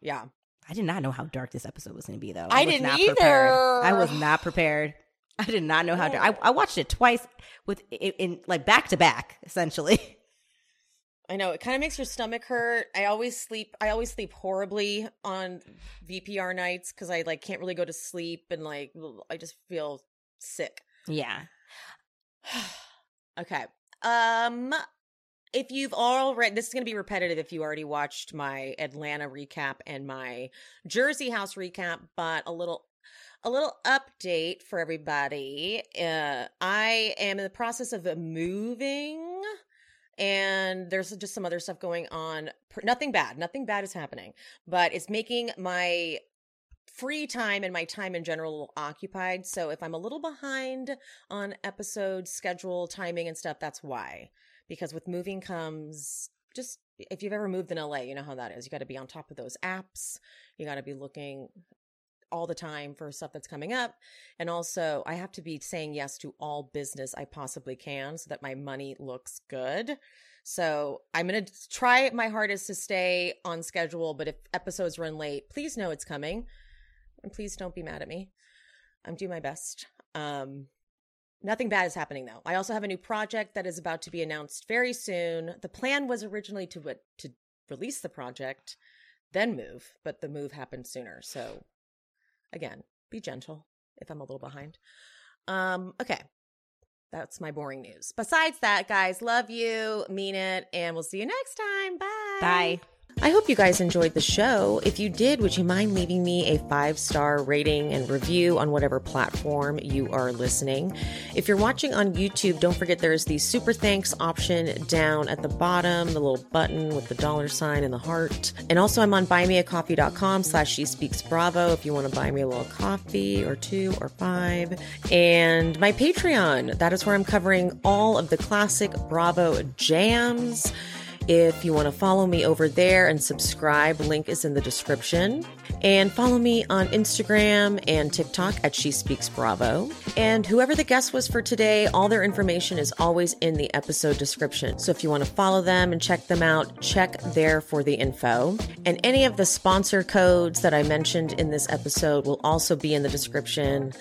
Yeah. I did not know how dark this episode was going to be though. I was didn't not either. Prepared. I was not prepared. I did not know how to. I, I watched it twice with in, in like back to back essentially. *laughs* I know it kind of makes your stomach hurt. I always sleep. I always sleep horribly on VPR nights because I like can't really go to sleep and like I just feel sick. Yeah. *sighs* okay. Um, if you've already, this is going to be repetitive if you already watched my Atlanta recap and my Jersey House recap, but a little a little update for everybody. Uh, I am in the process of moving and there's just some other stuff going on. Nothing bad. Nothing bad is happening, but it's making my free time and my time in general occupied. So if I'm a little behind on episode schedule, timing, and stuff, that's why. Because with moving comes just if you've ever moved in LA, you know how that is. You got to be on top of those apps. You got to be looking all the time for stuff that's coming up. And also, I have to be saying yes to all business I possibly can so that my money looks good. So I'm going to try my hardest to stay on schedule. But if episodes run late, please know it's coming. And please don't be mad at me. I'm doing my best. Um, nothing bad is happening though. I also have a new project that is about to be announced very soon. The plan was originally to to release the project, then move, but the move happened sooner. So Again, be gentle if I'm a little behind. Um, okay. That's my boring news. Besides that, guys, love you, mean it, and we'll see you next time. Bye. Bye. I hope you guys enjoyed the show. If you did, would you mind leaving me a five star rating and review on whatever platform you are listening? If you're watching on YouTube, don't forget there's the super thanks option down at the bottom, the little button with the dollar sign and the heart. And also, I'm on buymeacoffee.com slash she speaks bravo if you want to buy me a little coffee or two or five. And my Patreon, that is where I'm covering all of the classic Bravo jams. If you want to follow me over there and subscribe, link is in the description. And follow me on Instagram and TikTok at She Speaks Bravo. And whoever the guest was for today, all their information is always in the episode description. So if you want to follow them and check them out, check there for the info. And any of the sponsor codes that I mentioned in this episode will also be in the description.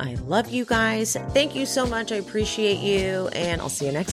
I love you guys. Thank you so much. I appreciate you. And I'll see you next